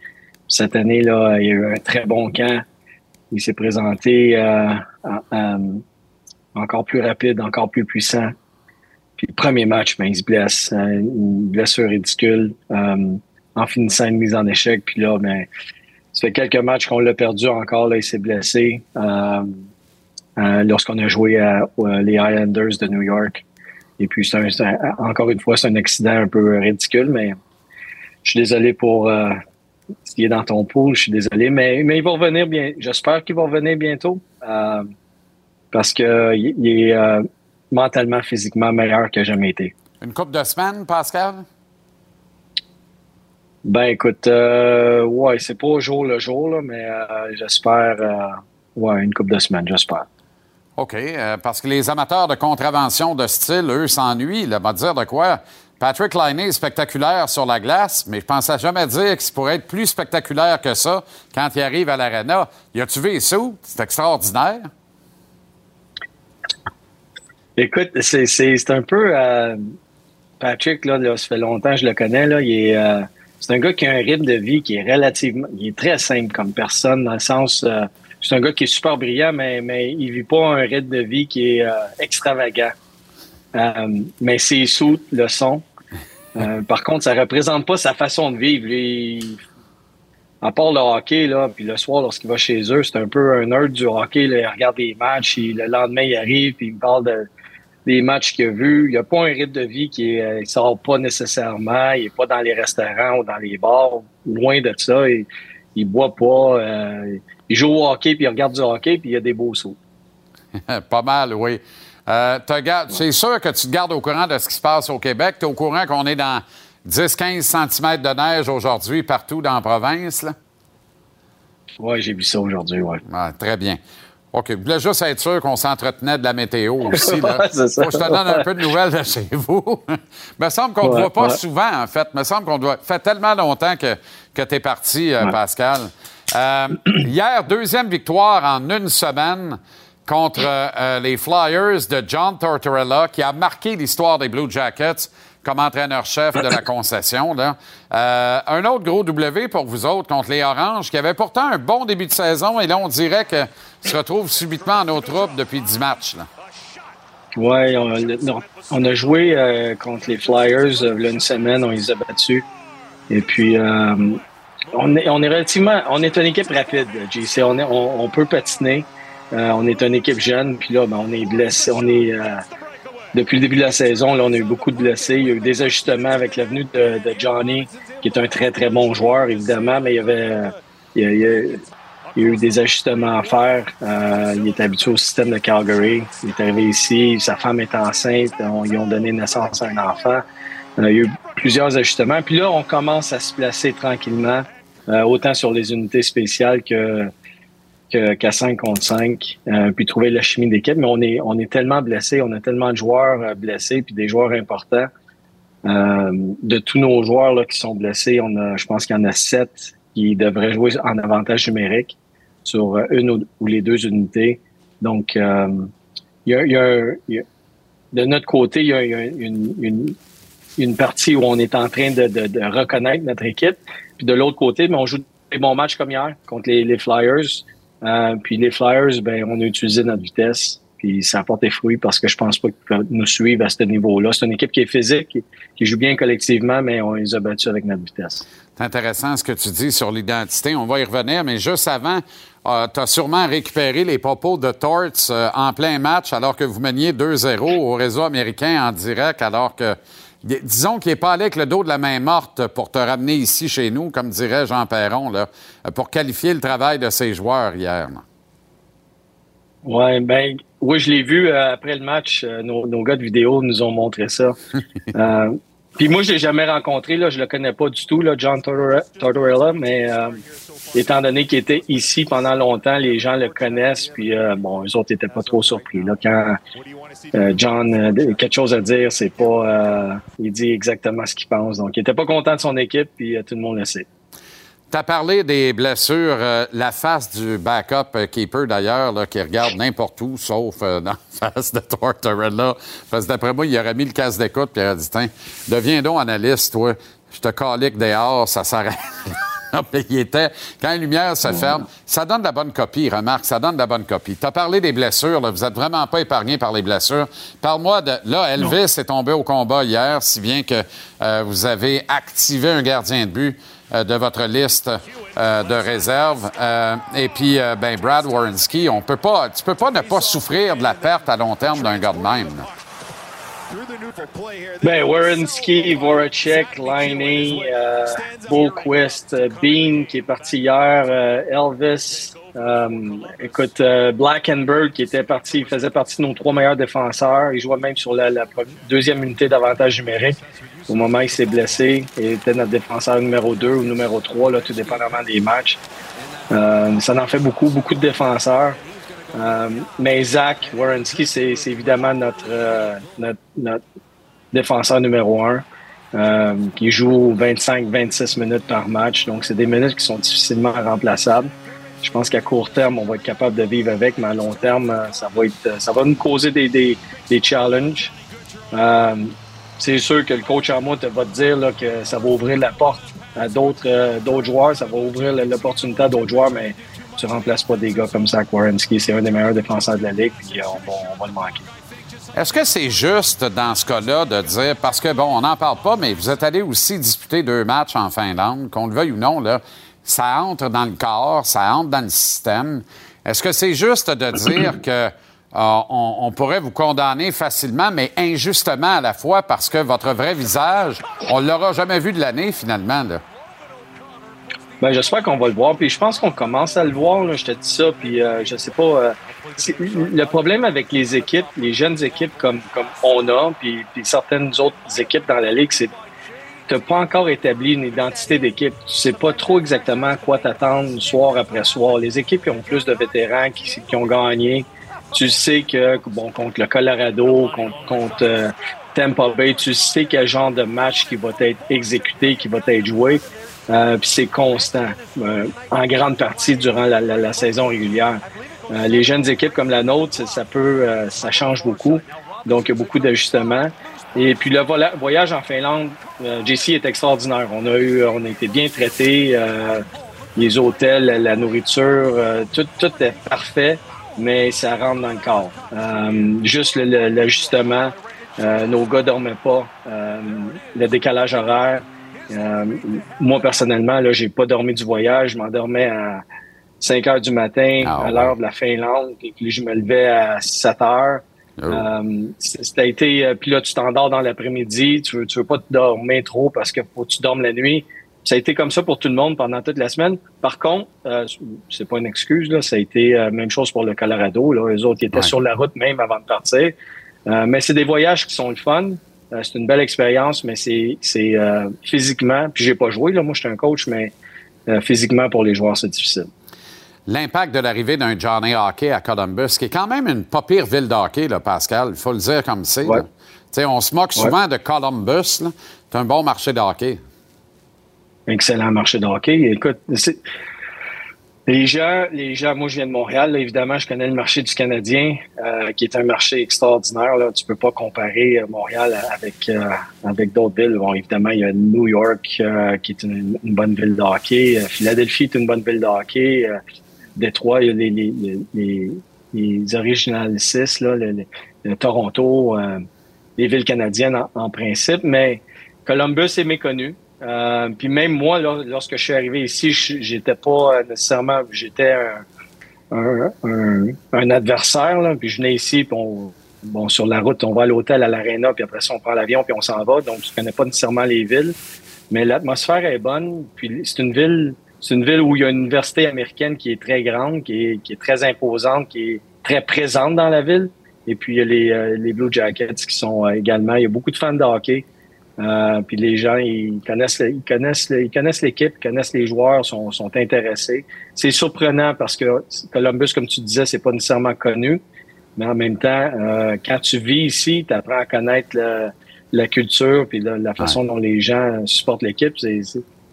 Cette année, là, il a eu un très bon camp. Il s'est présenté euh, en- encore plus rapide, encore plus puissant. Puis premier match, ben, il se blesse. euh, une blessure ridicule. euh, en finissant une mise en échec. Puis là, ben, ça fait quelques matchs qu'on l'a perdu encore. Là, il s'est blessé euh, euh, lorsqu'on a joué à, les Islanders de New York. Et puis, un- encore une fois, c'est un accident un peu ridicule, mais je suis désolé pour euh, s'il est dans ton pool. Je suis désolé, mais, mais il va revenir bien. J'espère qu'il va revenir bientôt euh, parce que il est euh, mentalement, physiquement meilleur que jamais été. Une coupe de semaines, Pascal? Ben écoute, euh, ouais, c'est pas au jour le jour, là, mais euh, j'espère ouais, une couple de semaines, j'espère. OK, parce que les amateurs de contravention de style, eux, s'ennuient. Là, va dire de quoi? Patrick Liney est spectaculaire sur la glace, mais je pensais jamais dire qu'il pourrait être plus spectaculaire que ça quand il arrive à l'arena. A-tu vu les sous? C'est extraordinaire. Écoute, c'est, un peu euh, Patrick, là, ça fait longtemps que je le connais, là, il est, euh, c'est un gars qui a un rythme de vie qui est relativement, il est très simple comme personne, dans le sens, euh, c'est un gars qui est super brillant, mais, mais il vit pas un rythme de vie qui est extravagant. Mais ses sous le sont. Euh, par contre, ça représente pas sa façon de vivre. À part le hockey, là, puis le soir, lorsqu'il va chez eux, c'est un peu un nerd du hockey. Il regarde des matchs, il- le lendemain, il arrive, puis il me parle de, des matchs qu'il a vus. Il n'y a pas un rythme de vie qui est, euh, il sort pas nécessairement, il n'est pas dans les restaurants ou dans les bars, loin de ça. Il, il boit pas, euh, il joue au hockey, puis il regarde du hockey, puis il a des beaux sauts. [LAUGHS] Pas mal, oui. Euh, C'est sûr que tu te gardes au courant de ce qui se passe au Québec. Tu es au courant qu'on est dans 10-15 cm de neige aujourd'hui partout dans la province. Oui, j'ai vu ça aujourd'hui, oui. très bien. OK. Je voulais juste être sûr qu'on s'entretenait de la météo aussi. Là. [LAUGHS] Ouais, c'est ça. Que je te donne un peu de nouvelles de chez vous. [LAUGHS] me semble qu'on ne te voit pas souvent, en fait. me semble qu'on doit. Ça fait tellement longtemps que, que tu es parti, euh, Pascal. Euh, [CLEARS THROAT] hier, deuxième victoire en une semaine contre euh, euh, les Flyers de John Tortorella, qui a marqué l'histoire des Blue Jackets comme entraîneur-chef de la [COUGHS] concession. Là. Euh, un autre gros W pour vous autres contre les Oranges, qui avait pourtant un bon début de saison, et là, on dirait que se retrouve subitement en nos troupes depuis 10 matchs. Là. Oui, on, a joué euh, contre les Flyers euh, une semaine, on les a battus. Et puis, euh, on, est, on est relativement, on est une équipe rapide, JC. On, est, on, on peut patiner. Euh, on est une équipe jeune, puis là, ben, on est blessé. On est, euh, depuis le début de la saison, on a eu beaucoup de blessés. Il y a eu des ajustements avec la venue de, de Johnny, qui est un très, très bon joueur, évidemment, mais il y avait, il y a- il y a- il y a eu des ajustements à faire. Euh, il est habitué au système de Calgary. Il est arrivé ici, sa femme est enceinte. Ils ont donné naissance à un enfant. Il y a eu plusieurs ajustements. Puis là, on commence à se placer tranquillement, euh, autant sur les unités spéciales que qu'à 5 contre 5, euh, puis trouver la chimie d'équipe. Mais on est, on est tellement blessés, on a tellement de joueurs euh, blessés, puis des joueurs importants. Euh, de tous nos joueurs là, qui sont blessés, on a, je pense qu'il y en a sept qui devraient jouer en avantage numérique sur une ou, les deux unités. Donc, euh, y a, de notre côté, il y a, une, une- partie où on est en train de, reconnaître notre équipe. Puis de l'autre côté, mais on joue des bons matchs comme hier contre les Flyers. Euh, puis les Flyers, ben, on a utilisé notre vitesse. Puis ça a porté fruit parce que je pense pas qu'ils peuvent nous suivre à ce niveau-là. C'est une équipe qui est physique, qui, joue bien collectivement, mais on les a battus avec notre vitesse. C'est intéressant ce que tu dis sur l'identité. On va y revenir, mais juste avant, euh, tu as sûrement récupéré les propos de Torts euh, en plein match alors que vous meniez 2-0 au réseau américain en direct, alors que, disons qu'il n'est pas allé avec le dos de la main morte pour te ramener ici chez nous, comme dirait Jean Perron, là, pour qualifier le travail de ses joueurs hier. Ouais, ben, oui, je l'ai vu euh, après le match. Euh, nos, nos, gars de vidéo nous ont montré ça. [LAUGHS] euh, puis moi, je l'ai jamais rencontré, là, je le connais pas du tout, là, John Tortorella, mais étant donné qu'il était ici pendant longtemps, les gens le connaissent, puis euh, bon, eux autres étaient pas trop surpris. Là, quand euh, John a quelque chose à dire, c'est pas, il dit exactement ce qu'il pense. Donc, il était pas content de son équipe, puis tout le monde le sait. Tu as parlé des blessures. Euh, la face du backup euh, keeper, d'ailleurs, qui regarde n'importe où, sauf euh, dans la face de Tortorella. Parce que d'après moi, il aurait mis le casque d'écoute puis il aurait dit Tiens, deviens donc analyste, toi. Je te calique dehors, ça s'arrête. [LAUGHS] il était, quand la lumière se ferme, ça donne de la bonne copie, remarque, ça donne de la bonne copie. Tu as parlé des blessures, là, vous n'êtes vraiment pas épargné par les blessures. Parle-moi de. Là, Elvis est tombé au combat hier, si bien que euh, vous avez activé un gardien de but euh, de votre liste euh, de réserve. Euh, et puis, ben, Brad Warrenski, on peut pas, tu peux pas ne pas souffrir de la perte à long terme d'un gars de même. Là. Ben, Warrenski, Voracek, Liney, euh, Boquist, Bean qui est parti hier, euh, Elvis, euh, écoute, euh, Blackenberg qui était parti, il faisait partie de nos trois meilleurs défenseurs. Il jouait même sur la, la deuxième unité d'avantage numérique. Au moment où il s'est blessé, il était notre défenseur numéro 2 ou numéro 3, là, tout dépendamment des matchs. Euh, ça en fait beaucoup, beaucoup de défenseurs. Euh, mais Zach Warrenski, c'est évidemment notre, euh, notre, notre, défenseur numéro un, euh, qui joue 25-26 minutes par match. Donc, c'est des minutes qui sont difficilement remplaçables. Je pense qu'à court terme, on va être capable de vivre avec, mais à long terme, ça va, être, ça va nous causer des, des, des challenges. Euh, c'est sûr que le coach en moi va te dire là, que ça va ouvrir la porte à d'autres euh, d'autres joueurs, ça va ouvrir l'opportunité à d'autres joueurs, mais tu remplaces pas des gars comme Zach Warrenski. C'est un des meilleurs défenseurs de la Ligue, puis on va, on va le manquer. Est-ce que c'est juste dans ce cas-là de dire, parce que bon, on n'en parle pas, mais vous êtes allé aussi disputer deux matchs en Finlande, qu'on le veuille ou non, là, ça entre dans le corps, ça entre dans le système. Est-ce que c'est juste de dire que euh, on, on, pourrait vous condamner facilement, mais injustement à la fois, parce que votre vrai visage, on l'aura jamais vu de l'année finalement. Là? Ben, j'espère qu'on va le voir. Puis je pense qu'on commence à le voir. Là. Je te dis ça. Puis euh, je sais pas. Euh, le problème avec les équipes, les jeunes équipes comme, comme on a, puis, certaines autres équipes dans la ligue, c'est tu n'as pas encore établi une identité d'équipe. Tu sais pas trop exactement à quoi t'attendre soir après soir. Les équipes qui ont plus de vétérans, qui, qui ont gagné, tu sais que bon contre le Colorado, contre, contre euh, Tampa Bay, tu sais quel genre de match qui va être exécuté, qui va être joué. Euh, c'est constant, euh, en grande partie durant la, la, la saison régulière. Euh, les jeunes équipes comme la nôtre, ça, ça peut, euh, ça change beaucoup. Donc, il y a beaucoup d'ajustements. Et puis le voyage en Finlande, euh, JC est extraordinaire. On a eu, on a été bien traités, les hôtels, la nourriture, tout, tout est parfait, mais ça rentre dans le corps. juste l'ajustement, nos gars dormaient pas, le décalage horaire. Euh, moi, personnellement, là, j'ai pas dormi du voyage. Je m'endormais à 5 heures du matin, ah, à l'heure de la Finlande, et puis je me levais à 7 heures. Oh. Euh, c'était été, euh, puis là, tu t'endors dans l'après-midi, tu veux, tu veux pas te dormir trop parce que faut que tu dormes la nuit. Ça a été comme ça pour tout le monde pendant toute la semaine. Par contre, euh, c'est pas une excuse, là, ça a été euh, même chose pour le Colorado. Là. Les autres qui étaient ouais. sur la route même avant de partir. Mais c'est des voyages qui sont le fun. Euh, c'est une belle expérience, mais c'est c'est euh, physiquement. Puis j'ai pas joué là, moi je suis un coach, mais euh, physiquement pour les joueurs c'est difficile. L'impact de l'arrivée d'un Johnny Hockey à Columbus, qui est quand même une pas pire ville de hockey, là, Pascal, il faut le dire comme c'est. Ouais. On se moque souvent ouais. de Columbus. C'est un bon marché de hockey. Excellent marché de hockey. Écoute, Les gens, les gens, moi je viens de Montréal, là, évidemment, je connais le marché du Canadien, euh, qui est un marché extraordinaire. Là. Tu peux pas comparer euh, Montréal avec euh, avec d'autres villes. Bon, évidemment, il y a New York, euh, qui est une, bonne ville de hockey. Philadelphie est une bonne ville de hockey. Détroit, il y a les, les, les, les Original 6, là, le, Toronto, les villes canadiennes en, en, principe, mais Columbus est méconnu. Euh, puis même moi, lorsque je suis arrivé ici, j'étais pas nécessairement, j'étais un, un, un, adversaire. Là, puis je venais ici, puis bon, sur la route, on va à l'hôtel, à l'aréna, puis après ça, on prend l'avion, puis on s'en va. Donc, je connais pas nécessairement les villes, mais l'atmosphère est bonne. Puis c'est une ville, c'est une ville où il y a une université américaine qui est très grande, qui est, qui est très imposante, qui est très présente dans la ville. Et puis il y a les, euh, les Blue Jackets qui sont euh, également. Il y a beaucoup de fans de hockey. Euh, puis les gens, ils connaissent, ils connaissent, ils connaissent l'équipe, ils connaissent les joueurs, sont, sont intéressés. C'est surprenant parce que Columbus, comme tu disais, c'est pas nécessairement connu, mais en même temps, euh, quand tu vis ici, tu apprends à connaître la culture puis la, façon dont les gens supportent l'équipe.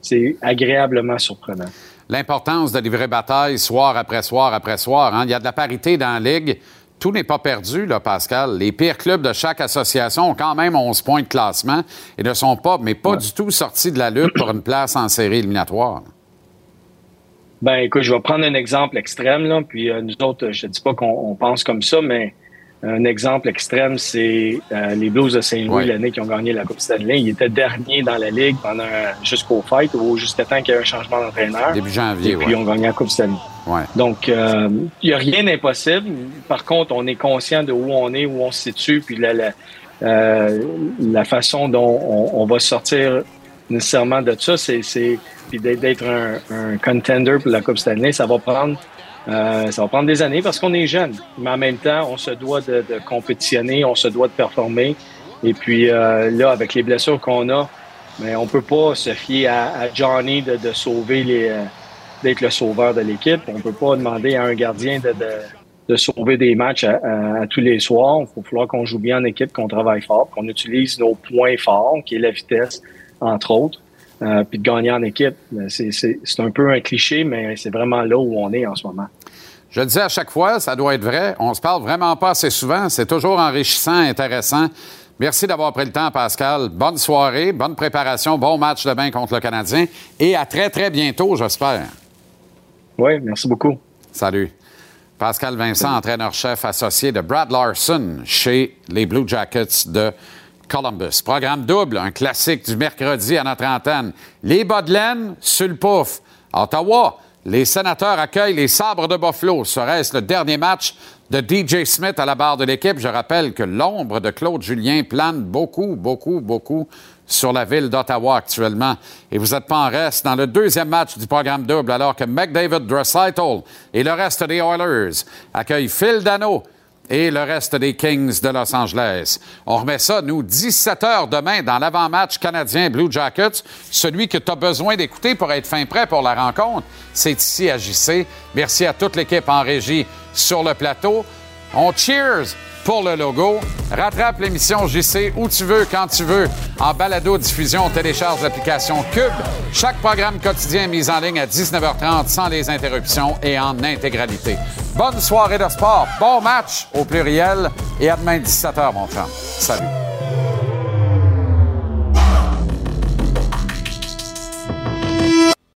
C'est agréablement surprenant. L'importance de livrer bataille soir après soir après soir. Hein? Il y a de la parité dans la ligue tout n'est pas perdu, là, Pascal. Les pires clubs de chaque association ont quand même 11 points de classement et ne sont pas, mais pas du tout sortis de la lutte pour une place en série éliminatoire. Ben, écoute, je vais prendre un exemple extrême, là, puis euh, nous autres, je ne dis pas qu'on pense comme ça, mais un exemple extrême, c'est euh, les Blues de Saint-Louis l'année qui ont gagné la Coupe Stanley. Ils étaient derniers dans la Ligue pendant jusqu'au fight ou jusqu'à temps qu'il y ait un changement d'entraîneur. Début janvier, Et puis, ils ont gagné la Coupe Stanley. Donc, euh, il n'y a rien d'impossible. Par contre, on est conscient de où on est, où on se situe, puis la, euh, façon dont on, va sortir nécessairement de ça, c'est d'être un, contender pour la Coupe Stanley, ça va prendre euh, ça va prendre des années parce qu'on est jeune, mais en même temps, on se doit de, compétitionner, on se doit de performer. Et puis euh, là, avec les blessures qu'on a, mais on peut pas se fier à, Johnny de, sauver les, euh, d'être le sauveur de l'équipe. On peut pas demander à un gardien de, sauver des matchs à, tous les soirs. Il faut falloir qu'on joue bien en équipe, qu'on travaille fort, qu'on utilise nos points forts, qui est la vitesse, entre autres. Euh, puis de gagner en équipe. C'est un peu un cliché, mais c'est vraiment là où on est en ce moment. Je le dis à chaque fois, ça doit être vrai. On se parle vraiment pas assez souvent. C'est toujours enrichissant, intéressant. Merci d'avoir pris le temps, Pascal. Bonne soirée, bonne préparation, bon match demain contre le Canadien et à très, très bientôt, j'espère. Oui, merci beaucoup. Salut. Pascal Vincent, entraîneur-chef associé de Brad Larson chez les Blue Jackets de Columbus. Programme double, un classique du mercredi à notre antenne. Les bas de laine sur le pouf. Ottawa, les sénateurs accueillent les sabres de Buffalo. Serait-ce le dernier match de DJ Smith à la barre de l'équipe? Je rappelle que l'ombre de Claude Julien plane beaucoup, beaucoup, beaucoup sur la ville d'Ottawa actuellement. Et vous n'êtes pas en reste dans le deuxième match du programme double alors que McDavid Dressitel et le reste des Oilers accueillent Phil Dano et le reste des Kings de Los Angeles. On remet ça, nous, 17 heures demain dans l'avant-match canadien Blue Jackets. Celui que tu as besoin d'écouter pour être fin prêt pour la rencontre, c'est ici à JC. Merci à toute l'équipe en régie sur le plateau. On cheers pour le logo. Rattrape l'émission JC où tu veux, quand tu veux. En balado-diffusion, télécharge l'application Cube. Chaque programme quotidien est mis en ligne à 19h30 sans les interruptions et en intégralité. Bonne soirée de sport, bon match au pluriel et à demain 17h, mon frère. Salut.